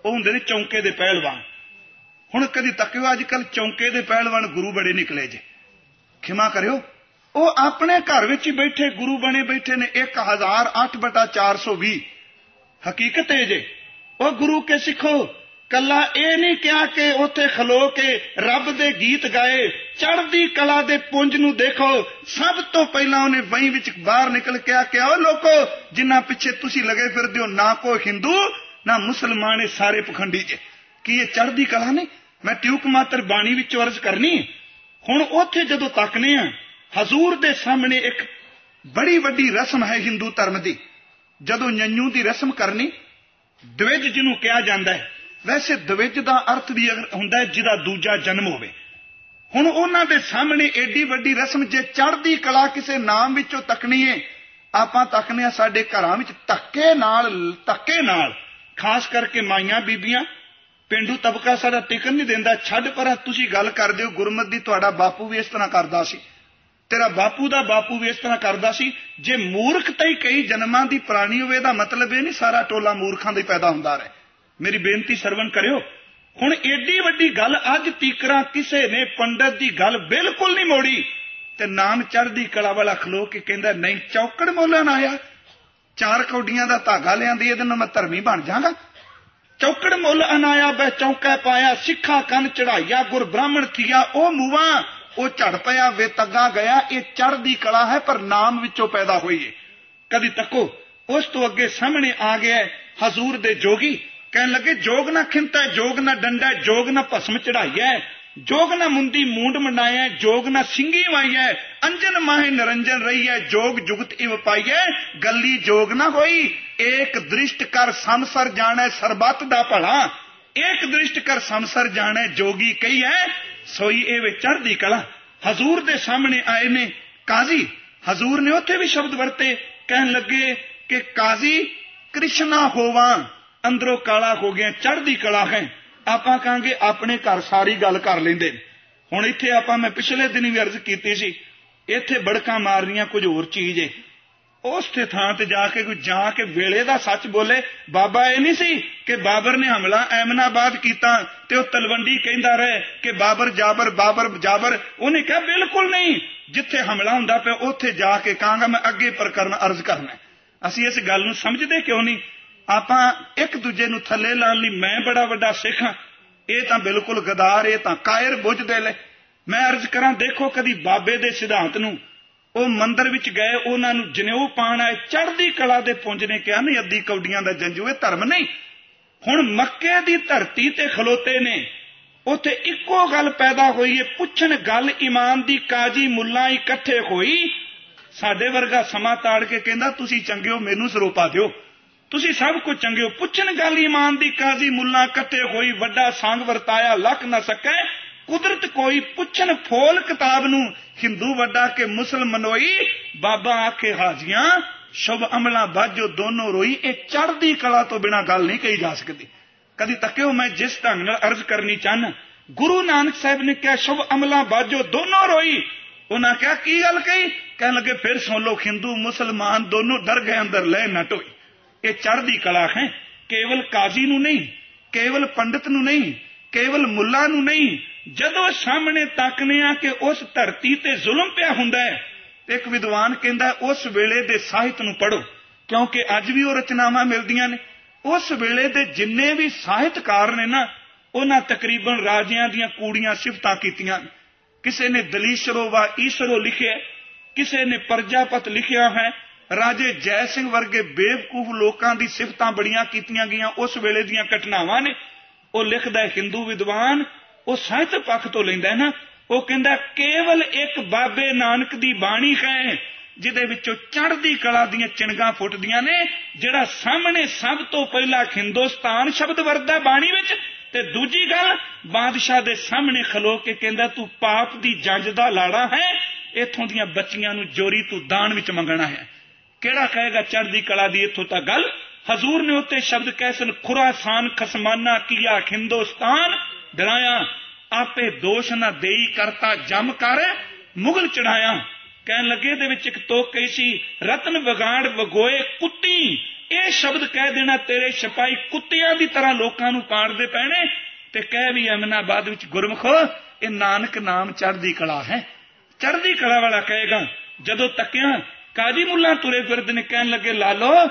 ਉਹ ਹੁੰਦੇ ਨੇ ਚੌਂਕੇ ਦੇ ਪਹਿਲਵਾਨ। ਹੁਣ ਕਦੀ ਤੱਕਿਓ ਅੱਜ ਕੱਲ ਚੌਂਕੇ ਦੇ ਪਹਿਲਵਾਨ ਗੁਰੂ ਬੜੇ ਨਿਕਲੇ ਜੇ। ਖਿਮਾ ਕਰਿਓ। ਉਹ ਆਪਣੇ ਘਰ ਵਿੱਚ ਹੀ ਬੈਠੇ, ਗੁਰੂ ਬਣੇ ਬੈਠੇ ਨੇ। 1008/420 ਹਕੀਕਤ ਹੈ ਜੇ। ਉਹ ਗੁਰੂ ਕੇ ਸਿੱਖੋ। ਕੱਲਾ ਇਹ ਨਹੀਂ ਕਿਹਾ ਕਿ ਉੱਥੇ ਖਲੋ ਕੇ ਰੱਬ ਦੇ ਗੀਤ ਗਾਏ, ਚੜ੍ਹਦੀ ਕਲਾ ਦੇ ਪੁੰਜ ਨੂੰ ਦੇਖੋ। ਸਭ ਤੋਂ ਪਹਿਲਾਂ ਉਹਨੇ ਵਹੀਂ ਵਿੱਚ ਬਾਹਰ ਨਿਕਲ ਕੇ ਆ ਕਿ, ਆਓ ਲੋਕੋ, ਜਿੰਨਾ ਪਿੱਛੇ ਤੁਸੀਂ ਲਗੇ ਫਿਰਦੇ ਹੋ, ਨਾ ਕੋਈ ਹਿੰਦੂ, ਨਾ ਮੁਸਲਮਾਨ, ਇਹ ਸਾਰੇ ਪਖੰਡੀ ਜੇ। ਕੀ ਇਹ ਚੜ੍ਹਦੀ ਕਲਾ ਨਹੀਂ ਮੈਂ ਟਿਊਕ ਮਾਤਰ ਬਾਣੀ ਵਿੱਚ ਅਰਜ਼ ਕਰਨੀ ਹੁਣ ਉੱਥੇ ਜਦੋਂ ਤੱਕਨੇ ਆ, ਹਜ਼ੂਰ ਦੇ ਸਾਹਮਣੇ ਇੱਕ ਬੜੀ ਵੱਡੀ ਰਸਮ ਹੈ ਹਿੰਦੂ ਧਰਮ ਦੀ। ਜਦੋਂ ਨੰਨੂ ਦੀ ਰਸਮ ਕਰਨੀ ਦਵਿਜ ਜਿਹਨੂੰ ਕਿਹਾ ਜਾਂਦਾ ਹੈ, ਵੈਸੇ ਦਵਿਜ ਦਾ ਅਰਥ ਵੀ ਹੁੰਦਾ ਹੈ ਜਿਹਦਾ ਦੂਜਾ ਜਨਮ ਹੋਵੇ। ਹੁਣ ਉਹਨਾਂ ਦੇ ਸਾਹਮਣੇ ਏਡੀ ਵੱਡੀ ਰਸਮ ਜੇ ਚੜ੍ਹਦੀ ਕਲਾ ਕਿਸੇ ਨਾਮ ਵਿੱਚੋਂ ਤੱਕਣੀ ਹੈ ਆਪਾਂ ਤੱਕਨੇ ਆ ਸਾਡੇ ਘਰਾਂ ਵਿੱਚ ਧੱਕੇ ਨਾਲ ਧੱਕੇ ਨਾਲ, ਖਾਸ ਕਰਕੇ ਮਾਈਆਂ ਬੀਬੀਆਂ, ਪਿੰਡੂ ਤਬਕਾ ਸਾਡਾ ਟਿਕਣ ਨਹੀਂ ਦਿੰਦਾ, ਛੱਡ ਪਰ ਤੁਸੀਂ ਗੱਲ ਕਰਦੇ ਹੋ, ਗੁਰਮਤ ਦੀ ਤੁਹਾਡਾ ਬਾਪੂ ਵੀ ਇਸ ਤਰ੍ਹਾਂ ਕਰਦਾ ਸੀ। ਤੇਰਾ ਬਾਪੂ ਦਾ ਬਾਪੂ ਵੀ ਇਸ ਤਰ੍ਹਾਂ ਕਰਦਾ ਸੀ। ਜੇ ਮੂਰਖਤਾ ਹੀ ਕਈ ਜਨਮਾਂ ਦੀ ਪ੍ਰਾਣੀ ਹੋਵੇ ਦਾ ਮਤਲਬ ਇਹ ਨਹੀਂ ਸਾਰਾ ਟੋਲਾ ਮੂਰਖਾਂ ਦਾ ਹੀ ਪੈਦਾ ਹੁੰਦਾ ਰਹੇ। ਮੇਰੀ ਬੇਨਤੀ ਸਰਵਨ ਕਰਿਓ। ਹੁਣ ਏਡੀ ਵੱਡੀ ਗੱਲ ਅੱਜ ਤੀਕਰਾਂ ਕਿਸੇ ਨੇ ਪੰਡਤ ਦੀ ਗੱਲ ਬਿਲਕੁਲ ਨਹੀਂ ਮੋੜੀ। ਤੇ ਨਾਮ ਚੜ੍ਹਦੀ ਕਲਾ ਵਾਲਾ ਖਲੋ ਕੇ ਕਹਿੰਦਾ, ਨਹੀਂ, ਚੌਕੜ ਮੋਲਣ ਆਇਆ। ਚਾਰ ਕੌਡੀਆਂ ਦਾ ਧਾਗਾ ਲਿਆਂਦੀ, ਇਹਦੇ ਨਾਲ ਮੈਂ ਧਰਮੀ ਬਣ ਜਾਗਾ ਚੌਕੜ ਮੁੱਲ ਅਨਾਇਆ, ਬਹਿ ਚੌਕਾ ਪਾਇਆ, ਸਿੱਖਾ ਕੰਨ ਚੜਾਈਆ ਗੁਰ ਬ੍ਰਾਹਮਣ ਥੀਆ ਉਹ ਮੂਵਾ ਉਹ ਝੜ ਪਿਆ ਵੇ ਤੱਗਾ ਗਿਆ, ਇਹ ਚੜ੍ਹਦੀ ਕਲਾ ਹੈ, ਪਰ ਨਾਮ ਵਿੱਚੋਂ ਪੈਦਾ ਹੋਈ ਹੈ ਕਦੀ ਤੱਕੋ ਉਸ ਤੋਂ ਅੱਗੇ ਸਾਹਮਣੇ ਆ ਗਿਆ ਹਜ਼ੂਰ ਦੇ ਜੋਗੀ, ਕਹਿਣ ਲੱਗੇ, ਜੋਗ ਨਾ ਖਿੰਤਾ, ਜੋਗ ਨਾ ਡੰਡਾ, ਜੋਗ ਨਾ ਭਸਮ ਚੜਾਈਐ ਜੋਗ ਨਾ ਮੁੰਦੀ ਮੂੰਡ ਮੰਡਾਇਆ ਜੋਗ ਨਾ ਸਿੰਘੀ ਵਾਈਐ ਅੰਜਨ ਮਾਹੇ ਨਰੰਜਨ ਰਹੀਐ ਜੋਗ ਜੁਗਤ ਇਵ ਪਾਈਐ, ਗੱਲੀ ਜੋਗ ਨਾ ਹੋਈ, ਏਕ ਦ੍ਰਿਸ਼ਟ ਕਰ ਸੰਸਰ ਜਾਣੈ ਸਰਬੱਤ ਦਾ ਭਲਾ, ਏਕ ਦ੍ਰਿਸ਼ਟ ਕਰ ਸੰਸਰ ਜਾਣੈ ਜੋਗੀ ਕਹੀਐ ਸੋਈ ਇਹ ਵਿੱਚ ਚੜ੍ਹਦੀ ਕਲਾ। ਹਜ਼ੂਰ ਦੇ ਸਾਹਮਣੇ ਆਏ ਨੇ ਕਾਜ਼ੀ। ਹਜ਼ੂਰ ਨੇ ਉੱਥੇ ਵੀ ਸ਼ਬਦ ਵਰਤੇ। ਕਹਿਣ ਲੱਗੇ ਕਿ ਕਾਜ਼ੀ, ਕ੍ਰਿਸ਼ਨਾ ਹੋਵਾਂ। ਅੰਦਰੋਂ ਕਾਲਾ ਹੋ ਗਿਆ, ਚੜ੍ਹਦੀ ਕਲਾ ਹੈ। ਆਪਾਂ ਕਹਾਂਗੇ ਆਪਣੇ ਘਰ ਸਾਰੀ ਗੱਲ ਕਰ ਲੈਂਦੇ। ਹੁਣ ਇੱਥੇ ਆਪਾਂ ਮੈਂ ਪਿਛਲੇ ਦਿਨ ਵੀ ਅਰਜ਼ ਕੀਤੀ ਸੀ, ਇੱਥੇ ਬੜਕਾਂ ਮਾਰਨੀਆਂ ਕੁਝ ਹੋਰ ਚੀਜ਼ ਏ। ਉਸ ਤੇ ਥਾਂ ਤੇ ਜਾ ਕੇ ਕੋਈ ਜਾ ਕੇ ਵੇਲੇ ਦਾ ਸੱਚ ਬੋਲੇ। ਬਾਬਾ ਇਹ ਨਹੀਂ ਸੀ ਕਿ ਬਾਬਰ ਨੇ ਹਮਲਾ ਐਮਨਾਬਾਦ ਕੀਤਾ ਤੇ ਉਹ ਤਲਵੰਡੀ ਕਹਿੰਦਾ ਰਹੇ ਕਿ ਬਾਬਰ ਜਾਬਰ ਬਾਬਰ ਜਾਬਰ। ਉਹਨੇ ਕਿਹਾ, ਬਿਲਕੁਲ ਨਹੀਂ। ਜਿੱਥੇ ਹਮਲਾ ਹੁੰਦਾ ਪਿਆ, ਉੱਥੇ ਜਾ ਕੇ ਕਹਾਂਗਾ ਮੈਂ ਅੱਗੇ ਪ੍ਰਕਰਨ ਅਰਜ਼ ਕਰਨਾ ਅਸੀਂ ਇਸ ਗੱਲ ਨੂੰ ਸਮਝਦੇ ਕਿਉਂ ਨਹੀਂ? ਆਪਾਂ ਇੱਕ ਦੂਜੇ ਨੂੰ ਥੱਲੇ ਲਾਣ ਲਈ ਮੈਂ ਬੜਾ ਵੱਡਾ ਸਿੱਖ ਹਾਂ। ਇਹ ਤਾਂ ਬਿਲਕੁਲ ਗਦਾਰ, ਇਹ ਤਾਂ ਕਾਇਰ ਬੁੱਝਦੇ ਲੈ। ਮੈਂ ਅਰਜ਼ ਕਰਾਂ, ਦੇਖੋ ਕਦੀ ਬਾਬੇ ਦੇ ਸਿਧਾਂਤ ਨੂੰ ਉਹ ਮੰਦਰ ਵਿੱਚ ਗਏ, ਉਹਨਾਂ ਨੂੰ ਜਨੇਊ ਪਾਣ ਆਏ, ਚੜ੍ਹਦੀ ਕਲਾ ਦੇ ਪੁੰਜ ਨੇ ਕਿਹਾ, ਨਹੀਂ, ਅੱਧੀ ਕੌਡੀਆਂ ਦਾ ਜੰਜੂ ਇਹ ਧਰਮ ਨਹੀਂ। ਹੁਣ ਮੱਕੇ ਦੀ ਧਰਤੀ ਤੇ ਖਲੋਤੇ ਨੇ। ਉੱਥੇ ਇੱਕੋ ਗੱਲ ਪੈਦਾ ਹੋਈ ਹੈ, ਪੁੱਛਣ ਗੱਲ, ਇਮਾਨ ਦੀ ਕਾਜੀ ਮੁੱਲਾ ਇਕੱਠੇ ਹੋਈ। ਸਾਡੇ ਵਰਗਾ ਸਮਾਂ ਤਾੜ ਕੇ ਕਹਿੰਦਾ, ਤੁਸੀਂ ਚੰਗੇ ਹੋ, ਮੈਨੂੰ ਸਰੋਪਾ ਦਿਓ। ਤੁਸੀਂ ਸਭ ਕੁਝ ਚੰਗੇ ਹੋ। ਪੁੱਛਣ ਗੱਲ, ਇਮਾਨ ਦੀ ਕਾਜ਼ੀ ਮੁੱਲਾ ਇਕੱਠੇ ਹੋਈ, ਵੱਡਾ ਸੰਗ ਵਰਤਾਇਆ, ਲੱਖ ਨਾ ਸਕੇ। ਕੁਦਰਤ ਕੋਈ ਪੁੱਛਣ ਫੋਲ ਕਿਤਾਬ ਨੂੰ ਹਿੰਦੂ ਵੱਡਾ ਕੇ ਮੁਸਲਮਾਨੋਈ ਬਾਬਾ ਆਖੇ ਹਾਜੀਆਂ, ਸ਼ੁਭ ਅਮਲਾ ਬਾਜੋ ਦੋਨੋਂ ਰੋਈ, ਇਹ ਚੜ੍ਹਦੀ ਕਲਾ ਤੋਂ ਬਿਨਾ ਗੱਲ ਨਹੀਂ ਕਹੀ ਜਾ ਸਕਦੀ। ਕਦੀ ਤੱਕਿਓ ਮੈਂ ਜਿਸ ਢੰਗ ਨਾਲ ਅਰਜ਼ ਕਰਨੀ ਚਾਹਨਾ ਗੁਰੂ ਨਾਨਕ ਸਾਹਿਬ ਨੇ ਕਿਹਾ, ਸ਼ੁਭ ਅਮਲਾ ਬਾਜੋ ਦੋਨੋਂ ਰੋਈ, ਉਹਨਾਂ ਕਿਹਾ, ਕੀ ਗੱਲ ਕਹੀ? ਕਹਿਣ ਲੱਗੇ, ਫਿਰ ਸੁਣ ਲੋ ਹਿੰਦੂ, ਮੁਸਲਮਾਨ ਦੋਨੋਂ ਡਰ ਗਏ ਅੰਦਰ, ਲੈ ਨਾ ਟੋਈ। ਇਹ ਚੜ੍ਹਦੀ ਕਲਾ ਹੈ, ਕੇਵਲ ਕਾਜ਼ੀ ਨੂੰ ਨਹੀਂ, ਕੇਵਲ ਪੰਡਤ ਨੂੰ ਨਹੀਂ, ਕੇਵਲ ਮੁੱਲਾ ਨੂੰ ਨਹੀਂ ਜਦੋਂ ਸਾਹਮਣੇ ਤੱਕਨੇ ਆ ਕਿ ਉਸ ਧਰਤੀ ਤੇ ਜ਼ੁਲਮ ਪਿਆ ਹੁੰਦਾ ਹੈ ਇੱਕ ਵਿਦਵਾਨ ਕਹਿੰਦਾ, ਉਸ ਵੇਲੇ ਦੇ ਸਾਹਿਤ ਨੂੰ ਪੜੋ ਕਿਉਂਕਿ ਅੱਜ ਵੀ ਉਹ ਰਚਨਾਵਾਂ ਮਿਲਦੀਆਂ ਨੇ। ਉਸ ਵੇਲੇ ਦੇ ਜਿੰਨੇ ਵੀ ਸਾਹਿਤਕਾਰ ਨੇ ਨਾ, ਉਹਨਾਂ ਤਕਰੀਬਨ ਰਾਜਿਆਂ ਦੀਆਂ ਕੂੜੀਆਂ ਸਿਫਤਾਂ ਕੀਤੀਆਂ। ਕਿਸੇ ਨੇ ਦਲੀਸ਼ਰੋ ਵਾ ਈਸ਼ਰੋ ਲਿਖਿਆ, ਕਿਸੇ ਨੇ ਪ੍ਰਜਾਪਤ ਲਿਖਿਆ ਹੈ। ਰਾਜੇ ਜੈ ਸਿੰਘ ਵਰਗੇ ਬੇਵਕੂਫ ਲੋਕਾਂ ਦੀ ਸਿਫਤਾਂ ਬੜੀਆਂ ਕੀਤੀਆਂ ਗਈਆਂ। ਉਸ ਵੇਲੇ ਦੀਆਂ ਘਟਨਾਵਾਂ ਨੇ। ਉਹ ਲਿਖਦਾ ਹੈ, ਹਿੰਦੂ ਵਿਦਵਾਨ ਉਹ ਸਾਹਿਤ ਪੱਖ ਤੋਂ ਲੈਂਦਾ ਹੈ ਨਾ, ਉਹ ਕਹਿੰਦਾ, ਕੇਵਲ ਇੱਕ ਬਾਬੇ ਨਾਨਕ ਦੀ ਬਾਣੀ ਹੈ, ਜਿਹਦੇ ਵਿੱਚੋਂ ਚੜ੍ਹਦੀ ਕਲਾ ਦੀਆਂ ਚਿਣਗਾਂ ਫੁੱਟਦੀਆਂ ਨੇ, ਜਿਹੜਾ ਸਾਹਮਣੇ ਸਭ ਤੋਂ ਪਹਿਲਾਂ ਹਿੰਦੁਸਤਾਨ ਸ਼ਬਦ ਵਰਦਾ ਬਾਣੀ ਵਿੱਚ, ਤੇ ਦੂਜੀ ਗੱਲ, ਬਾਦਸ਼ਾਹ ਦੇ ਸਾਹਮਣੇ ਖਲੋ ਕੇ ਕਹਿੰਦਾ, ਤੂੰ ਪਾਪ ਦੀ ਜੰਜ ਦਾ ਲਾੜਾ ਹੈ, ਇਥੋਂ ਦੀਆਂ ਬੱਚੀਆਂ ਨੂੰ ਜੋਰੀ ਤੂੰ ਦਾਨ ਵਿੱਚ ਮੰਗਣਾ ਹੈ। ਕਿਹੜਾ ਕਹੇਗਾ ਚੜ੍ਹਦੀ ਕਲਾ ਦੀ ਇੱਥੋਂ ਤੱਕ ਗੱਲ? ਹਜ਼ੂਰ ਨੇ ਉੱਤੇ ਸ਼ਬਦ ਕੈਸਨ ਖੁਰਾਸਾਨ, ਖਸਮਾਨਾ, ਕੀਆ, ਹਿੰਦੁਸਤਾਨ। ਡਰਾਇਆ, ਆਪੇ ਦੋਸ਼ ਨਾ ਦੇਈ ਕਰਤਾ ਜਮ ਕਰ, ਮੁਗਲ ਚੜਾਇਆ। ਕਹਿਣ ਲੱਗੇ ਦੇ ਵਿੱਚ ਇੱਕ ਤੋਕ ਕਹੀ ਸੀ, ਰਤਨ ਵਿਗਾੜ ਵਗੋਏ ਕੁੱਤੀ। ਇਹ ਸ਼ਬਦ ਕਹਿ ਦੇਣਾ ਤੇਰੇ ਸਿਪਾਈ ਕੁੱਤਿਆਂ ਦੀ ਤਰ੍ਹਾਂ ਲੋਕਾਂ ਨੂੰ ਪਾੜਦੇ ਪੈਣੇ। ਤੇ ਕਹਿ ਵੀ ਅਮਨਾਬਾਦ ਵਿੱਚ ਗੁਰਮਖੋ, ਇਹ ਨਾਨਕ ਨਾਮ ਚੜ੍ਹਦੀ ਕਲਾ ਹੈ। ਚੜ੍ਹਦੀ ਕਲਾ ਵਾਲਾ ਕਹੇਗਾ, ਜਦੋਂ ਤੱਕਿਆ ਕਾਜੀ ਮੁੱਲਾ ਤੁਰੇ ਫਿਰਦੇ ਨੇ, ਕਹਿਣ ਲੱਗੇ, ਲਾਲੋ,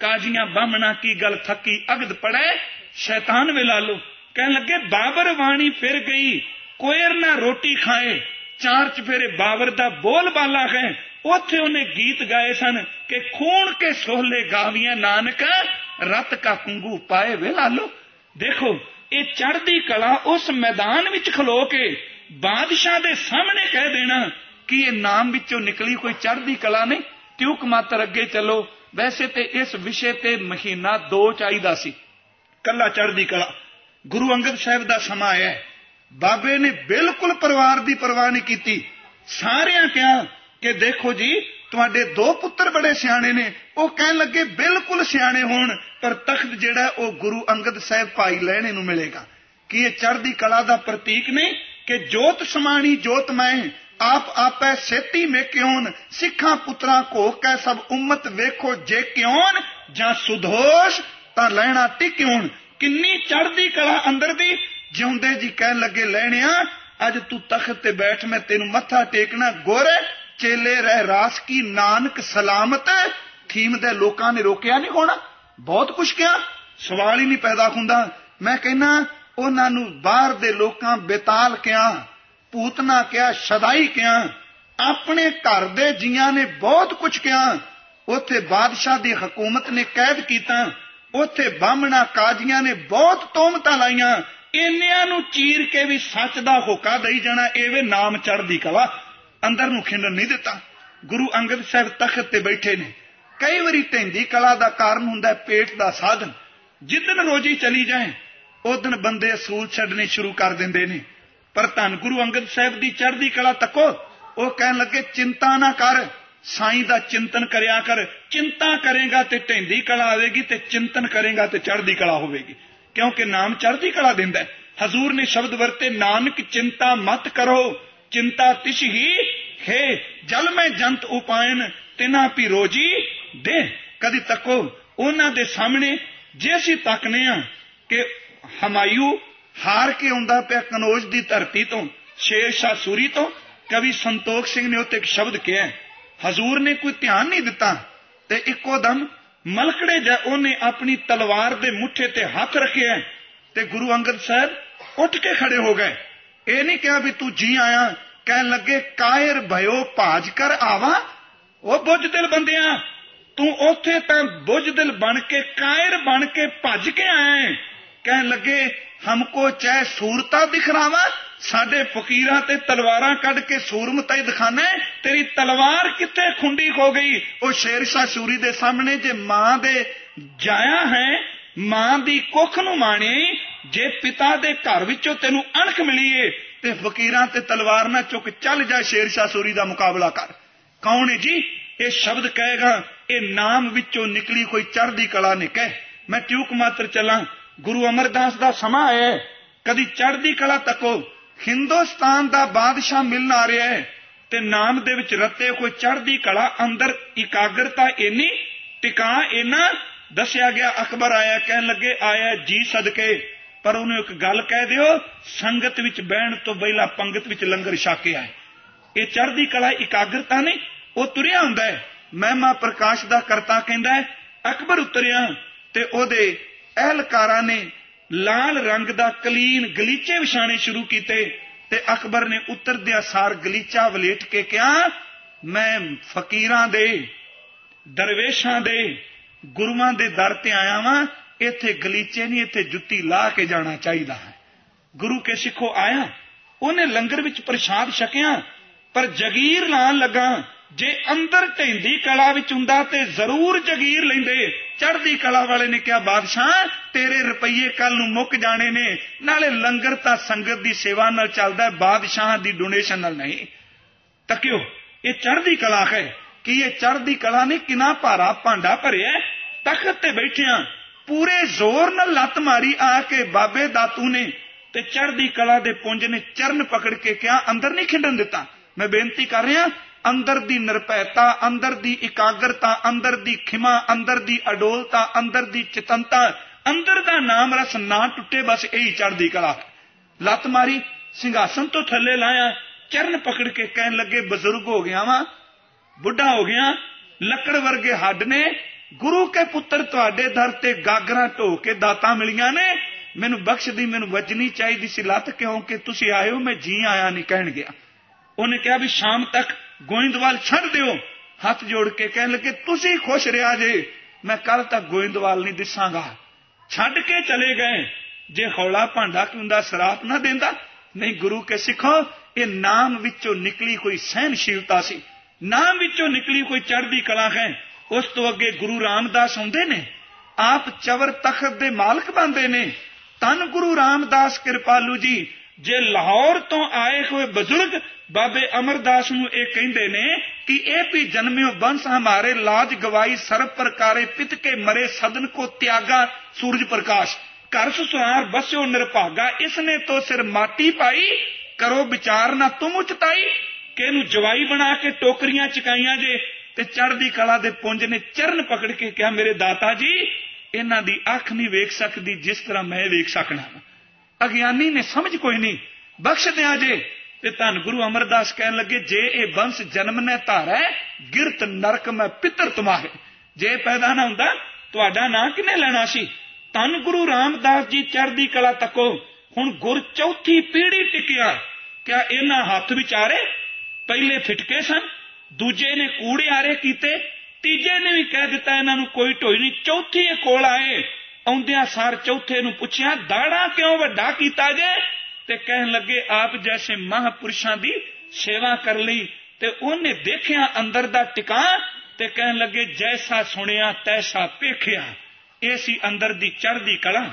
ਕਾਜੀਆਂ ਬਾਹਮਣਾ ਕੀ ਗੱਲ ਥੱਕੀ, ਅਗਦ ਪੜੇ ਸ਼ੈਤਾਨ ਵੇ ਲਾਲੋ। ਕਹਿਣ ਲੱਗੇ, ਬਾਬਰ ਬਾਣੀ ਫਿਰ ਗਈ, ਕੋਇਰ ਨਾ ਰੋਟੀ ਖਾਏ, ਚਾਰ ਚਫੇਰੇ ਬਾਬਰ ਦਾ ਬੋਲ ਬਾਲਾ ਹੈ। ਉੱਥੇ ਉਹਨੇ ਗੀਤ ਗਾਏ ਸਨ ਕਿ ਖੂਨ ਕੇ ਸੋਹਲੇ ਗਾਵੀਆਂ ਨਾਨਕ, ਰਤ ਕਾ ਕੁੰਗੂ ਪਾਏ ਵੇ ਲਾਲੋ। ਦੇਖੋ, ਇਹ ਚੜ੍ਹਦੀ ਕਲਾ ਉਸ ਮੈਦਾਨ ਵਿੱਚ ਖਲੋ ਕੇ ਬਾਦਸ਼ਾਹ ਦੇ ਸਾਹਮਣੇ ਕਹਿ ਦੇਣਾ ਕਿ ਇਹ ਨਾਮ ਵਿੱਚੋਂ ਨਿਕਲੀ ਕੋਈ ਚੜ੍ਹਦੀ ਕਲਾ ਨਹੀਂ। ਤਿਉਕ ਮਾਤਰ ਅੱਗੇ ਚੱਲੋ। ਵੈਸੇ ਤੇ ਇਸ ਵਿਸ਼ੇ ਤੇ ਮਹੀਨਾ 2 ਚਾਹੀਦਾ ਸੀ। ਕੱਲਾ ਚੜ੍ਹਦੀ ਕਲਾ। ਗੁਰੂ ਅੰਗਦ ਸਾਹਿਬ ਦਾ ਸਮਾਂ ਆਇਆ ਬਾਬੇ ਨੇ ਬਿਲਕੁਲ ਪਰਿਵਾਰ ਦੀ ਪਰਵਾਹ ਨਹੀਂ ਕੀਤੀ। ਸਾਰਿਆਂ ਕਿਹਾ ਕਿ ਦੇਖੋ ਜੀ, ਤੁਹਾਡੇ ਦੋ ਪੁੱਤਰ ਬੜੇ ਸਿਆਣੇ ਨੇ। ਉਹ ਕਹਿਣ ਲੱਗੇ, ਬਿਲਕੁਲ ਸਿਆਣੇ ਹੋਣ, ਪਰ ਤਖਤ ਜਿਹੜਾ, ਉਹ ਗੁਰੂ ਅੰਗਦ ਸਾਹਿਬ ਭਾਈ ਲੈਣੇ ਨੂੰ ਮਿਲੇਗਾ। ਕਿ ਇਹ ਚੜ੍ਹਦੀ ਕਲਾ ਦਾ ਪ੍ਰਤੀਕ ਨਹੀਂ ਕਿ ਜੋਤ ਸਮਾਣੀ, ਜੋਤ ਮੈਂ ਆਪ ਆਪੈ ਸੇਤੀ ਮੇ ਕਿਉਨ ਸਿੱਖਾਂ ਪੁੱਤਰਾਂ ਕੋ ਕੈ ਸਭ ਉਮਤ ਵੇਖੋ ਜੇ ਕਿਉਨ, ਜਾਂ ਸੁਧੋਸ਼, ਤਾਂ ਲੈਣਾ ਟਿਕਿਉਨ ਕਿੰਨੀ ਚੜ੍ਹਦੀ ਕਲਾ ਅੰਦਰ ਦੀ? ਜਿਉਂਦੇ ਜੀ ਕਹਿਣ ਲੱਗੇ ਲੈਣਿਆ ਅੱਜ ਤੂੰ ਤਖਤ ਤੇ ਬੈਠ, ਮੈਂ ਤੈਨੂੰ ਮੱਥਾ ਟੇਕਣਾ, ਗੋਰੇ, ਚੇਲੇ ਰਹਿ ਰਾਸ ਕੀ, ਨਾਨਕ ਸਲਾਮਤ ਥੀਮ ਦੇ ਲੋਕਾਂ ਨੇ ਰੋਕਿਆ ਨਹੀਂ ਹੋਣਾ? ਬਹੁਤ ਕੁਛ ਕਿਹਾ। ਸਵਾਲ ਹੀ ਨਹੀਂ ਪੈਦਾ ਹੁੰਦਾ। ਮੈਂ ਕਹਿੰਨਾ ਉਹਨਾਂ ਨੂੰ ਬਾਹਰ ਦੇ ਲੋਕਾਂ ਬੇਤਾਲ ਕਿਹਾ ਪੂਤਨਾ ਕਿਹਾ, ਸ਼ਦਾਈ ਕਿਹਾ। ਆਪਣੇ ਘਰ ਦੇ ਜੀਆਂ ਨੇ ਬਹੁਤ ਕੁਝ ਕਿਹਾ। ਉੱਥੇ ਬਾਦਸ਼ਾਹ ਦੀ ਹਕੂਮਤ ਨੇ ਕੈਦ ਕੀਤਾ। ਉੱਥੇ ਬਾਹਮਣਾ ਕਾਜ਼ੀਆਂ ਨੇ ਬਹੁਤ ਤੋਮਤਾਂ ਲਾਈਆਂ। ਇੰਨਿਆਂ ਨੂੰ ਚੀਰ ਕੇ ਵੀ ਸੱਚ ਦਾ ਹੋਕਾ ਦੇਈ ਜਾਣਾ, ਐਵੇਂ ਨਾਮ ਚੜ੍ਹਦੀ ਕਲਾ। ਅੰਦਰ ਨੂੰ ਖਿੰਡਣ ਨਹੀਂ ਦਿੱਤਾ। ਗੁਰੂ ਅੰਗਦ ਸਾਹਿਬ ਤਖਤ ਤੇ ਬੈਠੇ ਨੇ। ਕਈ ਵਾਰੀ ਢੈਂਦੀ ਕਲਾ ਦਾ ਕਾਰਨ ਹੁੰਦਾ ਪੇਟ ਦਾ ਸਾਧਨ। ਜਿੱਦਨ ਰੋਜੀ ਚਲੀ ਜਾਏ ਉਦਨ ਬੰਦੇ ਅਸੂਲ ਛੱਡਣੇ ਸ਼ੁਰੂ ਕਰ ਦਿੰਦੇ ਨੇ। ਪਰ ਧੰਨ ਗੁਰੂ ਅੰਗਦ ਸਾਹਿਬ ਦੀ ਚੜ੍ਹਦੀ ਕਲਾ ਤੱਕੋ, ਉਹ ਕਹਿਣ ਲੱਗੇ, ਚਿੰਤਾ ਨਾ ਕਰ। ਸਾਈਂ ਦਾ ਚਿੰਤਨ ਕਰਿਆ ਕਰ, ਚਿੰਤਾ ਕਰੇਗਾ ਤੇ ਢੈਂਦੀ ਕਲਾ ਆਵੇਗੀ ਤੇ ਚਿੰਤਨ ਕਰੇਗਾ ਤੇ ਚੜ੍ਹਦੀ ਕਲਾ ਹੋਵੇਗੀ। ਕਿਉਂਕਿ ਨਾਮ ਚੜ੍ਹਦੀ ਕਲਾ ਦਿੰਦਾ ਹੈ। ਹਜ਼ੂਰ ਨੇ ਸ਼ਬਦ ਵਰਤੇ, ਨਾਨਕ ਚਿੰਤਾ ਮਤ ਕਰੋ, ਚਿੰਤਾ ਤਿਸ ਹੀ, ਹੈ ਜਲ ਮੈਂ ਜੰਤ ਉਪਾਇਨ, ਤਿਨਾ ਪੀ ਰੋਜੀ ਦੇ ਕਦੀ ਤੱਕੋ ਉਹਨਾਂ ਦੇ ਸਾਹਮਣੇ, ਜੇ ਅਸੀਂ ਤੱਕਨੇ ਆ ਕਿ ਹਮਾਇੂ ਹਾਰ ਕੇ ਆਉਂਦਾ ਪਿਆ ਕਨੋਜ ਦੀ ਧਰਤੀ ਤੋਂ, ਸ਼ੇਰ ਸ਼ਾਹ ਸੂਰੀ ਤੋਂ, ਕਵੀ ਸੰਤੋਖ ਸਿੰਘ ਨੇ ਉੱਤੇ ਇੱਕ ਸ਼ਬਦ ਕਿਹਾ ਹਜ਼ੂਰ ਨੇ ਕੋਈ ਧਿਆਨ ਨਹੀਂ ਦਿੱਤਾ ਤੇ ਇੱਕੋ ਦਮ ਮਲਕੜੇ ਜਾ ਉਹਨੇ ਆਪਣੀ ਤਲਵਾਰ ਦੇ ਮੁੱਠੇ ਤੇ ਹੱਥ ਰੱਖਿਆ ਤੇ ਗੁਰੂ ਅੰਗਦ ਸਾਹਿਬ ਉੱਠ ਕੇ ਖੜੇ ਹੋ ਗਏ। ਇਹ ਨਹੀਂ ਕਿਹਾ ਵੀ ਤੂੰ ਜੀ ਆਇਆ, ਕਹਿਣ ਲੱਗੇ, ਕਾਇਰ ਭਇਓ, ਭਾਜ ਕਰ ਆਵਾ। ਉਹ ਬੁੱਝ ਦਿਲ ਬੰਦਿਆਂ, ਤੂੰ ਉੱਥੇ ਤਾਂ ਬੁੱਝ ਦਿਲ ਬਣ ਕੇ, ਕਾਇਰ ਬਣ ਕੇ ਭੱਜ ਕੇ ਆਇਆ। ਕਹਿਣ ਲੱਗੇ ਹਮਕੋ ਚਾਹ ਸੂਰਤਾ ਦਿਖਰਾਵਾ? ਸਾਡੇ ਫਕੀਰਾਂ ਤੇ ਤਲਵਾਰਾਂ ਕੱਢ ਕੇ ਸੂਰਮਤਾ ਹੀ ਦਿਖਾਣਾ ਤੇਰੀ ਤਲਵਾਰ ਕਿੱਥੇ ਖੁੰਡੀ ਹੋ ਗਈ? ਉਹ ਸ਼ੇਰਸ਼ਾ ਸੂਰੀ ਦੇ ਸਾਹਮਣੇ ਜੇ ਮਾਂ ਦੇ ਜਾਇਆ ਹੈ, ਮਾਂ ਦੀ ਕੁੱਖ ਨੂੰ ਮਾਣੇ ਜੇ ਪਿਤਾ ਦੇ ਘਰ ਵਿੱਚੋਂ ਤੈਨੂੰ ਅਣਖ ਮਿਲੀਏ, ਤੇ ਫਕੀਰਾਂ ਤੇ ਤਲਵਾਰ ਨਾ ਚੁੱਕ ਚੱਲ ਜਾ ਸ਼ੇਰਸ਼ਾ ਸੂਰੀ ਦਾ ਮੁਕਾਬਲਾ ਕਰ। ਕੌਣ ਹੈ ਜੀ? ਇਹ ਸ਼ਬਦ ਕਹੇਗਾ, ਇਹ ਨਾਮ ਵਿੱਚੋਂ ਨਿਕਲੀ ਕੋਈ ਚੜ੍ਹਦੀ ਕਲਾ ਨੇ ਕਹਿ। ਮੈਂ ਟਿਊਕ ਮਾਤਰ ਚੱਲਾਂ, ਗੁਰੂ ਅਮਰਦਾਸ ਦਾ ਸਮਾਂ ਹੈ। ਕਦੀ ਚੜ੍ਹਦੀ ਕਲਾ ਤੱਕੋ ਹਿੰਦੁਸਤਾਨ ਦਾ ਬਾਦਸ਼ਾਹ ਮਿਲਣ ਆ ਰਿਹਾ ਹੈ ਤੇ ਨਾਮ ਦੇ ਵਿੱਚ ਰੱਤੇ ਕੋਈ ਚੜ੍ਹਦੀ ਕਲਾ ਅੰਦਰ ਇਕਾਗਰਤਾ ਇੰਨੀ, ਟਿਕਾ ਇਨਾ, ਦੱਸਿਆ ਗਿਆ ਅਕਬਰ ਆਇਆ, ਕਹਿਣ ਲੱਗੇ, ਆਇਆ ਜੀ ਸਦਕੇ। ਪਰ ਉਹਨੂੰ ਇੱਕ ਗੱਲ ਕਹਿ ਦਿਓ, ਸੰਗਤ ਵਿੱਚ ਬਹਿਣ ਤੋਂ ਪਹਿਲਾਂ ਪੰਗਤ ਵਿੱਚ ਲੰਗਰ ਛਾਕੇ ਆਏ ਇਹ ਚੜ੍ਹਦੀ ਕਲਾ ਇਕਾਗਰਤਾ ਨਹੀਂ, ਉਹ ਤੁਰਿਆ ਹੁੰਦਾ ਹੈ। ਮਹਿਮਾ ਪ੍ਰਕਾਸ਼ ਦਾ ਕਰਤਾ ਕਹਿੰਦਾ ਹੈ ਅਕਬਰ ਉਤਰਿਆ ਤੇ ਉਹਦੇ ਅਹਿਲਕਾਰਾਂ ਨੇ ਲਾਲ ਰੰਗ ਦਾ ਕਲੀਨ ਗਲੀਚੇ ਵਿਛਾਣੇ ਸ਼ੁਰੂ ਕੀਤੇ ਤੇ ਅਕਬਰ ਨੇ ਉਤਰਦਿਆਂ ਸਾਰ ਗਲੀਚਾ ਵਲੇਟ ਕੇ ਕਿਹਾ ਮੈਂ ਫਕੀਰਾਂ ਦੇ, ਦਰਵੇਸ਼ਾਂ ਦੇ, ਗੁਰੂਆਂ ਦੇ ਦਰ ਤੇ ਆਇਆ ਵਾਂ। ਇੱਥੇ ਗਲੀਚੇ ਨਹੀਂ, ਇੱਥੇ ਜੁੱਤੀ ਲਾ ਕੇ ਜਾਣਾ ਚਾਹੀਦਾ ਹੈ। ਗੁਰੂ ਕੇ ਸਿੱਖੋ ਆਇਆ। ਉਹਨੇ ਲੰਗਰ ਵਿੱਚ ਪ੍ਰਸ਼ਾਦ ਛਕਿਆ, ਪਰ ਜਗੀਰ ਲਾਣ ਲੱਗਾ। ਜੇ ਅੰਦਰ ਢੈਂਦੀ ਕਲਾ ਵਿੱਚ ਹੁੰਦਾ ਤੇ ਜ਼ਰੂਰ ਜਗੀਰ ਲੈਂਦੇ। ਚੜ੍ਹਦੀ ਕਲਾ ਵਾਲੇ ਨੇ ਕਿਹਾ, ਬਾਦਸ਼ਾਹ, ਤੇਰੇ ਰੁਪਈਏ ਕੱਲ ਨੂੰ ਮੁੱਕ ਜਾਣੇ ਨੇ। ਨਾਲੇ ਲੰਗਰ ਤਾਂ ਸੰਗਤ ਦੀ ਸੇਵਾ ਨਾਲ ਚੱਲਦਾ ਬਾਦਸ਼ਾਹ ਦੀ ਡੋਨੇਸ਼ਨ ਨਾਲ ਨਹੀਂ। ਤੱਕਿਓ, ਇਹ ਚੜ੍ਹਦੀ ਕਲਾ ਹੈ। ਕਿ ਇਹ ਚੜ੍ਹਦੀ ਕਲਾ ਨੇ ਕਿੰਨਾ ਭਾਰਾ ਭਾਂਡਾ ਭਰਿਆ ਤਖਤ ਤੇ ਬੈਠਿਆਂ ਪੂਰੇ ਜ਼ੋਰ ਨਾਲ ਲੱਤ ਮਾਰੀ ਆ ਕੇ ਬਾਬੇ ਦਾਤੂ ਨੇ ਤੇ ਚੜ੍ਹਦੀ ਕਲਾ ਦੇ ਪੁੰਜ ਨੇ ਚਰਨ ਪਕੜ ਕੇ ਕਿਹਾ, ਅੰਦਰ ਨਹੀਂ ਖਿੰਡਣ ਦਿੱਤਾ। ਮੈਂ ਬੇਨਤੀ ਕਰ ਰਿਹਾ ਅੰਦਰ ਦੀ ਨਿਰਭੈਤਾ, ਅੰਦਰ ਦੀ ਇਕਾਗਰਤਾ, ਅੰਦਰ ਦੀ ਖਿਮਾ, ਅੰਦਰ ਦੀ ਅਡੋਲਤਾ, ਅੰਦਰ ਦੀ ਚਿਤੰਤਾ, ਅੰਦਰ ਦਾ ਨਾਮ ਰਸ ਨਾ ਟੁੱਟੇ, ਬਸ ਇਹੀ ਚੜ੍ਹਦੀ ਕਲਾ। ਲੱਤ ਮਾਰੀ, ਸਿੰਘਾਸਨ ਤੋਂ ਥੱਲੇ ਲਾਇਆ, ਚਰਨ ਪਕੜ ਕੇ ਕਹਿਣ ਲੱਗੇ, ਬਜ਼ੁਰਗ ਹੋ ਗਿਆ ਵਾਂ, ਬੁੱਢਾ ਹੋ ਗਿਆ, ਲੱਕੜ ਵਰਗੇ ਹੱਡ ਨੇ, ਗੁਰੂ ਕੇ ਪੁੱਤਰ ਤੁਹਾਡੇ ਦਰ ਤੇ ਗਾਗਰਾਂ ਢੋ ਕੇ ਦਾਤਾਂ ਮਿਲੀਆਂ ਨੇ, ਮੈਨੂੰ ਬਖਸ਼ ਦੀ, ਮੈਨੂੰ ਵਜਣੀ ਚਾਹੀਦੀ ਸੀ ਲੱਤ, ਕਿਉਂਕਿ ਤੁਸੀਂ ਆਏ ਹੋ, ਮੈਂ ਜੀ ਆਇਆ ਨਹੀਂ ਕਹਿਣ ਗਿਆ। ਉਹਨੇ ਕਿਹਾ ਵੀ ਸ਼ਾਮ ਤੱਕ ਗੋਇੰਦਵਾਲ ਛੱਡ ਦਿਓ। ਹੱਥ ਜੋੜ ਕੇ ਕਹਿਣ ਲੱਗੇ, ਤੁਸੀਂ ਖੁਸ਼ ਰਿਹਾ ਜੇ? ਮੈਂ ਕੱਲ ਤੱਕ ਗੋਇੰਦਵਾਲ ਨਹੀਂ ਦਿਸਾਂਗਾ। ਛੱਡ ਕੇ ਚਲੇ ਗਏ। ਜੇ ਹੌਲਾ ਭਾਂਡਾ ਕਿਉਂਦਾ ਸਰਾਪ ਨਾ ਦਿੰਦਾ? ਨਹੀਂ, ਗੁਰੂ ਕੇ ਸਿੱਖੋ, ਇਹ ਨਾਮ ਵਿੱਚੋਂ ਨਿਕਲੀ ਕੋਈ ਸਹਿਨਸ਼ੀਲਤਾ ਸੀ। ਨਾਮ ਵਿੱਚੋਂ ਨਿਕਲੀ ਕੋਈ ਚੜ੍ਹਦੀ ਕਲਾ ਹੈ। ਉਸ ਤੋਂ ਅੱਗੇ ਗੁਰੂ ਰਾਮਦਾਸ ਹੁੰਦੇ ਨੇ। ਆਪ ਚਵਰ ਤਖਤ ਦੇ ਮਾਲਕ ਬੰਦੇ ਨੇ। ਤਨ ਗੁਰੂ ਰਾਮਦਾਸ ਕਿਰਪਾਲੂ ਜੀ ਜੇ ਲਾਹੌਰ ਤੋਂ ਆਏ ਹੋਏ ਬਜ਼ੁਰਗ ਬਾਬੇ ਅਮਰਦਾਸ ਨੂੰ ਇਹ ਕਹਿੰਦੇ ਨੇ ਕਿ ਇਹ ਵੀ ਜਨਮਿਓ ਬੰਸ ਹਮਾਰੇ ਲਾਜ ਗਵਾਈ ਸਰਬ ਪ੍ਰਕਾਰੇ ਪਿਤ ਕੇ ਮਰੇ ਸਦਨ ਕੋ ਤਿਆਗਾ ਸੂਰਜ ਪ੍ਰਕਾਸ਼। ਘਰ ਸੁਸਾਰ ਬਸਿਓ ਨਿਰਭਾਗਾ, ਇਸਨੇ ਤੋਂ ਸਿਰ ਮਾਟੀ ਪਾਈ, ਕਰੋ ਵਿਚਾਰ ਨਾ ਤੁਮ ਉਚਤਾਈ। ਕਿ ਇਹਨੂੰ ਜਵਾਈ ਬਣਾ ਕੇ ਟੋਕਰੀਆਂ ਚਕਾਈਆਂ ਜੇ, ਤੇ ਚੜ੍ਹਦੀ ਕਲਾ ਦੇ ਪੁੰਜ ਨੇ ਚਰਨ ਪਕੜ ਕੇ ਕਿਹਾ, ਮੇਰੇ ਦਾਤਾ ਜੀ, ਇਹਨਾਂ ਦੀ ਅੱਖ ਨਹੀਂ ਵੇਖ ਸਕਦੀ ਜਿਸ ਤਰ੍ਹਾਂ ਮੈਂ ਵੇਖ ਸਕਣਾ ਅਗਿਆਨੀ ਨੇ ਸਮਝ ਕੋਈ ਨਹੀਂ, ਬਖਸ਼ ਦਿਆ ਜੇ। ਤੇ ਧੰਨ ਗੁਰੂ ਅਮਰਦਾਸ ਕਹਿਣ ਲੱਗੇ, ਜੇ ਇਹ ਬੰਸ ਜਨਮ ਨੇ ਧਾਰੈ, ਗਿਰਤ ਨਰਕ ਮੈਂ ਪਿੱਤਰ ਤੁਮਾਹੇ। ਜੇ ਪੈਦਾ ਨਾ ਹੁੰਦਾ, ਤੁਹਾਡਾ ਨਾਂ ਕਿਨੇ ਲੈਣਾ ਸੀ? ਧੰਨ ਗੁਰੂ ਰਾਮਦਾਸ ਜੀ ਚੜ੍ਹਦੀ ਕਲਾ ਤੱਕੋ, ਹੁਣ ਗੁਰ ਚੌਥੀ ਪੀੜ੍ਹੀ ਟਿਕਿਆ। ਕਿਆ ਇਹਨਾਂ ਹੱਥ ਵਿਚਾਰੇ ਪਹਿਲੇ ਫਿਟਕੇ ਸਨ, ਦੂਜੇ ਨੇ ਕੂੜਿਆਰੇ ਕੀਤੇ, ਤੀਜੇ ਨੇ ਵੀ ਕਹਿ ਦਿੱਤਾ ਇਹਨਾਂ ਨੂੰ ਕੋਈ ਢੋਈ ਨਹੀਂ, ਚੌਥੀ ਇਹ ਕੋਲ ਆਏ। ਆਉਂਦਿਆਂ ਸਾਰ ਚੌਥੇ ਨੂੰ ਪੁੱਛਿਆ, ਦਾੜਾ ਕਿਉਂ ਵੱਡਾ ਕੀਤਾ ਜੇ? ਤੇ ਕਹਿਣ ਲੱਗੇ, ਆਪ ਜੈਸੇ ਮਹਾਪੁਰਸ਼ਾਂ ਦੀ ਸੇਵਾ ਕਰ ਲਈ ਤੇ ਉਹਨੇ ਦੇਖਿਆ ਅੰਦਰ ਦਾ ਟਿਕਾ ਤੇ ਕਹਿਣ ਲੱਗੇ, ਜੈਸਾ ਸੁਣਿਆ, ਤੈਸਾ ਵੇਖਿਆ। ਇਹ ਸੀ ਅੰਦਰ ਦੀ ਚੜ੍ਹਦੀ ਕਲਾ।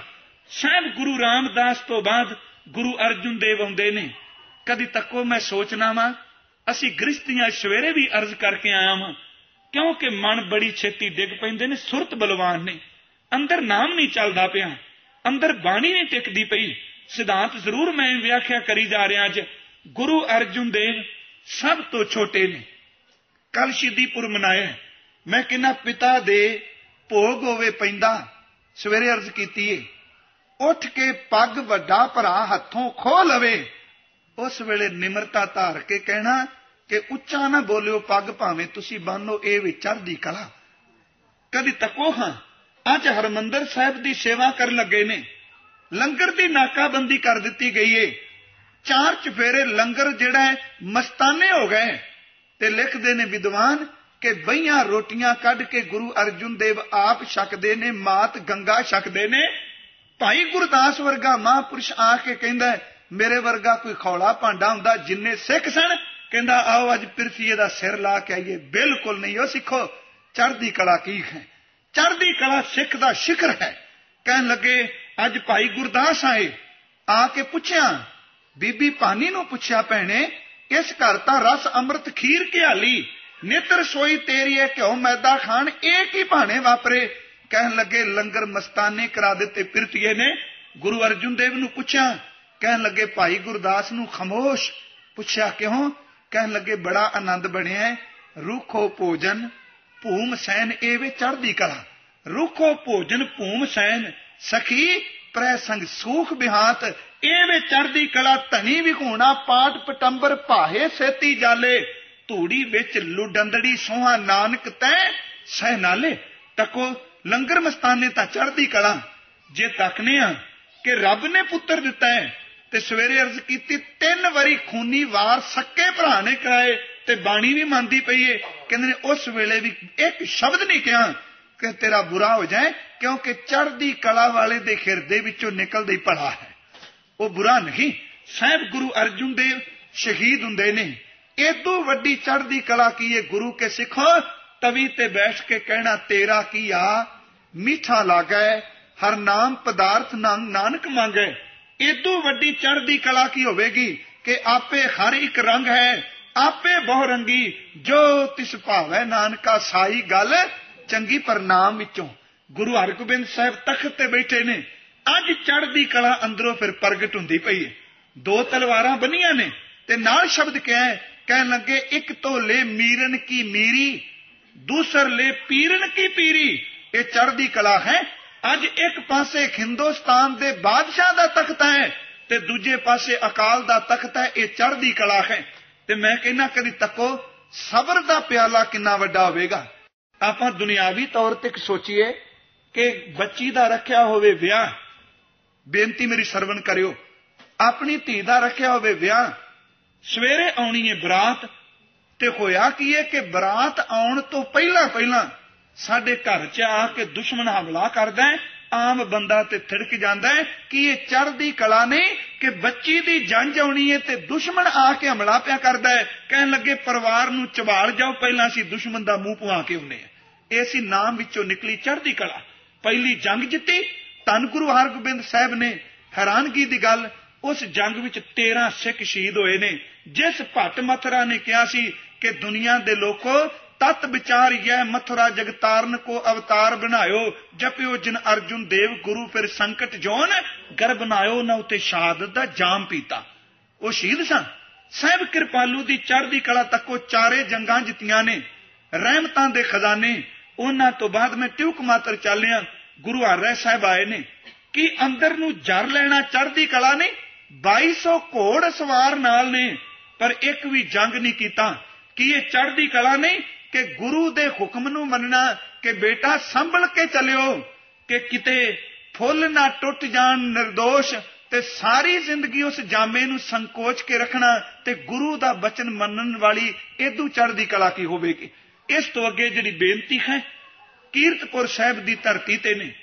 ਸਾਹਿਬ ਗੁਰੂ ਰਾਮਦਾਸ ਤੋਂ ਬਾਅਦ ਗੁਰੂ ਅਰਜੁਨ ਦੇਵ ਆਉਂਦੇ ਨੇ। ਕਦੀ ਤੱਕੋ ਮੈਂ ਸੋਚਣਾ ਵਾਂ, ਅਸੀਂ ਗ੍ਰਸਤੀਆਂ ਸਵੇਰੇ ਵੀ ਅਰਜ਼ ਕਰਕੇ ਆਇਆ ਵਾਂ, ਕਿਉਂਕਿ ਮਨ ਬੜੀ ਛੇਤੀ ਡਿੱਗ ਪੈਂਦੇ ਨੇ, ਸੁਰਤ ਬਲਵਾਨ ਨੇ। ਅੰਦਰ ਨਾਮ ਨਹੀਂ ਚੱਲਦਾ ਪਿਆ। ਅੰਦਰ ਬਾਣੀ ਨਹੀਂ ਟਿਕਦੀ ਪਈ। ਸਿਧਾਂਤ ਜ਼ਰੂਰ ਮੈਂ ਵਿਆਖਿਆ ਕਰੀ ਜਾ ਰਿਹਾ ਅੱਜ। ਗੁਰੂ ਅਰਜੁਨ ਦੇਵ ਸਭ ਤੋਂ ਛੋਟੇ ਨੇ। ਕੱਲ ਸ਼ਹੀਦੀਪੁਰ ਮਨਾਇਆ। ਮੈਂ ਕਿਹਾ ਪਿਤਾ ਦੇ ਭੋਗ ਹੋਵੇ ਪੈਂਦਾ, ਸਵੇਰੇ ਅਰਜ਼ ਕੀਤੀ ਏ। ਉੱਠ ਕੇ ਪੱਗ ਵੱਡਾ ਭਰਾ ਹੱਥੋਂ ਖੋ ਲਵੇ। ਉਸ ਵੇਲੇ ਨਿਮਰਤਾ ਧਾਰ ਕੇ ਕਹਿਣਾ ਕਿ ਉੱਚਾ ਨਾ ਬੋਲਿਓ, ਪੱਗ ਭਾਵੇਂ ਤੁਸੀਂ ਬੰਨੋ ਇਹ ਵੀ ਚੜ੍ਹਦੀ ਕਲਾ। ਕਦੀ ਤੱਕੋ ਹਾਂ। ਅੱਜ ਹਰਮੰਦਰ ਸਾਹਿਬ ਦੀ ਸੇਵਾ ਕਰਨ ਲੱਗੇ ਨੇ। ਲੰਗਰ ਦੀ ਨਾਕਾਬੰਦੀ ਕਰ ਦਿੱਤੀ ਗਈ ਏ। ਚਾਰ ਚਫੇਰੇ ਲੰਗਰ ਜਿਹੜਾ ਹੈ, ਮਸਤਾਨੇ ਹੋ ਗਏ ਤੇ ਲਿਖਦੇ ਨੇ ਵਿਦਵਾਨ ਕਿ ਬਈਆਂ ਰੋਟੀਆਂ ਕੱਢ ਕੇ ਗੁਰੂ ਅਰਜੁਨ ਦੇਵ ਆਪ ਛਕਦੇ ਨੇ, ਮਾਤ ਗੰਗਾ ਛਕਦੇ ਨੇ। ਭਾਈ ਗੁਰਦਾਸ ਵਰਗਾ ਮਹਾਪੁਰਸ਼ ਆ ਕੇ ਕਹਿੰਦਾ, ਮੇਰੇ ਵਰਗਾ ਕੋਈ ਖੌਲਾ ਭਾਂਡਾ ਹੁੰਦਾ, ਜਿੰਨੇ ਸਿੱਖ ਸਨ? ਕਹਿੰਦਾ, ਆਓ ਅੱਜ ਪਿਰਥੀਏ ਦਾ ਸਿਰ ਲਾ ਕੇ ਆਈਏ। ਬਿਲਕੁਲ ਨਹੀਂ, ਉਹ ਸਿੱਖੋ, ਚੜ੍ਹਦੀ ਕਲਾ ਕੀ ਹੈ? ਚੜ੍ਹਦੀ ਕਲਾ ਸਿੱਖ ਦਾ ਸ਼ਿਖਰ ਹੈ। ਕਹਿਣ ਲੱਗੇ, ਅੱਜ ਭਾਈ ਗੁਰਦਾਸ ਆਏ। ਆ ਕੇ ਪੁੱਛਿਆ, ਬੀਬੀ ਪਾਨੀ ਨੂੰ ਪੁੱਛਿਆ, ਭੈਣੇ, ਇਸ ਘਰ ਤਾਂ ਰਸ ਅੰਮ੍ਰਿਤ ਖੀਰ ਘਿਆਲੀ, ਨਿਤਰ ਸੋਈ ਤੇਰੀ ਹੈ ਕਿਉ ਮੈਦਾ ਖਾਣ, ਇਹ ਕੀ ਭਾਣੇ ਵਾਪਰੇ? ਕਹਿਣ ਲੱਗੇ, ਲੰਗਰ ਮਸਤਾਨੇ ਕਰਾ ਦਿੱਤੇ ਪਿਰਤੀਏ ਨੇ। ਗੁਰੂ ਅਰਜੁਨ ਦੇਵ ਨੂੰ ਪੁੱਛਿਆ, ਕਹਿਣ ਲੱਗੇ, ਭਾਈ ਗੁਰਦਾਸ ਨੂੰ ਖਮੋਸ਼। ਪੁੱਛਿਆ, ਕਿਉਂ? ਕਹਿਣ ਲੱਗੇ, ਬੜਾ ਆਨੰਦ ਬਣਿਆ ਰੁਖੋ ਭੋਜਨ ਭੂਮ ਸੈਨ ਇਹ ਵੇ ਚੜ੍ਹਦੀ ਕਲਾ। ਰੁਖੋ ਭੋਜਨ ਭੂਮ ਸੈਨ। ਸਖੀ ਪ੍ਰੈ ਸੰਗ ਸੂਖ ਬਿਹਾਤ। ਇਹ ਵੇ ਚੜ੍ਹਦੀ ਕਲਾ ਧਨੀ ਵਿਖੂਣਾ। ਪਾਟ ਪਟੰਬਰ ਭਾਹੇ ਸੇਤੀ ਜਾਲੇ। ਧੂੜੀ ਵਿੱਚ ਲੁਡੰਦੜੀ ਸੋਹਾ ਨਾਨਕ ਤੈ। ਸਹਿ ਨਾਲੇ ਤੱਕੋ ਲੰਗਰ ਮਸਤਾਨੇ ਤਾਂ ਚੜ੍ਹਦੀ ਕਲਾ। ਜੇ ਤੱਕਨੇ ਆ ਕਿ ਰੱਬ ਨੇ ਪੁੱਤਰ ਦਿੱਤਾ ਹੈ, ਤੇ ਸਵੇਰੇ ਅਰਜ਼ ਕੀਤੀ ਤਿੰਨ ਵਾਰੀ ਖੂਨੀ ਵਾਰ ਸੱਕੇ ਭਰਾ ਨੇ ਕਰਾਏ। ਤੇ ਬਾਣੀ ਵੀ ਮੰਨਦੀ ਪਈ ਏ। ਕਹਿੰਦੇ ਨੇ, ਉਸ ਵੇਲੇ ਵੀ ਇੱਕ ਸ਼ਬਦ ਨਹੀਂ ਕਿਹਾ ਕਿ ਤੇਰਾ ਬੁਰਾ ਹੋ ਜਾਏ, ਕਿਉਂਕਿ ਚੜ੍ਹਦੀ ਕਲਾ ਵਾਲੇ ਦੇ ਹਿਰਦੇ ਵਿੱਚੋਂ ਨਿਕਲਦਾ ਹੀ ਭਲਾ ਹੈ। ਉਹ ਬੁਰਾ ਨਹੀਂ। ਸਾਹਿਬ ਗੁਰੂ ਅਰਜੁਨ ਦੇਵ ਸ਼ਹੀਦ ਹੁੰਦੇ ਨੇ। ਇਦੋਂ ਵੱਡੀ ਚੜ੍ਹਦੀ ਕਲਾ ਕੀ ਹੈ ਗੁਰੂ ਕੇ ਸਿੱਖੋ, ਤਵੀ ਤੇ ਬੈਠ ਕੇ ਕਹਿਣਾ, ਤੇਰਾ ਕੀ ਆ? ਮਿੱਠਾ ਲਾਗੈ, ਹਰ ਨਾਮ ਪਦਾਰਥ ਨਾਨਕ ਮੰਗੈ। ਇਦੋਂ ਵੱਡੀ ਚੜ੍ਹਦੀ ਕਲਾ ਕੀ ਹੋਵੇਗੀ ਕਿ ਆਪੇ ਹਰ ਇੱਕ ਰੰਗ ਹੈ ਆਪੇ ਬਹੁ ਰੰਗੀ ਜੋ ਤਿਸ ਭਾਵੈ ਨਾਨਕਾ ਸਾਈ ਗੱਲ, ਚੰਗੀ ਪ੍ਰਨਾਮ ਵਿੱਚੋਂ। ਗੁਰੂ ਹਰਗੋਬਿੰਦ ਸਾਹਿਬ ਤਖਤ ਤੇ ਬੈਠੇ ਨੇ। ਅੱਜ ਚੜ੍ਹਦੀ ਕਲਾ ਅੰਦਰੋਂ ਫਿਰ ਪ੍ਰਗਟ ਹੁੰਦੀ ਪਈ ਹੈ ਦੋ ਤਲਵਾਰਾਂ ਬੰਨੀਆਂ ਨੇ ਤੇ ਨਾਲ ਸ਼ਬਦ ਕਿਹਾ ਹੈ, ਕਹਿਣ ਲੱਗੇ, ਇੱਕ ਤੋਂ ਲੈ ਮੀਰਨ ਕੀ ਮੀਰੀ, ਦੂਸਰ ਲੈ ਪੀਰਨ ਕੀ ਪੀਰੀ। ਇਹ ਚੜ੍ਹਦੀ ਕਲਾ ਹੈ। ਅੱਜ ਇੱਕ ਪਾਸੇ ਹਿੰਦੁਸਤਾਨ ਦੇ ਬਾਦਸ਼ਾਹ ਦਾ ਤਖਤ ਹੈ ਤੇ ਦੂਜੇ ਪਾਸੇ ਅਕਾਲ ਦਾ ਤਖਤ ਹੈ। ਇਹ ਚੜ੍ਹਦੀ ਕਲਾ ਹੈ। ਤੇ ਮੈਂ ਕਹਿੰਨਾ ਕਦੀ ਤੱਕੋ ਸਬਰ ਦਾ ਪਿਆਲਾ ਕਿੰਨਾ ਵੱਡਾ ਹੋਵੇਗਾ। ਆਪਾਂ ਦੁਨਿਆਵੀ ਤੌਰ ਤੇ ਸੋਚੀਏ ਕਿ ਬੱਚੀ ਦਾ ਰੱਖਿਆ ਹੋਵੇ ਵਿਆਹ, ਬੇਨਤੀ ਮੇਰੀ ਸਰਵਣ ਕਰਿਓ। ਆਪਣੀ ਧੀ ਦਾ ਰੱਖਿਆ ਹੋਵੇ ਵਿਆਹ, ਸਵੇਰੇ ਆਉਣੀ ਹੈ ਬਰਾਤ, ਤੇ ਹੋਇਆ ਕੀ ਹੈ ਕਿ ਬਰਾਤ ਆਉਣ ਤੋਂ ਪਹਿਲਾਂ ਪਹਿਲਾਂ ਸਾਡੇ ਘਰ 'ਚ ਆ ਕੇ ਦੁਸ਼ਮਣ ਹਮਲਾ ਕਰਦਾ ਹੈ। ਆਮ ਬੰਦਾ ਤੇ ਥਿੜਕ ਜਾਂਦਾ ਹੈ ਕਿ ਇਹ ਚੜ੍ਹਦੀ ਕਲਾ ਨਹੀਂ ਕਿ ਬੱਚੀ ਦੀ ਜੰਜ ਆਉਣੀ ਹੈ ਤੇ ਦੁਸ਼ਮਣ ਆ ਕੇ ਹਮਲਾ ਪਿਆ ਕਰਦਾ ਹੈ। ਕਹਿਣ ਲੱਗੇ, ਪਰਿਵਾਰ ਨੂੰ ਚਬਾਲ ਜਾਓ, ਪਹਿਲਾਂ ਅਸੀਂ ਦੁਸ਼ਮਣ ਦਾ ਮੂੰਹ ਪਵਾ ਕੇ ਆਉਨੇ ਆ ਇਹ ਸੀ ਨਾਮ ਵਿੱਚੋਂ ਨਿਕਲੀ ਚੜ੍ਹਦੀ ਕਲਾ। ਪਹਿਲੀ ਜੰਗ ਜਿੱਤੀ, ਧੰਨ ਗੁਰੂ ਹਰਗੋਬਿੰਦ ਸਾਹਿਬ ਨੇ ਹੈਰਾਨਗੀ ਦੀ ਗੱਲ, ਉਸ ਜੰਗ ਵਿੱਚ 13 ਸਿੱਖ ਸ਼ਹੀਦ ਹੋਏ ਨੇ। ਜਿਸ ਭੱਟ ਮਥਰਾ ਨੇ ਕਿਹਾ ਸੀ ਕਿ ਦੁਨੀਆ ਦੇ ਲੋਕੋ ਤਤ ਵਿਚਾਰ ਇਹ ਮਥੁਰਾ ਜਗਤਾਰਨ ਕੋ ਅਵਤਾਰ ਬਣਾਇਓ, ਜਪਿਓ ਜਿਨ ਅਰਜੁਨ ਦੇਵ ਗੁਰੂ ਫਿਰ ਸੰਕਟ ਜੋਨ ਗਰ ਬਣਾਇਓ ਨਾ ਉਤੇ ਸ਼ਹਾਦਤ ਦਾ ਜਾਮ ਪੀਤਾ। ਉਹ ਸ਼ਹੀਦ ਸਨ। ਸਹਿਬ ਕਿਰਪਾਲੂ ਦੀ ਚੜ੍ਹਦੀ ਕਲਾ ਤੱਕੋ ਚਾਰੇ ਜੰਗਾਂ ਜਿੱਤੀਆਂ ਨੇ। ਰਹਿਮਤਾਂ ਦੇ ਖਜ਼ਾਨੇ, ਉਹਨਾਂ ਤੋਂ ਬਾਅਦ ਮੈਂ ਟਿਊਕ ਮਾਤਰ ਚੱਲਿਆ, ਗੁਰੂ ਹਰਿ ਸਾਹਿਬ ਆਏ ਨੇ। ਕਿ ਅੰਦਰ ਨੂੰ ਜਰ ਲੈਣਾ ਚੜ੍ਹਦੀ ਕਲਾ ਨਹੀਂ 2200 ਘੋੜ ਸਵਾਰ ਨਾਲ ਨੇ, ਪਰ ਇੱਕ ਵੀ ਜੰਗ ਨਹੀਂ ਕੀਤਾ। ਕਿ ਇਹ ਚੜ੍ਹਦੀ ਕਲਾ ਨਹੀਂ? ਕਿ ਗੁਰੂ ਦੇ ਹੁਕਮ ਨੂੰ ਮੰਨਣਾ ਕਿ ਬੇਟਾ ਸੰਭਲ ਕੇ ਚੱਲਿਓ, ਕਿ ਕਿਤੇ ਫੁੱਲ ਨਾ ਟੁੱਟ ਜਾਣ નિર્ਦੋਸ਼ ਤੇ ਸਾਰੀ ਜ਼ਿੰਦਗੀ ਉਸ ਜਾਮੇ ਨੂੰ ਸੰਕੋਚ ਕੇ ਰੱਖਣਾ ਤੇ ਗੁਰੂ ਦਾ ਬਚਨ ਮੰਨਣ ਵਾਲੀ ਇਦੋਂ ਚੜ੍ਹਦੀ ਕਲਾ ਕੀ ਹੋਵੇਗੀ? ਇਸ ਤੋਂ ਅੱਗੇ ਜਿਹੜੀ ਬੇਨਤੀ ਹੈ, ਕੀਰਤਪੁਰ ਸਾਹਿਬ ਦੀ ਧਰਤੀ ਤੇ ਨੇ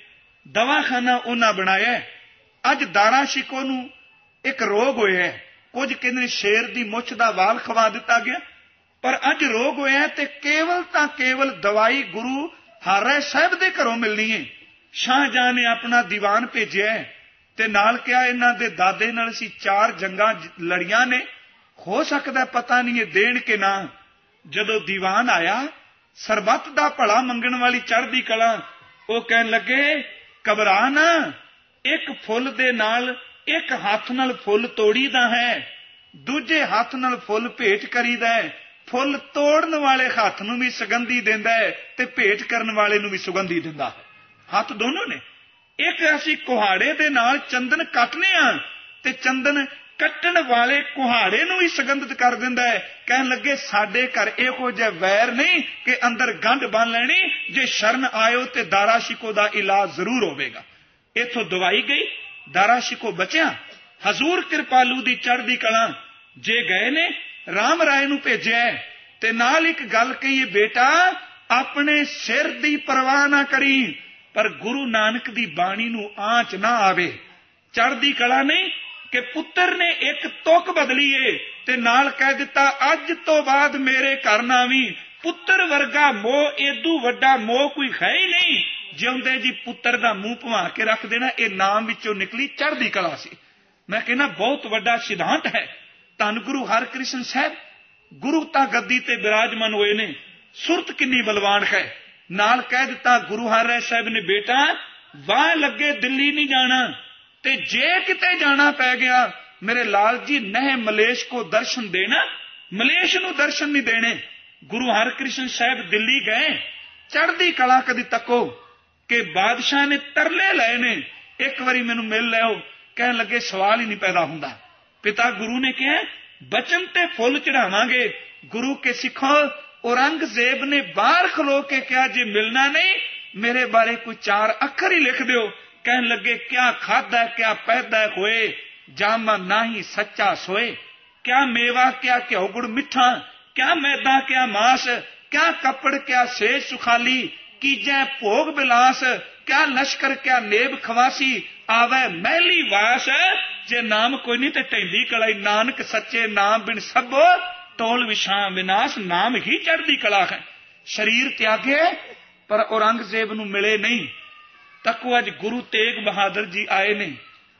ਦਵਾਖਾਨਾ ਉਹਨਾਂ ਬਣਾਇਆ ਅੱਜ ਦਾਰਾ ਸ਼ਿਕੋ ਨੂੰ ਇੱਕ ਰੋਗ ਹੋਇਆ ਹੈ। ਕੁਝ ਕਹਿੰਦੇ ਸ਼ੇਰ ਦੀ ਮੁੱਛ ਦਾ ਵਾਲ ਖਵਾ ਦਿੱਤਾ ਗਿਆ। ਪਰ ਅੱਜ ਰੋਗ ਹੋਇਆ ਤੇ ਕੇਵਲ ਤਾਂ ਕੇਵਲ ਦਵਾਈ ਗੁਰੂ ਹਰਿ ਸਾਹਿਬ ਦੇ ਘਰੋਂ ਮਿਲਣੀ ਹੈ ਸ਼ਾਹਜਹਾਂ ਨੇ ਆਪਣਾ ਦੀਵਾਨ ਭੇਜਿਆ ਤੇ ਨਾਲ ਕਿਹਾ ਇਹਨਾਂ ਦੇ ਦਾਦੇ ਨਾਲ ਅਸੀਂ ਚਾਰ ਜੰਗਾਂ ਲੜੀਆਂ ਨੇ। ਹੋ ਸਕਦਾ ਪਤਾ ਨਹੀਂ ਇਹ ਦੇਣ ਕਿ ਨਾ। ਜਦੋਂ ਦੀਵਾਨ ਆਇਆ, ਸਰਬੱਤ ਦਾ ਭਲਾ ਮੰਗਣ ਵਾਲੀ ਚੜ੍ਹਦੀ ਕਲਾ, ਉਹ ਕਹਿਣ ਲੱਗੇ ਘਬਰਾ ਨਾ, ਇੱਕ ਫੁੱਲ ਦੇ ਨਾਲ ਇੱਕ ਹੱਥ ਨਾਲ ਫੁੱਲ ਤੋੜੀਦਾ ਹੈ, ਦੂਜੇ ਹੱਥ ਨਾਲ ਫੁੱਲ ਭੇਟ ਕਰੀਦਾ ਹੈ ਫੁੱਲ ਤੋੜਨ ਵਾਲੇ ਹੱਥ ਨੂੰ ਵੀ ਸੁਗੰਧੀ ਦਿੰਦਾ ਹੈ ਤੇ ਭੇਟ ਕਰਨ ਵਾਲੇ ਨੂੰ ਵੀ ਸੁਗੰਧੀ ਦਿੰਦਾ ਹੈ। ਹੱਥ ਦੋਨੋਂ ਨੇ। ਇੱਕ ਅਸੀਂ ਕੁਹਾੜੇ ਦੇ ਨਾਲ ਚੰਦਨ ਕੱਟਨੇ ਆ ਤੇ ਚੰਦਨ ਕੱਟਣ ਵਾਲੇ ਕੁਹਾੜੇ ਨੂੰ ਵੀ ਸੁਗੰਧਿਤ ਕਰ ਦਿੰਦਾ ਹੈ। ਕਹਿਣ ਲੱਗੇ, ਸਾਡੇ ਘਰ ਇਹੋ ਜਿਹਾ ਵੈਰ ਨਹੀਂ ਕਿ ਅੰਦਰ ਗੰਢ ਬੰਨ ਲੈਣੀ, ਜੇ ਸ਼ਰਨ ਆਇਓ ਤੇ ਦਾਰਾ ਸ਼ਿਕੋ ਦਾ ਇਲਾਜ ਜ਼ਰੂਰ ਹੋਵੇਗਾ। ਇਥੋਂ ਦਵਾਈ ਗਈ ਦਾਰਾ ਸ਼ਿਕੋ ਬਚਿਆ। ਹਜ਼ੂਰ ਕਿਰਪਾਲੂ ਦੀ ਚੜ੍ਹਦੀ ਕਲਾ, ਜੇ ਗਏ ਨੇ ਰਾਮ ਰਾਏ ਨੂੰ ਭੇਜਿਆ ਤੇ ਨਾਲ ਇੱਕ ਗੱਲ ਕਹੀਏ, ਬੇਟਾ, ਆਪਣੇ ਸਿਰ ਦੀ ਪਰਵਾਹ ਨਾ ਕਰੀ, ਪਰ ਗੁਰੂ ਨਾਨਕ ਦੀ ਬਾਣੀ ਨੂੰ ਆਂਚ ਨਾ ਆਵੇ। ਚੜ੍ਹਦੀ ਕਲਾ ਨਹੀਂ ਕਿ ਪੁੱਤਰ ਨੇ ਇੱਕ ਤੁਕ ਬਦਲੀ ਏ ਤੇ ਨਾਲ ਕਹਿ ਦਿੱਤਾ, ਅੱਜ ਤੋਂ ਬਾਅਦ ਮੇਰੇ ਘਰ ਨਾ ਵੀ ਪੁੱਤਰ ਵਰਗਾ ਮੋਹ, ਏਦੂ ਵੱਡਾ ਮੋਹ ਕੋਈ ਹੈ ਹੀ ਨਹੀਂ। ਜਿਉਂਦੇ ਜੀ ਪੁੱਤਰ ਦਾ ਮੂੰਹ ਭਵਾ ਕੇ ਰੱਖ ਦੇਣਾ, ਇਹ ਨਾਮ ਵਿੱਚੋਂ ਨਿਕਲੀ ਚੜ੍ਹਦੀ ਕਲਾ ਸੀ। ਮੈਂ ਕਹਿੰਦਾ, ਬਹੁਤ ਵੱਡਾ ਸਿਧਾਂਤ ਹੈ। ਧੰਨ ਗੁਰੂ ਹਰਕ੍ਰਿਸ਼ਨ ਸਾਹਿਬ, ਗੁਰੂ ਤਾਂ ਗੱਦੀ ਤੇ ਬਿਰਾਜਮਾਨ ਹੋਏ ਨੇ, ਸੁਰਤ ਕਿੰਨੀ ਬਲਵਾਨ ਹੈ। ਨਾਲ ਕਹਿ ਦਿੱਤਾ, ਗੁਰੂ ਹਰਿ ਸਾਹਿਬ ਨੇ, ਬੇਟਾ, ਵਾਹ ਲੱਗੇ, ਦਿੱਲੀ ਨਹੀਂ ਜਾਣਾ, ਤੇ ਜੇ ਕਿਤੇ ਜਾਣਾ ਪੈ ਗਿਆ, ਮੇਰੇ ਲਾਲ ਜੀ ਨਹਿ ਮਲੇਸ਼ ਕੋ ਦਰਸ਼ਨ ਦੇਣਾ, ਮਲੇਸ਼ ਨੂੰ ਦਰਸ਼ਨ ਨਹੀਂ ਦੇਣੇ। ਗੁਰੂ ਹਰਕ੍ਰਿਸ਼ਨ ਸਾਹਿਬ ਦਿੱਲੀ ਗਏ, ਚੜ੍ਹਦੀ ਕਲਾ ਕਦੀ ਤੱਕੋ, ਕਿ ਬਾਦਸ਼ਾਹ ਨੇ ਤਰਲੇ ਲਏ ਨੇ। ਇੱਕ ਵਾਰੀ ਮੈਨੂੰ ਮਿਲ ਲਿਓ ਕਹਿਣ ਲੱਗੇ ਸਵਾਲ ਹੀ ਨਹੀਂ ਪੈਦਾ ਹੁੰਦਾ। ਪਿਤਾ ਗੁਰੂ ਨੇ ਕਿਹਾ, ਬਚਨ ਤੇ ਫੁੱਲ ਚੜਾਵਾਂਗੇ ਗੁਰੂ ਕੇ ਸਿੱਖੋ, ਔਰੰਗਜ਼ੇਬ ਨੇ ਬਾਹਰ ਖਲੋ ਕੇ ਕਿਹਾ, ਜੇ ਮਿਲਣਾ ਨਹੀਂ, ਮੇਰੇ ਬਾਰੇ ਕੋਈ ਚਾਰ ਅੱਖਰ ਹੀ ਲਿਖ ਦਿਓ। ਕਹਿਣ ਲੱਗੇ, ਕਿਆ ਖਾਦਾ ਕਿਆ ਪੈਦਾ ਹੋਏ, ਜਾਮਾ ਨਹੀਂ ਸੱਚਾ ਸੋਏ। ਕਿਆ ਮੇਵਾ, ਕਿਆ ਘਿਓ ਗੁੜ ਮਿੱਠਾ, ਕਿਆ ਮੈਦਾ, ਕਿਆ ਮਾਸ, ਕਿਆ ਕੱਪੜ, ਕਿਆ ਸੇਜ ਸੁਖਾਲੀ ਕੀਜੈ ਭੋਗ ਬਿਲਾਸ ਕਿਆ ਲਸ਼ਕਰ ਕਿਆ ਨੇਬ ਖਵਾਸੀ, ਆਵੇ ਮਹਿਲੀ ਵਾਸ। ਜੇ ਨਾਮ ਕੋਈ ਨਹੀਂ ਤੇ ਢੈਂਦੀ ਕਲਾਈ, ਨਾਨਕ ਸੱਚੇ ਨਾਮ ਬਿਨ ਸਭੋ ਟੋਲ ਵਿਸ਼ਾਂ ਵਿਨਾਸ਼, ਨਾਮ ਹੀ ਚੜ੍ਹਦੀ ਕਲਾ ਹੈ। ਸਰੀਰ ਤਿਆਗੇ, ਪਰ ਔਰੰਗਜ਼ੇਬ ਨੂੰ ਮਿਲੇ ਨਹੀਂ। ਤੱਕੋ ਅੱਜ ਗੁਰੂ ਤੇਗ ਬਹਾਦਰ ਜੀ ਆਏ ਨੇ।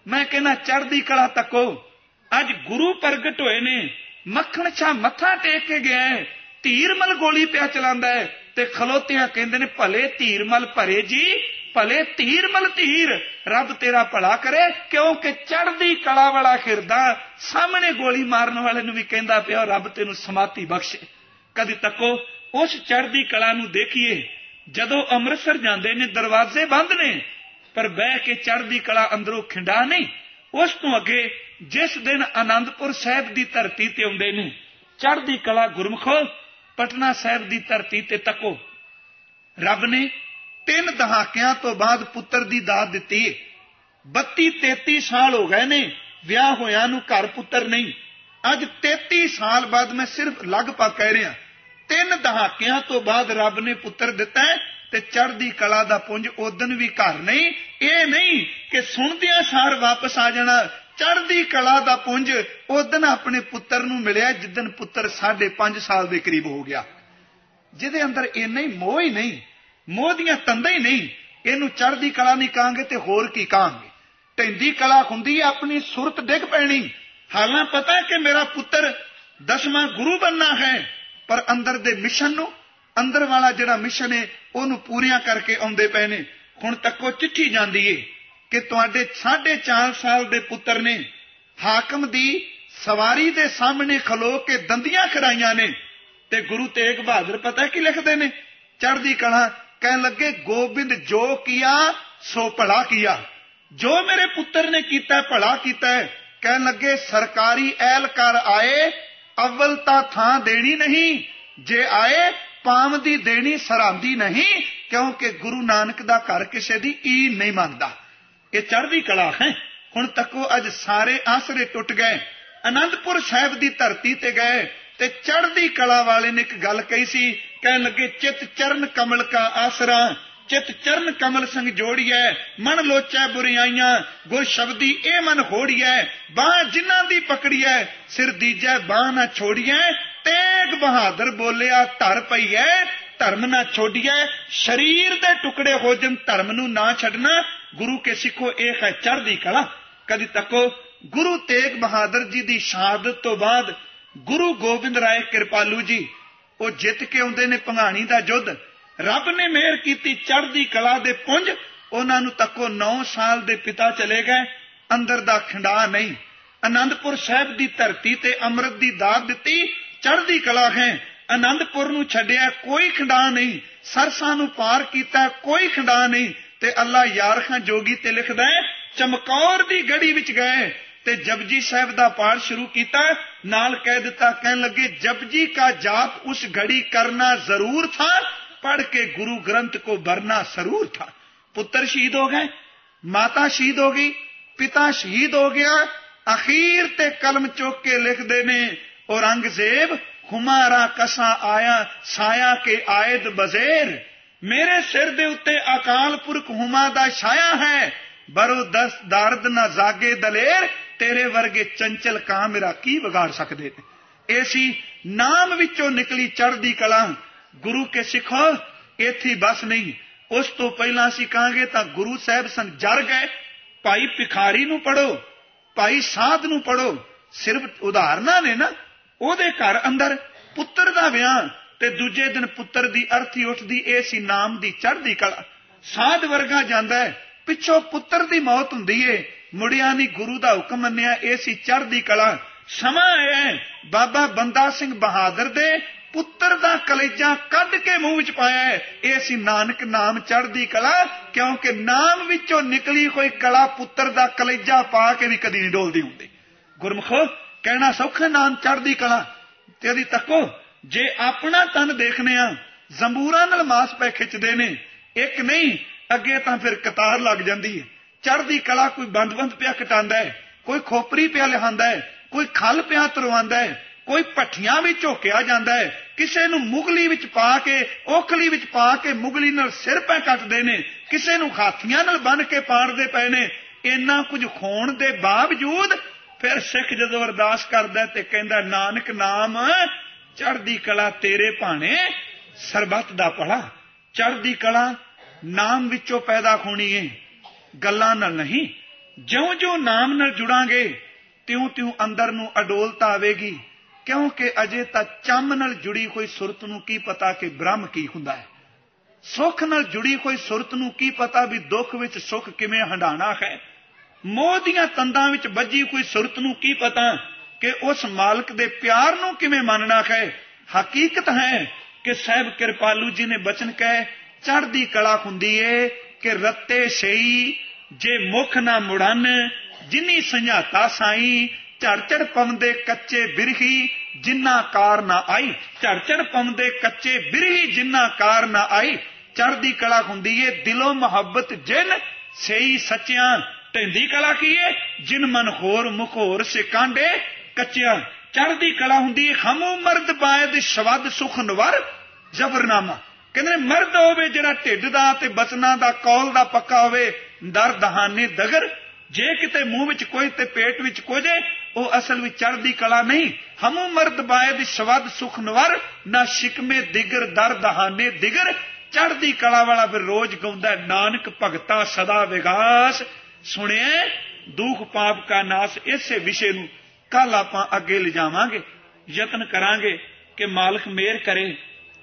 ਮੈਂ ਕਹਿੰਦਾ, ਚੜ੍ਹਦੀ ਕਲਾ ਤੱਕੋ, ਅੱਜ ਗੁਰੂ ਪ੍ਰਗਟ ਹੋਏ ਨੇ। ਮੱਖਣ ਛਾ ਮੱਥਾ ਟੇਕ ਕੇ ਗਿਆ ਹੈ। ਧੀਰਮਲ ਗੋਲੀ ਪਿਆ ਚਲਾਉਂਦਾ ਹੈ। ਤੇ ਖਲੋਤਿਆਂ ਕਹਿੰਦੇ ਨੇ, ਭਲੇ ਧੀਰਮਲ ਭਰੇ ਜੀ ਭਲੇ ਧੀਰਮਲ ਧੀਰ, ਰੱਬ ਤੇਰਾ ਭਲਾ ਕਰੇ, ਕਿਉਂਕਿ ਚੜਦੀ ਕਲਾ ਵਾਲਾ ਖਿਰਦਾ ਸਾਹਮਣੇ ਗੋਲੀ ਮਾਰਨ ਵਾਲੇ ਨੂੰ ਵੀ ਕਹਿੰਦਾ ਪਿਆ, ਰੱਬ ਤੈਨੂੰ ਸਮਾਤੀ ਬਖਸ਼ੇ। ਕਦੀ ਤੱਕੋ ਉਸ ਚੜਦੀ ਕਲਾ ਨੂੰ ਦੇਖੀਏ, ਜਦੋਂ ਅੰਮ੍ਰਿਤਸਰ ਜਾਂਦੇ ਨੇ, ਦਰਵਾਜ਼ੇ ਬੰਦ ਨੇ, ਪਰ ਬਹਿ ਕੇ ਚੜਦੀ ਕਲਾ ਅੰਦਰੋਂ ਖਿੰਡਾ ਨਹੀਂ। ਉਸ ਤੋਂ ਅੱਗੇ ਜਿਸ ਦਿਨ ਆਨੰਦਪੁਰ ਸਾਹਿਬ ਦੀ ਧਰਤੀ ਤੇ ਆਉਂਦੇ ਨੇ ਚੜਦੀ ਕਲਾ ਗੁਰਮਖੋ, ਪਟਨਾ ਸਾਹਿਬ ਦੀ ਧਰਤੀ ਤੇ ਤੱਕੋ, ਰੱਬ ਨੇ ਤਿੰਨ ਦਹਾਕਿਆਂ ਤੋਂ ਬਾਅਦ ਪੁੱਤਰ ਦੀ ਦਾਤ ਦਿੱਤੀ। 32 33 ਸਾਲ ਹੋ ਗਏ ਨੇ, ਵਿਆਹ ਹੋਇਆਂ ਨੂੰ ਘਰ ਪੁੱਤਰ ਨਹੀਂ। ਅੱਜ 33 ਸਾਲ ਬਾਅਦ ਮੈਂ ਸਿਰਫ ਲਗਭਗ ਕਹਿ ਰਿਹਾ, ਤਿੰਨ ਦਹਾਕਿਆਂ ਤੋਂ ਬਾਅਦ ਰੱਬ ਨੇ ਪੁੱਤਰ ਦਿੱਤਾ ਤੇ ਚੜ੍ਹਦੀ ਕਲਾ ਦਾ ਪੁੰਜ ਉਦਨ ਵੀ ਘਰ ਨਹੀਂ। ਇਹ ਨਹੀਂ ਕਿ ਸੁਣਦਿਆਂ ਸਾਰ ਵਾਪਸ ਆ ਜਾਣਾ, ਚੜ੍ਹਦੀ ਕਲਾ ਦਾ ਪੁੰਜ ਉਦਨ ਆਪਣੇ ਪੁੱਤਰ ਨੂੰ ਮਿਲਿਆ ਜਿੱਦਨ ਪੁੱਤਰ 5.5 ਸਾਲ ਦੇ ਕਰੀਬ ਹੋ ਗਿਆ। ਜਿਹਦੇ ਅੰਦਰ ਇੰਨਾ ਹੀ ਮੋਹ ਹੀ ਨਹੀਂ ਮੋਹ ਦੀਆਂ ਤੰਦਾਂ ਹੀ ਨਹੀਂ। ਇਹਨੂੰ ਚੜ੍ਹਦੀ ਕਲਾ ਨਹੀਂ ਕਾਂਗੇ ਤੇ ਹੋਰ ਕੀ ਕਾਂਗੇ ਢੈਂਦੀ ਕਲਾ ਹੁੰਦੀ ਹੈ ਆਪਣੀ ਸੁਰਤ ਡਿੱਗ ਪੈਣੀ। ਹਾਲਾਂ ਪਤਾ ਕਿ ਮੇਰਾ ਪੁੱਤਰ ਦਸਵਾਂ ਗੁਰੂ ਬੰਨਾ ਹੈ, ਪਰ ਅੰਦਰ ਦੇ ਮਿਸ਼ਨ ਨੂੰ, ਅੰਦਰ ਵਾਲਾ ਜਿਹੜਾ ਮਿਸ਼ਨ ਹੈ, ਉਹਨੂੰ ਪੂਰੀਆਂ ਕਰਕੇ ਆਉਂਦੇ ਪਏ ਨੇ। ਹੁਣ ਤੱਕੋ ਚਿੱਠੀ ਜਾਂਦੀ ਏ ਕਿ ਤੁਹਾਡੇ 4.5 ਸਾਲ ਦੇ ਪੁੱਤਰ ਨੇ ਹਾਕਮ ਦੀ ਸਵਾਰੀ ਦੇ ਸਾਹਮਣੇ ਖਲੋ ਕੇ ਦੰਦੀਆਂ ਖਰਾਈਆਂ ਨੇ। ਤੇ ਗੁਰੂ ਤੇਗ ਬਹਾਦਰ ਪਤਾ ਕੀ ਲਿਖਦੇ ਨੇ? ਚੜ੍ਹਦੀ ਕਲਾ ਕਹਿਣ ਲੱਗੇ, ਗੋਬਿੰਦ, ਜੋ ਕੀਆ, ਸੋ ਭਲਾ ਕੀਆ। ਜੋ ਮੇਰੇ ਪੁੱਤਰ ਨੇ ਕੀਤਾ, ਭਲਾ ਕੀਤਾ ਕਹਿਣ ਲੱਗੇ, ਸਰਕਾਰੀ ਐਲਕਾਰ ਆਏ, ਅਵਲ ਤਾਂ ਥਾਂ ਦੇਣੀ ਨਹੀਂ। ਜੇ ਆਏ, ਪਾਮ ਦੀ ਦੇਣੀ, ਸਰਾਂਦੀ ਨਹੀਂ, ਕਿਉਂਕਿ ਗੁਰੂ ਨਾਨਕ ਦਾ ਘਰ ਕਿਸੇ ਦੀ ਈ ਨਹੀਂ ਮੰਨਦਾ। ਇਹ ਚੜ੍ਹਦੀ ਕਲਾ ਹੈ। ਹੁਣ ਤੱਕੋ ਅੱਜ ਸਾਰੇ ਆਸਰੇ ਟੁੱਟ ਗਏ। ਅਨੰਦਪੁਰ ਸਾਹਿਬ ਦੀ ਧਰਤੀ ਤੇ ਗਏ। ਤੇ ਚੜ੍ਹਦੀ ਕਲਾ ਵਾਲੇ ਨੇ ਇੱਕ ਗੱਲ ਕਹੀ ਸੀ, ਕਹਿਣ ਲੱਗੇ, ਚਿਤ ਚਰਨ ਕਮਲ ਕਾ ਆਸਰਾ, ਚਿਤ ਚਰਨ ਕਮਲ ਸੰਗ ਜੋੜੀਐ, ਮਨ ਲੋਚੈ ਬੁਰੀਆਈਆਂ, ਗੁਰ ਸ਼ਬਦੀ ਇਹ ਮਨ ਹੋੜੀਐ, ਬਾਹ ਜਿਨ੍ਹਾਂ ਦੀ ਪਕੜੀਐ, ਸਿਰ ਦੀਜੈ ਬਾਹ ਨਾ ਛੋੜੀਐ, ਤੇਗ ਬਹਾਦਰ ਬੋਲਿਆ, ਧਰ ਪਈਐ, ਧਰਮ ਨਾ ਛੋੜੀਐ, ਸਰੀਰ ਦੇ ਟੁਕੜੇ ਹੋ ਜਨ ਧਰਮ ਨੂੰ ਨਾ ਛੱਡਣਾ, ਗੁਰੂ ਕੇ ਸਿੱਖੋ, ਇਹ ਹੈ ਚੜ੍ਹਦੀ ਕਲਾ। ਕਦੀ ਤੱਕੋ, ਗੁਰੂ ਤੇਗ ਬਹਾਦਰ ਜੀ ਦੀ ਸ਼ਹਾਦਤ ਤੋਂ ਬਾਅਦ ਗੁਰੂ ਗੋਬਿੰਦ ਰਾਏ ਕਿਰਪਾਲੂ ਜੀ, ਉਹ ਜਿੱਤ ਕੇ ਆਉਂਦੇ ਨੇ ਪੰਘਾਣੀ ਦਾ ਯੁੱਧ। ਰੱਬ ਨੇ ਮਿਹਰ ਕੀਤੀ, ਚੜ੍ਹਦੀ ਕਲਾ ਦੇ ਪੁੰਜ। ਉਹਨਾਂ ਨੂੰ ਤੱਕੋ 9 ਸਾਲ ਦੇ ਪਿਤਾ ਚਲੇ ਗਏ, ਅੰਦਰ ਦਾ ਖੰਡਾ ਨਹੀਂ। ਆਨੰਦਪੁਰ ਸਾਹਿਬ ਦੀ ਧਰਤੀ ਤੇ ਅੰਮ੍ਰਿਤ ਦੀ ਦਾਤ ਦਿੱਤੀ, ਚੜ੍ਹਦੀ ਕਲਾ ਹੈ। ਆਨੰਦਪੁਰ ਨੂੰ ਛੱਡਿਆ ਕੋਈ ਖੰਡਾ ਨਹੀਂ। ਸਰਸਾਂ ਨੂੰ ਪਾਰ ਕੀਤਾ ਕੋਈ ਖੰਡਾ ਨਹੀਂ। ਤੇ ਅੱਲਾ ਯਾਰ ਖਾਂ ਜੋਗੀ ਤੇ ਲਿਖਦਾ ਹੈ, ਚਮਕੌਰ ਦੀ ਗੜੀ ਵਿੱਚ ਗਏ। ਤੇ ਜਪਜੀ ਸਾਹਿਬ ਦਾ ਪਾਠ ਸ਼ੁਰੂ ਕੀਤਾ ਨਾਲ ਕਹਿ ਦਿੱਤਾ ਕਹਿਣ ਲੱਗੇ ਜਪਜੀ का जाप उस घड़ी करना जरूर था पढ़ के गुरु ग्रंथ को भरना जरूर था पुत्र शहीद हो गए माता शहीद हो गई ਪਿਤਾ ਸ਼ਹੀਦ ਹੋ ਗਿਆ ਅਖੀਰ ਤੇ ਕਲਮ ਚੁੱਕ ਕੇ ਲਿਖਦੇ ਨੇ ਔਰੰਗਜ਼ੇਬ ਹੁਮਾਰਾ ਕਸਾ ਆਇਆ ਸਾਇਆ ਕੇ ਆਇਦ ਬਜ਼ੇਰ ਮੇਰੇ ਸਿਰ ਦੇ ਉੱਤੇ ਅਕਾਲ ਪੁਰਖ ਹੁਮਾ ਦਾ ਛਾਇਆ ਹੈ ਬਰੋ ਦਸ ਦਰਦ ਨਾ ਜਾਗੇ ਦਲੇਰ ਤੇਰੇ ਵਰਗੇ ਚੰਚਲ ਕਾਂ ਮੇਰਾ ਕੀ ਵਿਗਾੜ ਸਕਦੇ ਨੇ? ਇਹ ਸੀ ਨਾਮ ਵਿੱਚੋਂ ਨਿਕਲੀ ਚੜ੍ਹਦੀ ਕਲਾ। ਗੁਰੂ ਕੇ ਸਿੱਖੋ ਇੱਥੇ ਬਸ ਨਹੀਂ। ਉਸ ਤੋਂ ਪਹਿਲਾਂ ਅਸੀਂ ਕਹਾਂਗੇ ਤਾਂ ਗੁਰੂ ਸਾਹਿਬ ਸੰ ਜਰ ਗਏ। ਭਾਈ ਭਿਖਾਰੀ ਨੂੰ ਪੜੋ ਭਾਈ ਸਾਧ ਨੂੰ ਪੜੋ ਸਿਰਫ ਉਦਾਹਰਨਾਂ ਨੇ ਨਾ, ਉਹਦੇ ਘਰ ਅੰਦਰ ਪੁੱਤਰ ਦਾ ਵਿਆਹ ਤੇ ਦੂਜੇ ਦਿਨ ਪੁੱਤਰ ਦੀ ਅਰਥੀ ਉੱਠਦੀ, ਇਹ ਸੀ ਨਾਮ ਦੀ ਚੜ੍ਹਦੀ ਕਲਾ। ਸਾਧ ਵਰਗਾ ਜਾਂਦਾ ਹੈ। ਪਿੱਛੋਂ ਪੁੱਤਰ ਦੀ ਮੌਤ ਹੁੰਦੀ ਏ। ਮੁੜਿਆ ਨਹੀਂ ਗੁਰੂ ਦਾ ਹੁਕਮ ਮੰਨਿਆ, ਇਹ ਸੀ ਚੜ੍ਹਦੀ ਕਲਾ। ਸਮਾਂ ਆਇਆ ਬਾਬਾ ਬੰਦਾ ਸਿੰਘ ਬਹਾਦਰ ਦੇ ਪੁੱਤਰ ਦਾ ਕਲੇਜਾ ਕੱਢ ਕੇ ਮੂੰਹ ਵਿੱਚ ਪਾਇਆ ਇਹ ਸੀ ਨਾਨਕ ਨਾਮ ਚੜ੍ਹਦੀ ਕਲਾ, ਕਿਉਂਕਿ ਨਾਮ ਵਿੱਚੋਂ ਨਿਕਲੀ ਹੋਈ ਕਲਾ ਪੁੱਤਰ ਦਾ ਕਲੇਜਾ ਪਾ ਕੇ ਵੀ ਕਦੀ ਨਹੀਂ ਡੋਲਦੀ ਹੁੰਦੀ। ਗੁਰਮਖੋ, ਕਹਿਣਾ ਸੌਖਾ ਨਾਮ ਚੜ੍ਹਦੀ ਕਲਾ। ਤੇ ਇਹਦੀ ਤੱਕੋ, ਜੇ ਆਪਣਾ ਤਨ ਦੇਖਨੇ ਆ ਜ਼ੰਬੂਰਾਂ ਨਾਲ ਮਾਸ ਪੈ ਖਿੱਚਦੇ ਨੇ, ਇੱਕ ਨਹੀਂ, ਅੱਗੇ ਤਾਂ ਫਿਰ ਕਤਾਰ ਲੱਗ ਜਾਂਦੀ ਹੈ। ਚੜ੍ਹਦੀ ਕਲਾ ਕੋਈ ਬੰਦ-ਬੰਦ ਪਿਆ ਕਟਾਂਦਾ ਹੈ, ਕੋਈ ਖੋਪਰੀ ਪਿਆ ਲਿਹਾਂਦਾ ਹੈ, ਕੋਈ ਖਲ ਪਿਆ ਤਰਵਾਉਂਦਾ ਹੈ, ਕੋਈ ਪੱਠੀਆਂ ਵਿੱਚ ਝੋਕਿਆ ਜਾਂਦਾ ਹੈ, ਕਿਸੇ ਨੂੰ ਮੁਗਲੀ ਵਿੱਚ ਪਾ ਕੇ ਔਖਲੀ ਵਿੱਚ ਪਾ ਕੇ ਮੁਗਲੀ ਨਾਲ ਸਿਰ ਪੈ ਕੱਟਦੇ ਨੇ, ਕਿਸੇ ਨੂੰ ਹਾਥੀਆਂ ਨਾਲ ਬੰਨ ਕੇ ਪਾੜਦੇ ਪਏ ਨੇ, ਇੰਨਾ ਕੁਝ ਖੋਣ ਦੇ ਬਾਵਜੂਦ ਫਿਰ ਸਿੱਖ ਜਦੋਂ ਅਰਦਾਸ ਕਰਦਾ ਤੇ ਕਹਿੰਦਾ, ਨਾਨਕ ਨਾਮ, ਚੜ੍ਹਦੀ ਕਲਾ ਤੇਰੇ ਭਾਣੇ, ਸਰਬੱਤ ਦਾ ਭਲਾ, ਚੜ੍ਹਦੀ ਕਲਾ ਨਾਮ ਵਿੱਚੋਂ ਪੈਦਾ ਹੋਣੀ ਏ। ਗੱਲਾਂ ਨਾਲ ਨਹੀਂ। ਜਿਉਂ-ਜਿਉਂ ਨਾਮ ਨਾਲ ਜੁੜਾਂਗੇ, ਤਿਉਂ-ਤਿਉਂ ਅੰਦਰ ਨੂੰ ਅਡੋਲਤਾ ਆਵੇਗੀ ਕਿਉਂਕਿ ਅਜੇ ਤਾਂ ਚੰਮ ਨਾਲ ਜੁੜੀ ਹੋਈ ਸੁਰਤ ਨੂੰ ਕੀ ਪਤਾ ਕਿ ਬ੍ਰਹਮ ਕੀ ਹੁੰਦਾ ਹੈ। ਸੁੱਖ ਨਾਲ ਜੁੜੀ ਹੋਈ ਸੁਰਤ ਨੂੰ ਕੀ ਪਤਾ ਵੀ ਦੁੱਖ ਵਿੱਚ ਸੁੱਖ ਕਿਵੇਂ ਹੰਡਾਣਾ ਹੈ। ਮੋਹ ਦੀਆਂ ਤੰਦਾਂ ਵਿੱਚ ਵੱਜੀ ਕੋਈ ਸੁਰਤ ਨੂੰ ਕੀ ਪਤਾ ਕਿ ਉਸ ਮਾਲਕ ਦੇ ਪਿਆਰ ਨੂੰ ਕਿਵੇਂ ਮੰਨਣਾ ਹੈ। ਹਕੀਕਤ ਹੈ ਕਿ ਸਹਿਬ ਕਿਰਪਾਲੂ ਜੀ ਨੇ ਬਚਨ ਕਹੇ, ਚੜ੍ਹਦੀ ਕਲਾ ਹੁੰਦੀ ਏ ਕਿ ਰੱਤੇ ਸਈ ਜੇ ਮੁਖ ਨਾ ਮੁੜਨ, ਜਿਨੀ ਸੰਝਾਤਾ ਸਾਈ, ਝੜਝੜ ਪਵੰਦੇ ਕੱਚੇ ਬਿਰਹੀ ਜਿੰਨਾ ਕਾਰ ਨਾ ਆਈ। ਝੜਝੜ ਪਵੰਦੇ ਕੱਚੇ ਬਿਰਹੀ ਜਿੰਨਾ ਕਾਰ ਨਾ ਆਈ। ਚੜ੍ਹਦੀ ਕਲਾ ਹੁੰਦੀ ਏ, ਦਿਲੋਂ ਮੁਹੱਬਤ ਜਿਨ ਸਈ ਸੱਚਿਆਂ। ਢੈਂਦੀ ਕਲਾ ਕੀ ਏ? ਜਿਨ ਮਨ ਹੋਰ ਮੁਖ ਹੋਰ ਸੇ ਕਾਂਡੇ ਕੱਚਿਆਂ। ਚੜ੍ਹਦੀ ਕਲਾ ਹੁੰਦੀ ਹਮੂ ਮਰਦ ਬਾਇਦ ਸ਼ਬਦ ਸੁਖ ਨਵਰ, ਜ਼ਬਰਨਾਮਾ। ਕਹਿੰਦੇ ਮਰਦ ਹੋਵੇ ਜਿਹੜਾ ਢਿੱਡ ਦਾ ਤੇ ਬਚਨਾਂ ਦਾ, ਕੌਲ ਦਾ ਪੱਕਾ ਹੋਵੇ, ਦਰ ਦਹਾਨੇ ਦਗਰ, ਜੇ ਕਿਤੇ ਮੂੰਹ ਵਿੱਚ ਕੋਈ ਤੇ ਪੇਟ ਵਿੱਚ ਕੁਝ ਉਹ ਅਸਲ ਵਿੱਚ ਚੜ੍ਹਦੀ ਕਲਾ ਨਹੀਂ। ਹਮੂ ਮਰਦ ਬਾਇਦ ਸ਼ਬਦ ਸੁਖ ਨਵਰ, ਨਾ ਸ਼ਿਕਮੇ ਦਿਗਰ, ਦਰ ਦਹਾਨੇ ਦਿਗਰ। ਚੜ੍ਹਦੀ ਕਲਾ ਵਾਲਾ ਫਿਰ ਰੋਜ਼ ਗਾਉਂਦਾ ਨਾਨਕ ਭਗਤਾ ਸਦਾ ਵਿਗਾਸ। ਸੁਣਿਆ ਦੁੱਖ ਪਾਪ ਕਾ ਨਾਸ, ਇਸੇ ਵਿਸ਼ੇ ਨੂੰ ਕੱਲ ਆਪਾਂ ਅੱਗੇ ਲਿਜਾਵਾਂਗੇ, ਯਤਨ ਕਰਾਂਗੇ ਕਿ ਮਾਲਕ ਮਿਹਰ ਕਰੇ।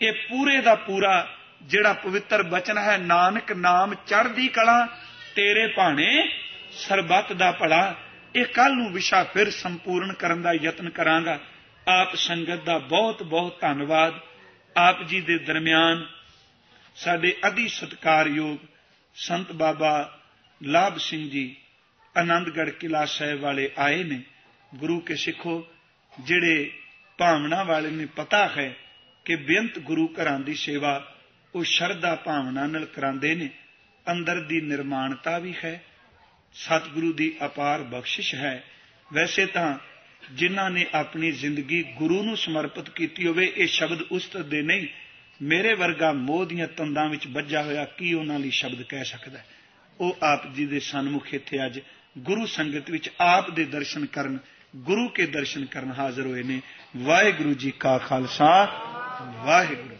ਇਹ ਪੂਰੇ ਦਾ ਪੂਰਾ ਜਿਹੜਾ ਪਵਿੱਤਰ ਬਚਨ ਹੈ, ਨਾਨਕ ਨਾਮ ਚੜ੍ਹਦੀ ਕਲਾ, ਤੇਰੇ ਭਾਣੇ ਸਰਬੱਤ ਦਾ ਭਲਾ। ਇਹ ਕੱਲ ਨੂੰ ਵਿਸ਼ਾ ਫਿਰ ਸੰਪੂਰਨ ਕਰਨ ਦਾ ਯਤਨ ਕਰਾਂਗਾ। ਆਪ ਸੰਗਤ ਦਾ ਬਹੁਤ ਬਹੁਤ ਧੰਨਵਾਦ। ਆਪ ਜੀ ਦੇ ਦਰਮਿਆਨ ਸਾਡੇ ਅਧੀ ਸਤਕਾਰਯੋਗ ਸੰਤ ਬਾਬਾ ਲਾਭ ਸਿੰਘ ਜੀ ਆਨੰਦਗੜ੍ਹ ਕਿਲਾ ਸਾਹਿਬ ਵਾਲੇ ਆਏ ਨੇ। ਗੁਰੂ ਕੇ ਸਿੱਖੋ, ਜਿਹੜੇ ਭਾਵਨਾ ਵਾਲੇ ਨੇ, ਪਤਾ ਹੈ ਕਿ ਬੇਅੰਤ ਗੁਰੂ ਘਰਾਂ ਦੀ ਸੇਵਾ ਉਹ ਸ਼ਰਧਾ ਭਾਵਨਾ ਨਾਲ ਕਰਾਉਂਦੇ ਨੇ। ਅੰਦਰ ਦੀ ਨਿਰਮਾਣਤਾ ਵੀ ਹੈ। ਸਤਿਗੁਰੂ ਦੀ ਅਪਾਰ ਬਖਸ਼ਿਸ਼ ਹੈ। ਵੈਸੇ ਤਾਂ ਜਿਨ੍ਹਾਂ ਨੇ ਆਪਣੀ ਜ਼ਿੰਦਗੀ ਗੁਰੂ ਨੂੰ ਸਮਰਪਿਤ ਕੀਤੀ ਹੋਵੇ, ਇਹ ਸ਼ਬਦ ਉਸਤਤ ਦੇ ਨਹੀਂ। ਮੇਰੇ ਵਰਗਾ ਮੋਹ ਦੀਆਂ ਤੰਦਾਂ ਵਿੱਚ ਵੱਜਾ ਹੋਇਆ ਕੀ ਉਹਨਾਂ ਲਈ ਸ਼ਬਦ ਕਹਿ ਸਕਦਾ ਉਹ ਆਪ ਜੀ ਦੇ ਸਨਮੁਖ ਇੱਥੇ ਅੱਜ ਗੁਰੂ ਸੰਗਤ ਵਿੱਚ ਆਪ ਦੇ ਦਰਸ਼ਨ ਕਰਨ, ਗੁਰੂ ਕੇ ਦਰਸ਼ਨ ਕਰਨ ਹਾਜ਼ਰ ਹੋਏ ਨੇ। ਵਾਹਿਗੁਰੂ ਜੀ ਕਾ ਖਾਲਸਾ। ਵਾਹਿਗੁਰੂ।